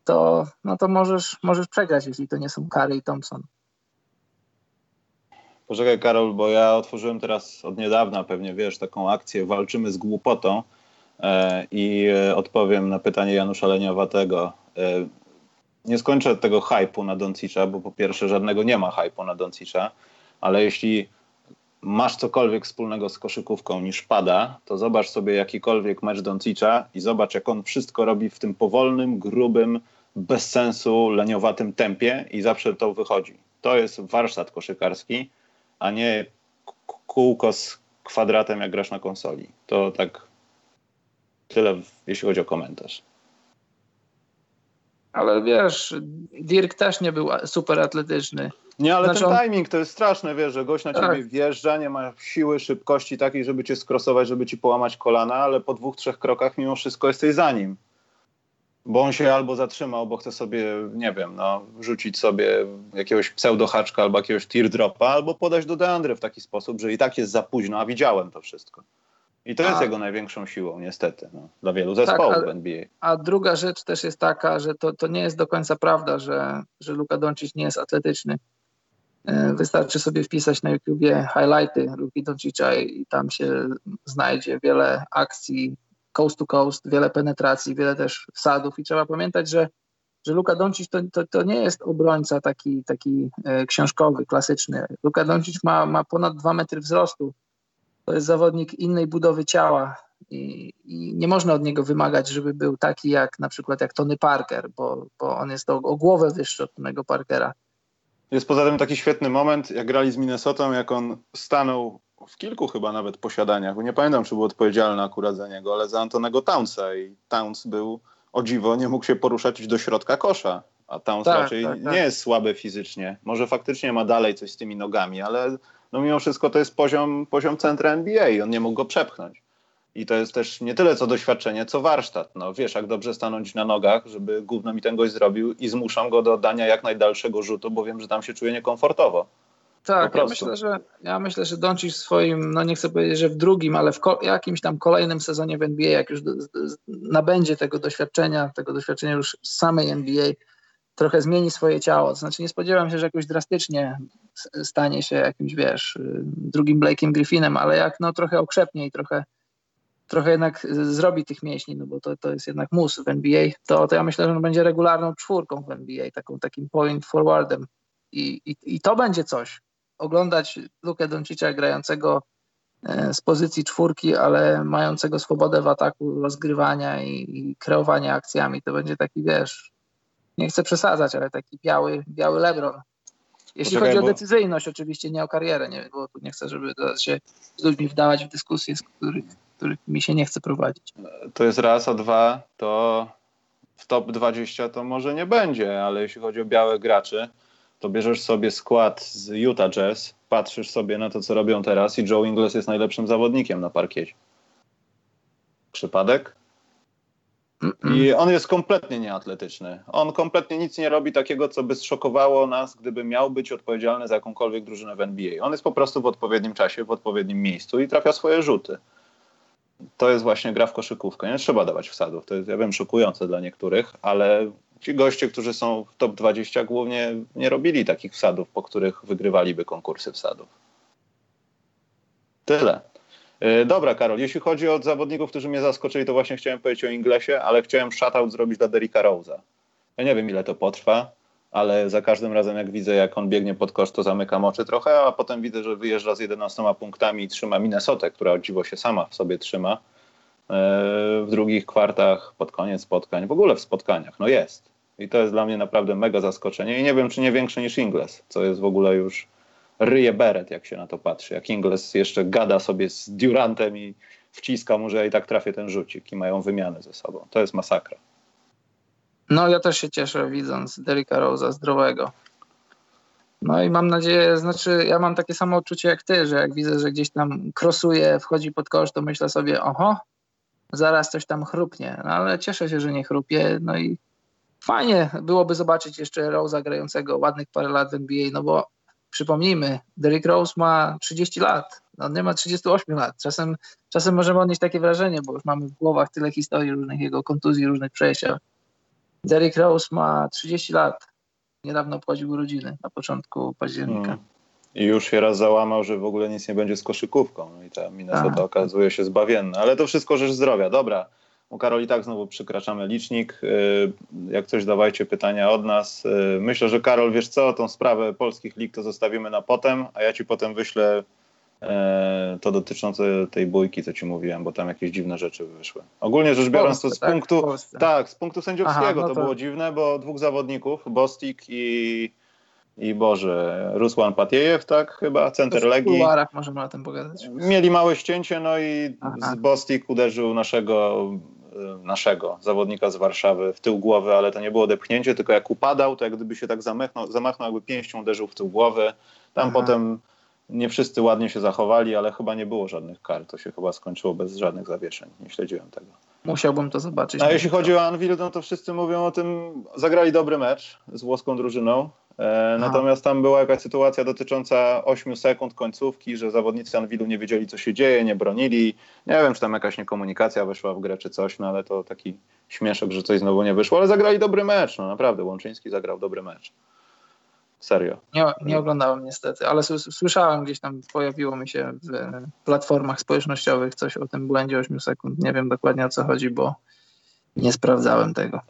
to, no to możesz, możesz przegrać, jeśli to nie są Curry i Thompson. Poczekaj Karol, bo ja otworzyłem teraz od niedawna pewnie, wiesz, taką akcję Walczymy z głupotą e, i e, odpowiem na pytanie Janusza Leniowatego. E, nie skończę tego hypu na Doncicza, bo po pierwsze żadnego nie ma hypu na Doncicza, ale jeśli masz cokolwiek wspólnego z koszykówką niż pada, to zobacz sobie jakikolwiek mecz Doncicza i zobacz jak on wszystko robi w tym powolnym, grubym, bez sensu, leniowatym tempie i zawsze to wychodzi. To jest warsztat koszykarski a nie kółko z kwadratem, jak grasz na konsoli. To tak tyle, jeśli chodzi o komentarz. Ale wiesz, Dirk też nie był super atletyczny. Nie, ale znaczy ten on... timing to jest straszne, wiesz, że gość na ciebie tak. wjeżdża, nie ma siły, szybkości takiej, żeby cię skrosować, żeby ci połamać kolana, ale po dwóch, trzech krokach mimo wszystko jesteś za nim bo on się albo zatrzymał, bo chce sobie, nie wiem, no, rzucić sobie jakiegoś pseudohaczka albo jakiegoś teardropa, albo podać do Deandry w taki sposób, że i tak jest za późno, a widziałem to wszystko. I to jest a, jego największą siłą, niestety, no, dla wielu zespołów tak, a, NBA. A druga rzecz też jest taka, że to, to nie jest do końca prawda, że, że Luka Doncic nie jest atletyczny. E, wystarczy sobie wpisać na YouTubie highlighty Luki Doncicza i tam się znajdzie wiele akcji coast to coast, wiele penetracji, wiele też wsadów i trzeba pamiętać, że, że Luka Doncic to, to, to nie jest obrońca taki, taki e, książkowy, klasyczny. Luka Doncic ma, ma ponad dwa metry wzrostu. To jest zawodnik innej budowy ciała i, i, nie można od niego wymagać, żeby był taki jak na przykład jak Tony Parker, bo, bo on jest o, o głowę wyższy od Tonego Parkera. Jest poza tym taki świetny moment, jak grali z Minnesotą, jak on stanął w kilku chyba nawet posiadaniach, bo nie pamiętam, czy był odpowiedzialny akurat za niego, ale za Antonego Townsa i Towns był, o dziwo, nie mógł się poruszać do środka kosza, a Towns tak, raczej tak, tak. nie jest słaby fizycznie. Może faktycznie ma dalej coś z tymi nogami, ale no mimo wszystko to jest poziom, poziom centra NBA i on nie mógł go przepchnąć. I to jest też nie tyle co doświadczenie, co warsztat. No wiesz, jak dobrze stanąć na nogach, żeby gówno mi ten gość zrobił i zmuszam go do oddania jak najdalszego rzutu, bo wiem, że tam się czuje niekomfortowo. Tak, ja myślę, że ja myślę, że Doncic w swoim, no nie chcę powiedzieć, że w drugim, ale w jakimś tam kolejnym sezonie w NBA, jak już nabędzie tego doświadczenia, tego doświadczenia już z samej NBA, trochę zmieni swoje ciało. To znaczy nie spodziewam się, że jakoś drastycznie stanie się jakimś, wiesz, drugim Blake'iem Griffinem, ale jak no trochę okrzepnie i trochę trochę jednak zrobi tych mięśni, no bo to, to jest jednak mus w NBA, to, to ja myślę, że on będzie regularną czwórką w NBA, taką, takim point forwardem. I, i, i to będzie coś oglądać Lukę Doncicza grającego e, z pozycji czwórki, ale mającego swobodę w ataku, rozgrywania i, i kreowania akcjami. To będzie taki, wiesz, nie chcę przesadzać, ale taki biały, biały Lebron. Jeśli Poczekaj, chodzi o decyzyjność, bo... oczywiście nie o karierę, nie, bo tu nie chcę, żeby się z ludźmi wdawać w dyskusje, z których, których mi się nie chce prowadzić. To jest raz, a dwa, to w top 20 to może nie będzie, ale jeśli chodzi o białych graczy, to bierzesz sobie skład z Utah Jazz, patrzysz sobie na to, co robią teraz i Joe Ingles jest najlepszym zawodnikiem na parkiecie. Przypadek? I on jest kompletnie nieatletyczny. On kompletnie nic nie robi takiego, co by zszokowało nas, gdyby miał być odpowiedzialny za jakąkolwiek drużynę w NBA. On jest po prostu w odpowiednim czasie, w odpowiednim miejscu i trafia swoje rzuty. To jest właśnie gra w koszykówkę. Nie trzeba dawać wsadów. To jest, ja wiem, szokujące dla niektórych, ale ci goście, którzy są w top 20, głównie nie robili takich wsadów, po których wygrywaliby konkursy wsadów. Tyle. E, dobra, Karol, jeśli chodzi o zawodników, którzy mnie zaskoczyli, to właśnie chciałem powiedzieć o Inglesie, ale chciałem shutout zrobić dla Derricka Rose'a. Ja nie wiem, ile to potrwa, ale za każdym razem, jak widzę, jak on biegnie pod kosz, to zamykam oczy trochę, a potem widzę, że wyjeżdża z 11 punktami i trzyma Minnesotę, która o dziwo się sama w sobie trzyma e, w drugich kwartach, pod koniec spotkań, w ogóle w spotkaniach. No jest. I to jest dla mnie naprawdę mega zaskoczenie. I nie wiem, czy nie większe niż Ingles, co jest w ogóle już ryje beret, jak się na to patrzy. Jak Ingles jeszcze gada sobie z Durantem i wciska mu, że i tak trafię ten rzucik i mają wymianę ze sobą. To jest masakra. No ja też się cieszę widząc Derricka Rose'a zdrowego. No i mam nadzieję, znaczy ja mam takie samo odczucie jak ty, że jak widzę, że gdzieś tam krosuje, wchodzi pod kosz, to myślę sobie, oho, zaraz coś tam chrupnie. No ale cieszę się, że nie chrupie, no i fajnie byłoby zobaczyć jeszcze Rose'a grającego ładnych parę lat w NBA, no bo przypomnijmy, Derrick Rose ma 30 lat, on no, nie ma 38 lat. Czasem, czasem możemy odnieść takie wrażenie, bo już mamy w głowach tyle historii różnych jego kontuzji, różnych przejścia. Derrick Rose ma 30 lat. Niedawno obchodził urodziny na początku października. Hmm. I już się raz załamał, że w ogóle nic nie będzie z koszykówką. No i ta Minnesota okazuje się zbawienna. Ale to wszystko rzecz zdrowia. Dobra. U Karoli tak znowu przekraczamy licznik. Y, jak coś dawajcie pytania od nas. Y, myślę, że Karol, wiesz co, tą sprawę polskich lig to zostawimy na potem, a ja ci potem wyślę e, to dotyczące tej bójki, co ci mówiłem, bo tam jakieś dziwne rzeczy wyszły. Ogólnie rzecz biorąc, to z tak? punktu, tak, z punktu sędziowskiego Aha, no to... to... było dziwne, bo dwóch zawodników, Bostik i, i Boże, Rusłan Patiejew, tak chyba, center Legii. W możemy o tym pogadać. Mieli małe ścięcie, no i Aha. Bostik uderzył naszego naszego zawodnika z Warszawy w tył głowy, ale to nie było depchnięcie, tylko jak upadał, to jak gdyby się tak zamachnął, zamachnął jakby pięścią uderzył w tył głowy. Tam Aha. potem nie wszyscy ładnie się zachowali, ale chyba nie było żadnych kar. To się chyba skończyło bez żadnych zawieszeń. Nie śledziłem tego. Musiałbym to zobaczyć. A jeśli chodzi o Anvil, no to wszyscy mówią o tym, zagrali dobry mecz z włoską drużyną. E, natomiast tam była jakaś sytuacja dotycząca 8 sekund końcówki, że zawodnicy Anwilu nie wiedzieli, co się dzieje, nie bronili. Nie wiem, czy tam jakaś niekomunikacja weszła w grę, czy coś, no ale to taki śmieszek, że coś znowu nie wyszło, ale zagrali dobry mecz, no naprawdę, Łączyński zagrał dobry mecz. Serio. Nie, nie oglądałem niestety, ale słyszałem gdzieś tam, pojawiło mi się w platformach społecznościowych coś o tym błędzie 8 sekund. Nie wiem dokładnie o co chodzi, bo nie sprawdzałem tego.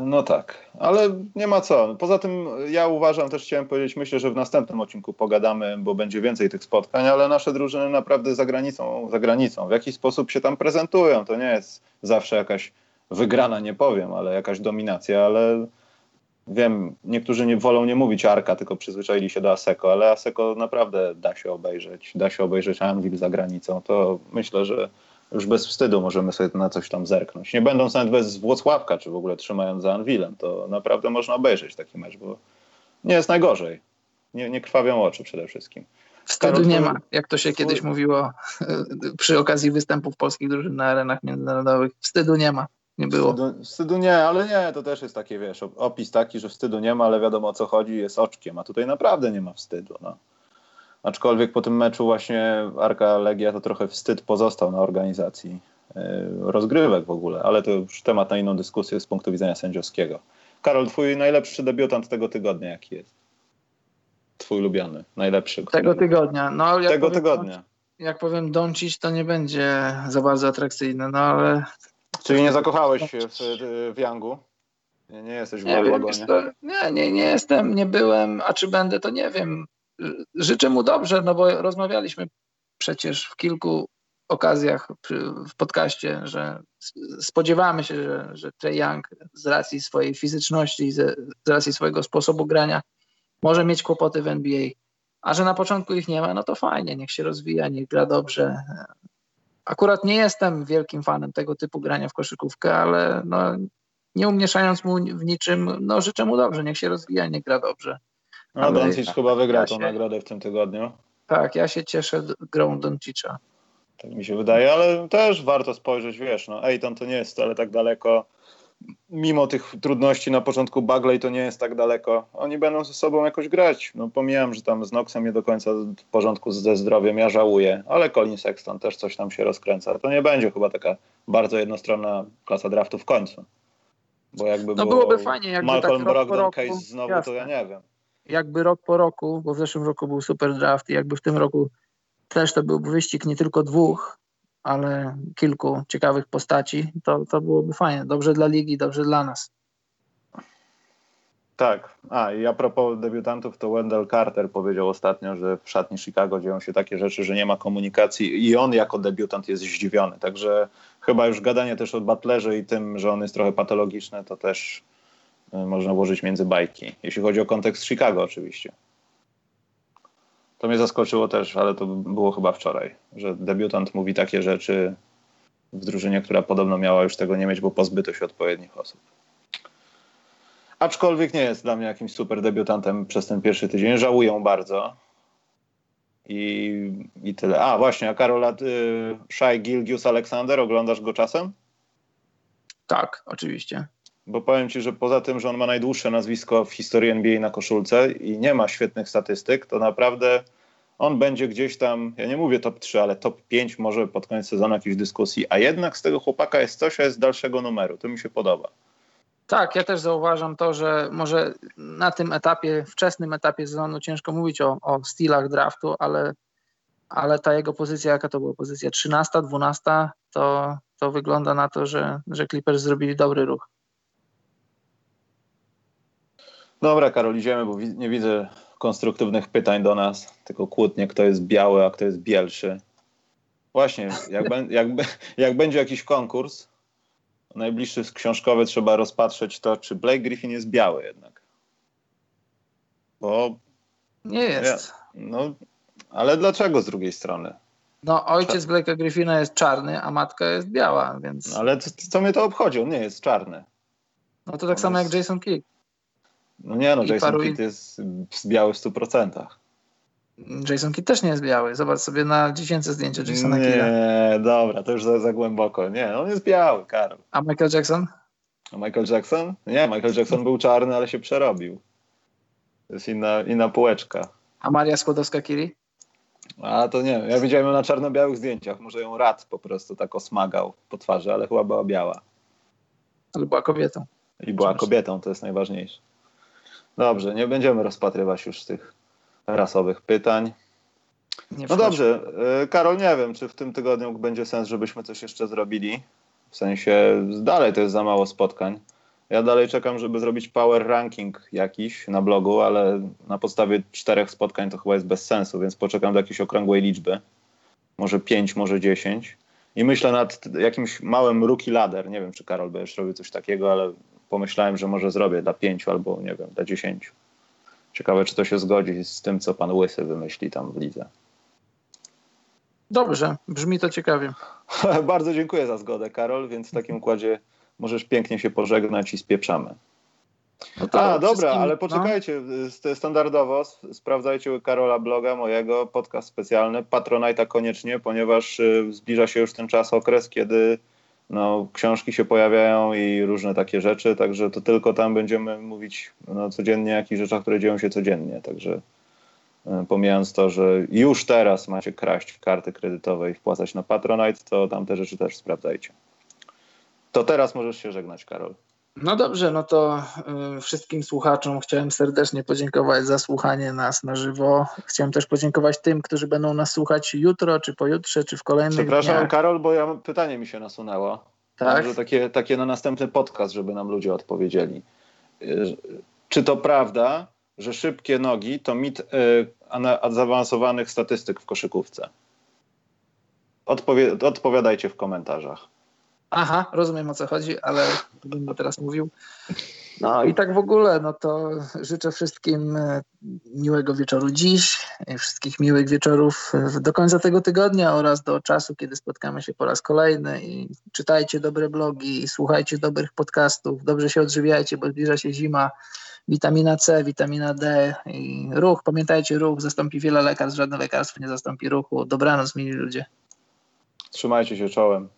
No tak, ale nie ma co. Poza tym ja uważam, też chciałem powiedzieć, myślę, że w następnym odcinku pogadamy, bo będzie więcej tych spotkań, ale nasze drużyny naprawdę za granicą, za granicą, w jaki sposób się tam prezentują. To nie jest zawsze jakaś wygrana, nie powiem, ale jakaś dominacja, ale wiem, niektórzy nie wolą nie mówić Arka, tylko przyzwyczaili się do Aseko, ale Aseko naprawdę da się obejrzeć, da się obejrzeć Anvil za granicą. To myślę, że już bez wstydu możemy sobie na coś tam zerknąć. Nie będąc nawet bez Włocławka, czy w ogóle trzymając za Anwilem, to naprawdę można obejrzeć taki mecz, bo nie jest najgorzej. Nie, nie krwawią oczy przede wszystkim. Wstydu Karol, nie ma, jak to się kiedyś mówiło *laughs* przy okazji występów polskich drużyn na arenach międzynarodowych. Wstydu nie ma. Nie było. Wstydu, wstydu, nie, ale nie, to też jest taki, wiesz, opis taki, że wstydu nie ma, ale wiadomo o co chodzi, jest oczkiem, a tutaj naprawdę nie ma wstydu. No. Aczkolwiek po tym meczu właśnie Arka Legia to trochę wstyd pozostał na organizacji e, rozgrywek w ogóle, ale to już temat na inną dyskusję z punktu widzenia sędziowskiego. Karol, twój najlepszy debiutant tego tygodnia jaki jest? Twój ulubiony, najlepszy. Który... Tego tygodnia. No, jak tego powiem, tygodnia. Jak powiem Doncic, to nie będzie za bardzo atrakcyjne, no ale... Czyli nie zakochałeś się w, w Yangu? Nie, nie jesteś w nie, wiem, nie, nie, nie jestem, nie byłem, a czy będę, to nie wiem życzę mu dobrze, no bo rozmawialiśmy przecież w kilku okazjach w podcaście, że spodziewamy się, że, że Trey Young z racji swojej fizyczności i z, racji swojego sposobu grania może mieć kłopoty w NBA, a że na początku ich nie ma, no to fajnie, niech się rozwija, niech gra dobrze. Akurat nie jestem wielkim fanem tego typu grania w koszykówkę, ale no, nie umniejszając mu w niczym, no życzę mu dobrze, niech się rozwija, niech gra dobrze. No, Doncic chyba wygrał ja tą się... nagrodę w tym tygodniu. Tak, ja się cieszę grą Doncicza. Tak mi się wydaje, ale też warto spojrzeć, wiesz, no Ejton to nie jest wcale tak daleko. Mimo tych trudności na początku Bagley to nie jest tak daleko. Oni będą ze sobą jakoś grać. No pomijam, że tam z Noxem nie do końca w porządku ze zdrowiem, ja żałuję, ale Colin Sexton też coś tam się rozkręca. To nie będzie chyba taka bardzo jednostronna klasa draftu w końcu. Bo jakby no byłoby fajnie, jakby Malcolm tak Brogdon case znowu, jasne. to ja nie wiem jakby rok po roku, bo w zeszłym roku był super draft i jakby w tym roku też to byłby wyścig nie tylko dwóch, ale kilku ciekawych postaci, to, to byłoby fajnie. Dobrze dla ligi, dobrze dla nas. Tak. A i a propos debiutantów, to Wendell Carter powiedział ostatnio, że w szatni Chicago dzieją się takie rzeczy, że nie ma komunikacji i on jako debiutant jest zdziwiony. Także chyba już gadanie też o Butlerze i tym, że on jest trochę patologiczny, to też można włożyć między bajki, jeśli chodzi o kontekst Chicago oczywiście. To mnie zaskoczyło też, ale to było chyba wczoraj, że debiutant mówi takie rzeczy w drużynie, która podobno miała już tego nie mieć, bo pozbyto się odpowiednich osób. Aczkolwiek nie jest dla mnie jakimś super debiutantem przez ten pierwszy tydzień. Żałuję bardzo. I, i tyle. A właśnie, a Karola, y, Shai Gilgius Aleksander, oglądasz go czasem? Tak, oczywiście. Bo powiem Ci, że poza tym, że on ma najdłuższe nazwisko w historii NBA na koszulce i nie ma świetnych statystyk, to naprawdę on będzie gdzieś tam, ja nie mówię top 3, ale top 5 może pod koniec sezonu jakiejś dyskusji, a jednak z tego chłopaka jest coś, a jest dalszego numeru. To mi się podoba. Tak, ja też zauważam to, że może na tym etapie, wczesnym etapie sezonu ciężko mówić o, o stylach draftu, ale, ale ta jego pozycja, jaka to była pozycja 13, 12, to, to wygląda na to, że, że Clippers zrobili dobry ruch. Dobra, Karol, idziemy, bo nie widzę konstruktywnych pytań do nas, tylko kłótnie, kto jest biały, a kto jest bielszy. Właśnie, jak, jak, jak będzie jakiś konkurs, najbliższy książkowy trzeba rozpatrzeć to, czy Blake Griffin jest biały jednak. Bo... Nie jest. No, ale dlaczego z drugiej strony? No, ojciec Blake'a Griffina jest czarny, a matka jest biała, więc... No, ale co, co mnie to obchodzi? On nie jest czarny. No to tak On samo jest... jak Jason Kidd. No nie no, Jason Kidd jest biały w 100%. Jason Kidd też nie jest biały. Zobacz sobie na dziecięce zdjęcie Jasona Kidda. Nie, dobra, to już za, za głęboko. Nie, on jest biały, Karol. A Michael Jackson? A Michael Jackson? Nie, Michael Jackson był czarny, ale się przerobił. To jest inna, inna półeczka. A Maria Skłodowska-Curie? A to nie, ja widziałem ją na czarno-białych zdjęciach. Może ją rad po prostu tak osmagał po twarzy, ale chyba była biała. Ale była kobietą. I była kobietą, to jest najważniejsze. Dobrze, nie będziemy rozpatrywać już tych rasowych pytań. Nie no dobrze, y, Karol, nie wiem, czy w tym tygodniu będzie sens, żebyśmy coś jeszcze zrobili. W sensie dalej to jest za mało spotkań. Ja dalej czekam, żeby zrobić power ranking jakiś na blogu, ale na podstawie czterech spotkań to chyba jest bez sensu, więc poczekam do jakiejś okrągłej liczby. Może pięć, może dziesięć. I myślę nad jakimś małym rookie ladder. Nie wiem, czy Karol będziesz robił coś takiego, ale pomyślałem, że może zrobię dla pięciu albo nie wiem, dla dziesięciu. Ciekawe, czy to się zgodzi z tym, co pan Łysy wymyśli tam w lidze. Dobrze, brzmi to ciekawie. *laughs* Bardzo dziękuję za zgodę, Karol, więc w takim układzie możesz pięknie się pożegnać i spieprzamy. No A, dobra, ale no. poczekajcie, no. standardowo sprawdzajcie Karola bloga mojego, podcast specjalny, Patronite'a koniecznie, ponieważ y, zbliża się już ten czas, okres, kiedy no, książki się pojawiają i różne takie rzeczy, także to tylko tam będziemy mówić no, codziennie o jakichś rzeczach, które dzieją się codziennie, także y, pomijając to, że już teraz macie kraść karty kredytowe i wpłacać na Patronite, to tam te rzeczy też sprawdzajcie. To teraz możesz się żegnać, Karol. No dobrze, no to y, wszystkim słuchaczom chciałem serdecznie podziękować za słuchanie nas na żywo. Chciałem też podziękować tym, którzy będą nas słuchać jutro, czy pojutrze, czy w kolejnych Przepraszam, dniach. Karol, bo ja, pytanie mi się nasunęło. Tak? Może takie, takie na następny podcast, żeby nam ludzie odpowiedzieli. Y, czy to prawda, że szybkie nogi to mit y, zaawansowanych statystyk w koszykówce? Odpowie odpowiadajcie w komentarzach. Aha, rozumiem o co chodzi, ale będę teraz mówił. No i tak w ogóle, no to życzę wszystkim e, miłego wieczoru dziś, wszystkich miłych wieczorów do końca tego tygodnia oraz do czasu, kiedy spotkamy się po raz kolejny i czytajcie dobre blogi, słuchajcie dobrych podcastów, dobrze się odżywiajcie, bo zbliża się zima, witamina C, witamina D i ruch, pamiętajcie, ruch zastąpi wiele lekarstw, żadne lekarstwo nie zastąpi ruchu. Dobranoc, mili ludzie. Trzymajcie się czołem.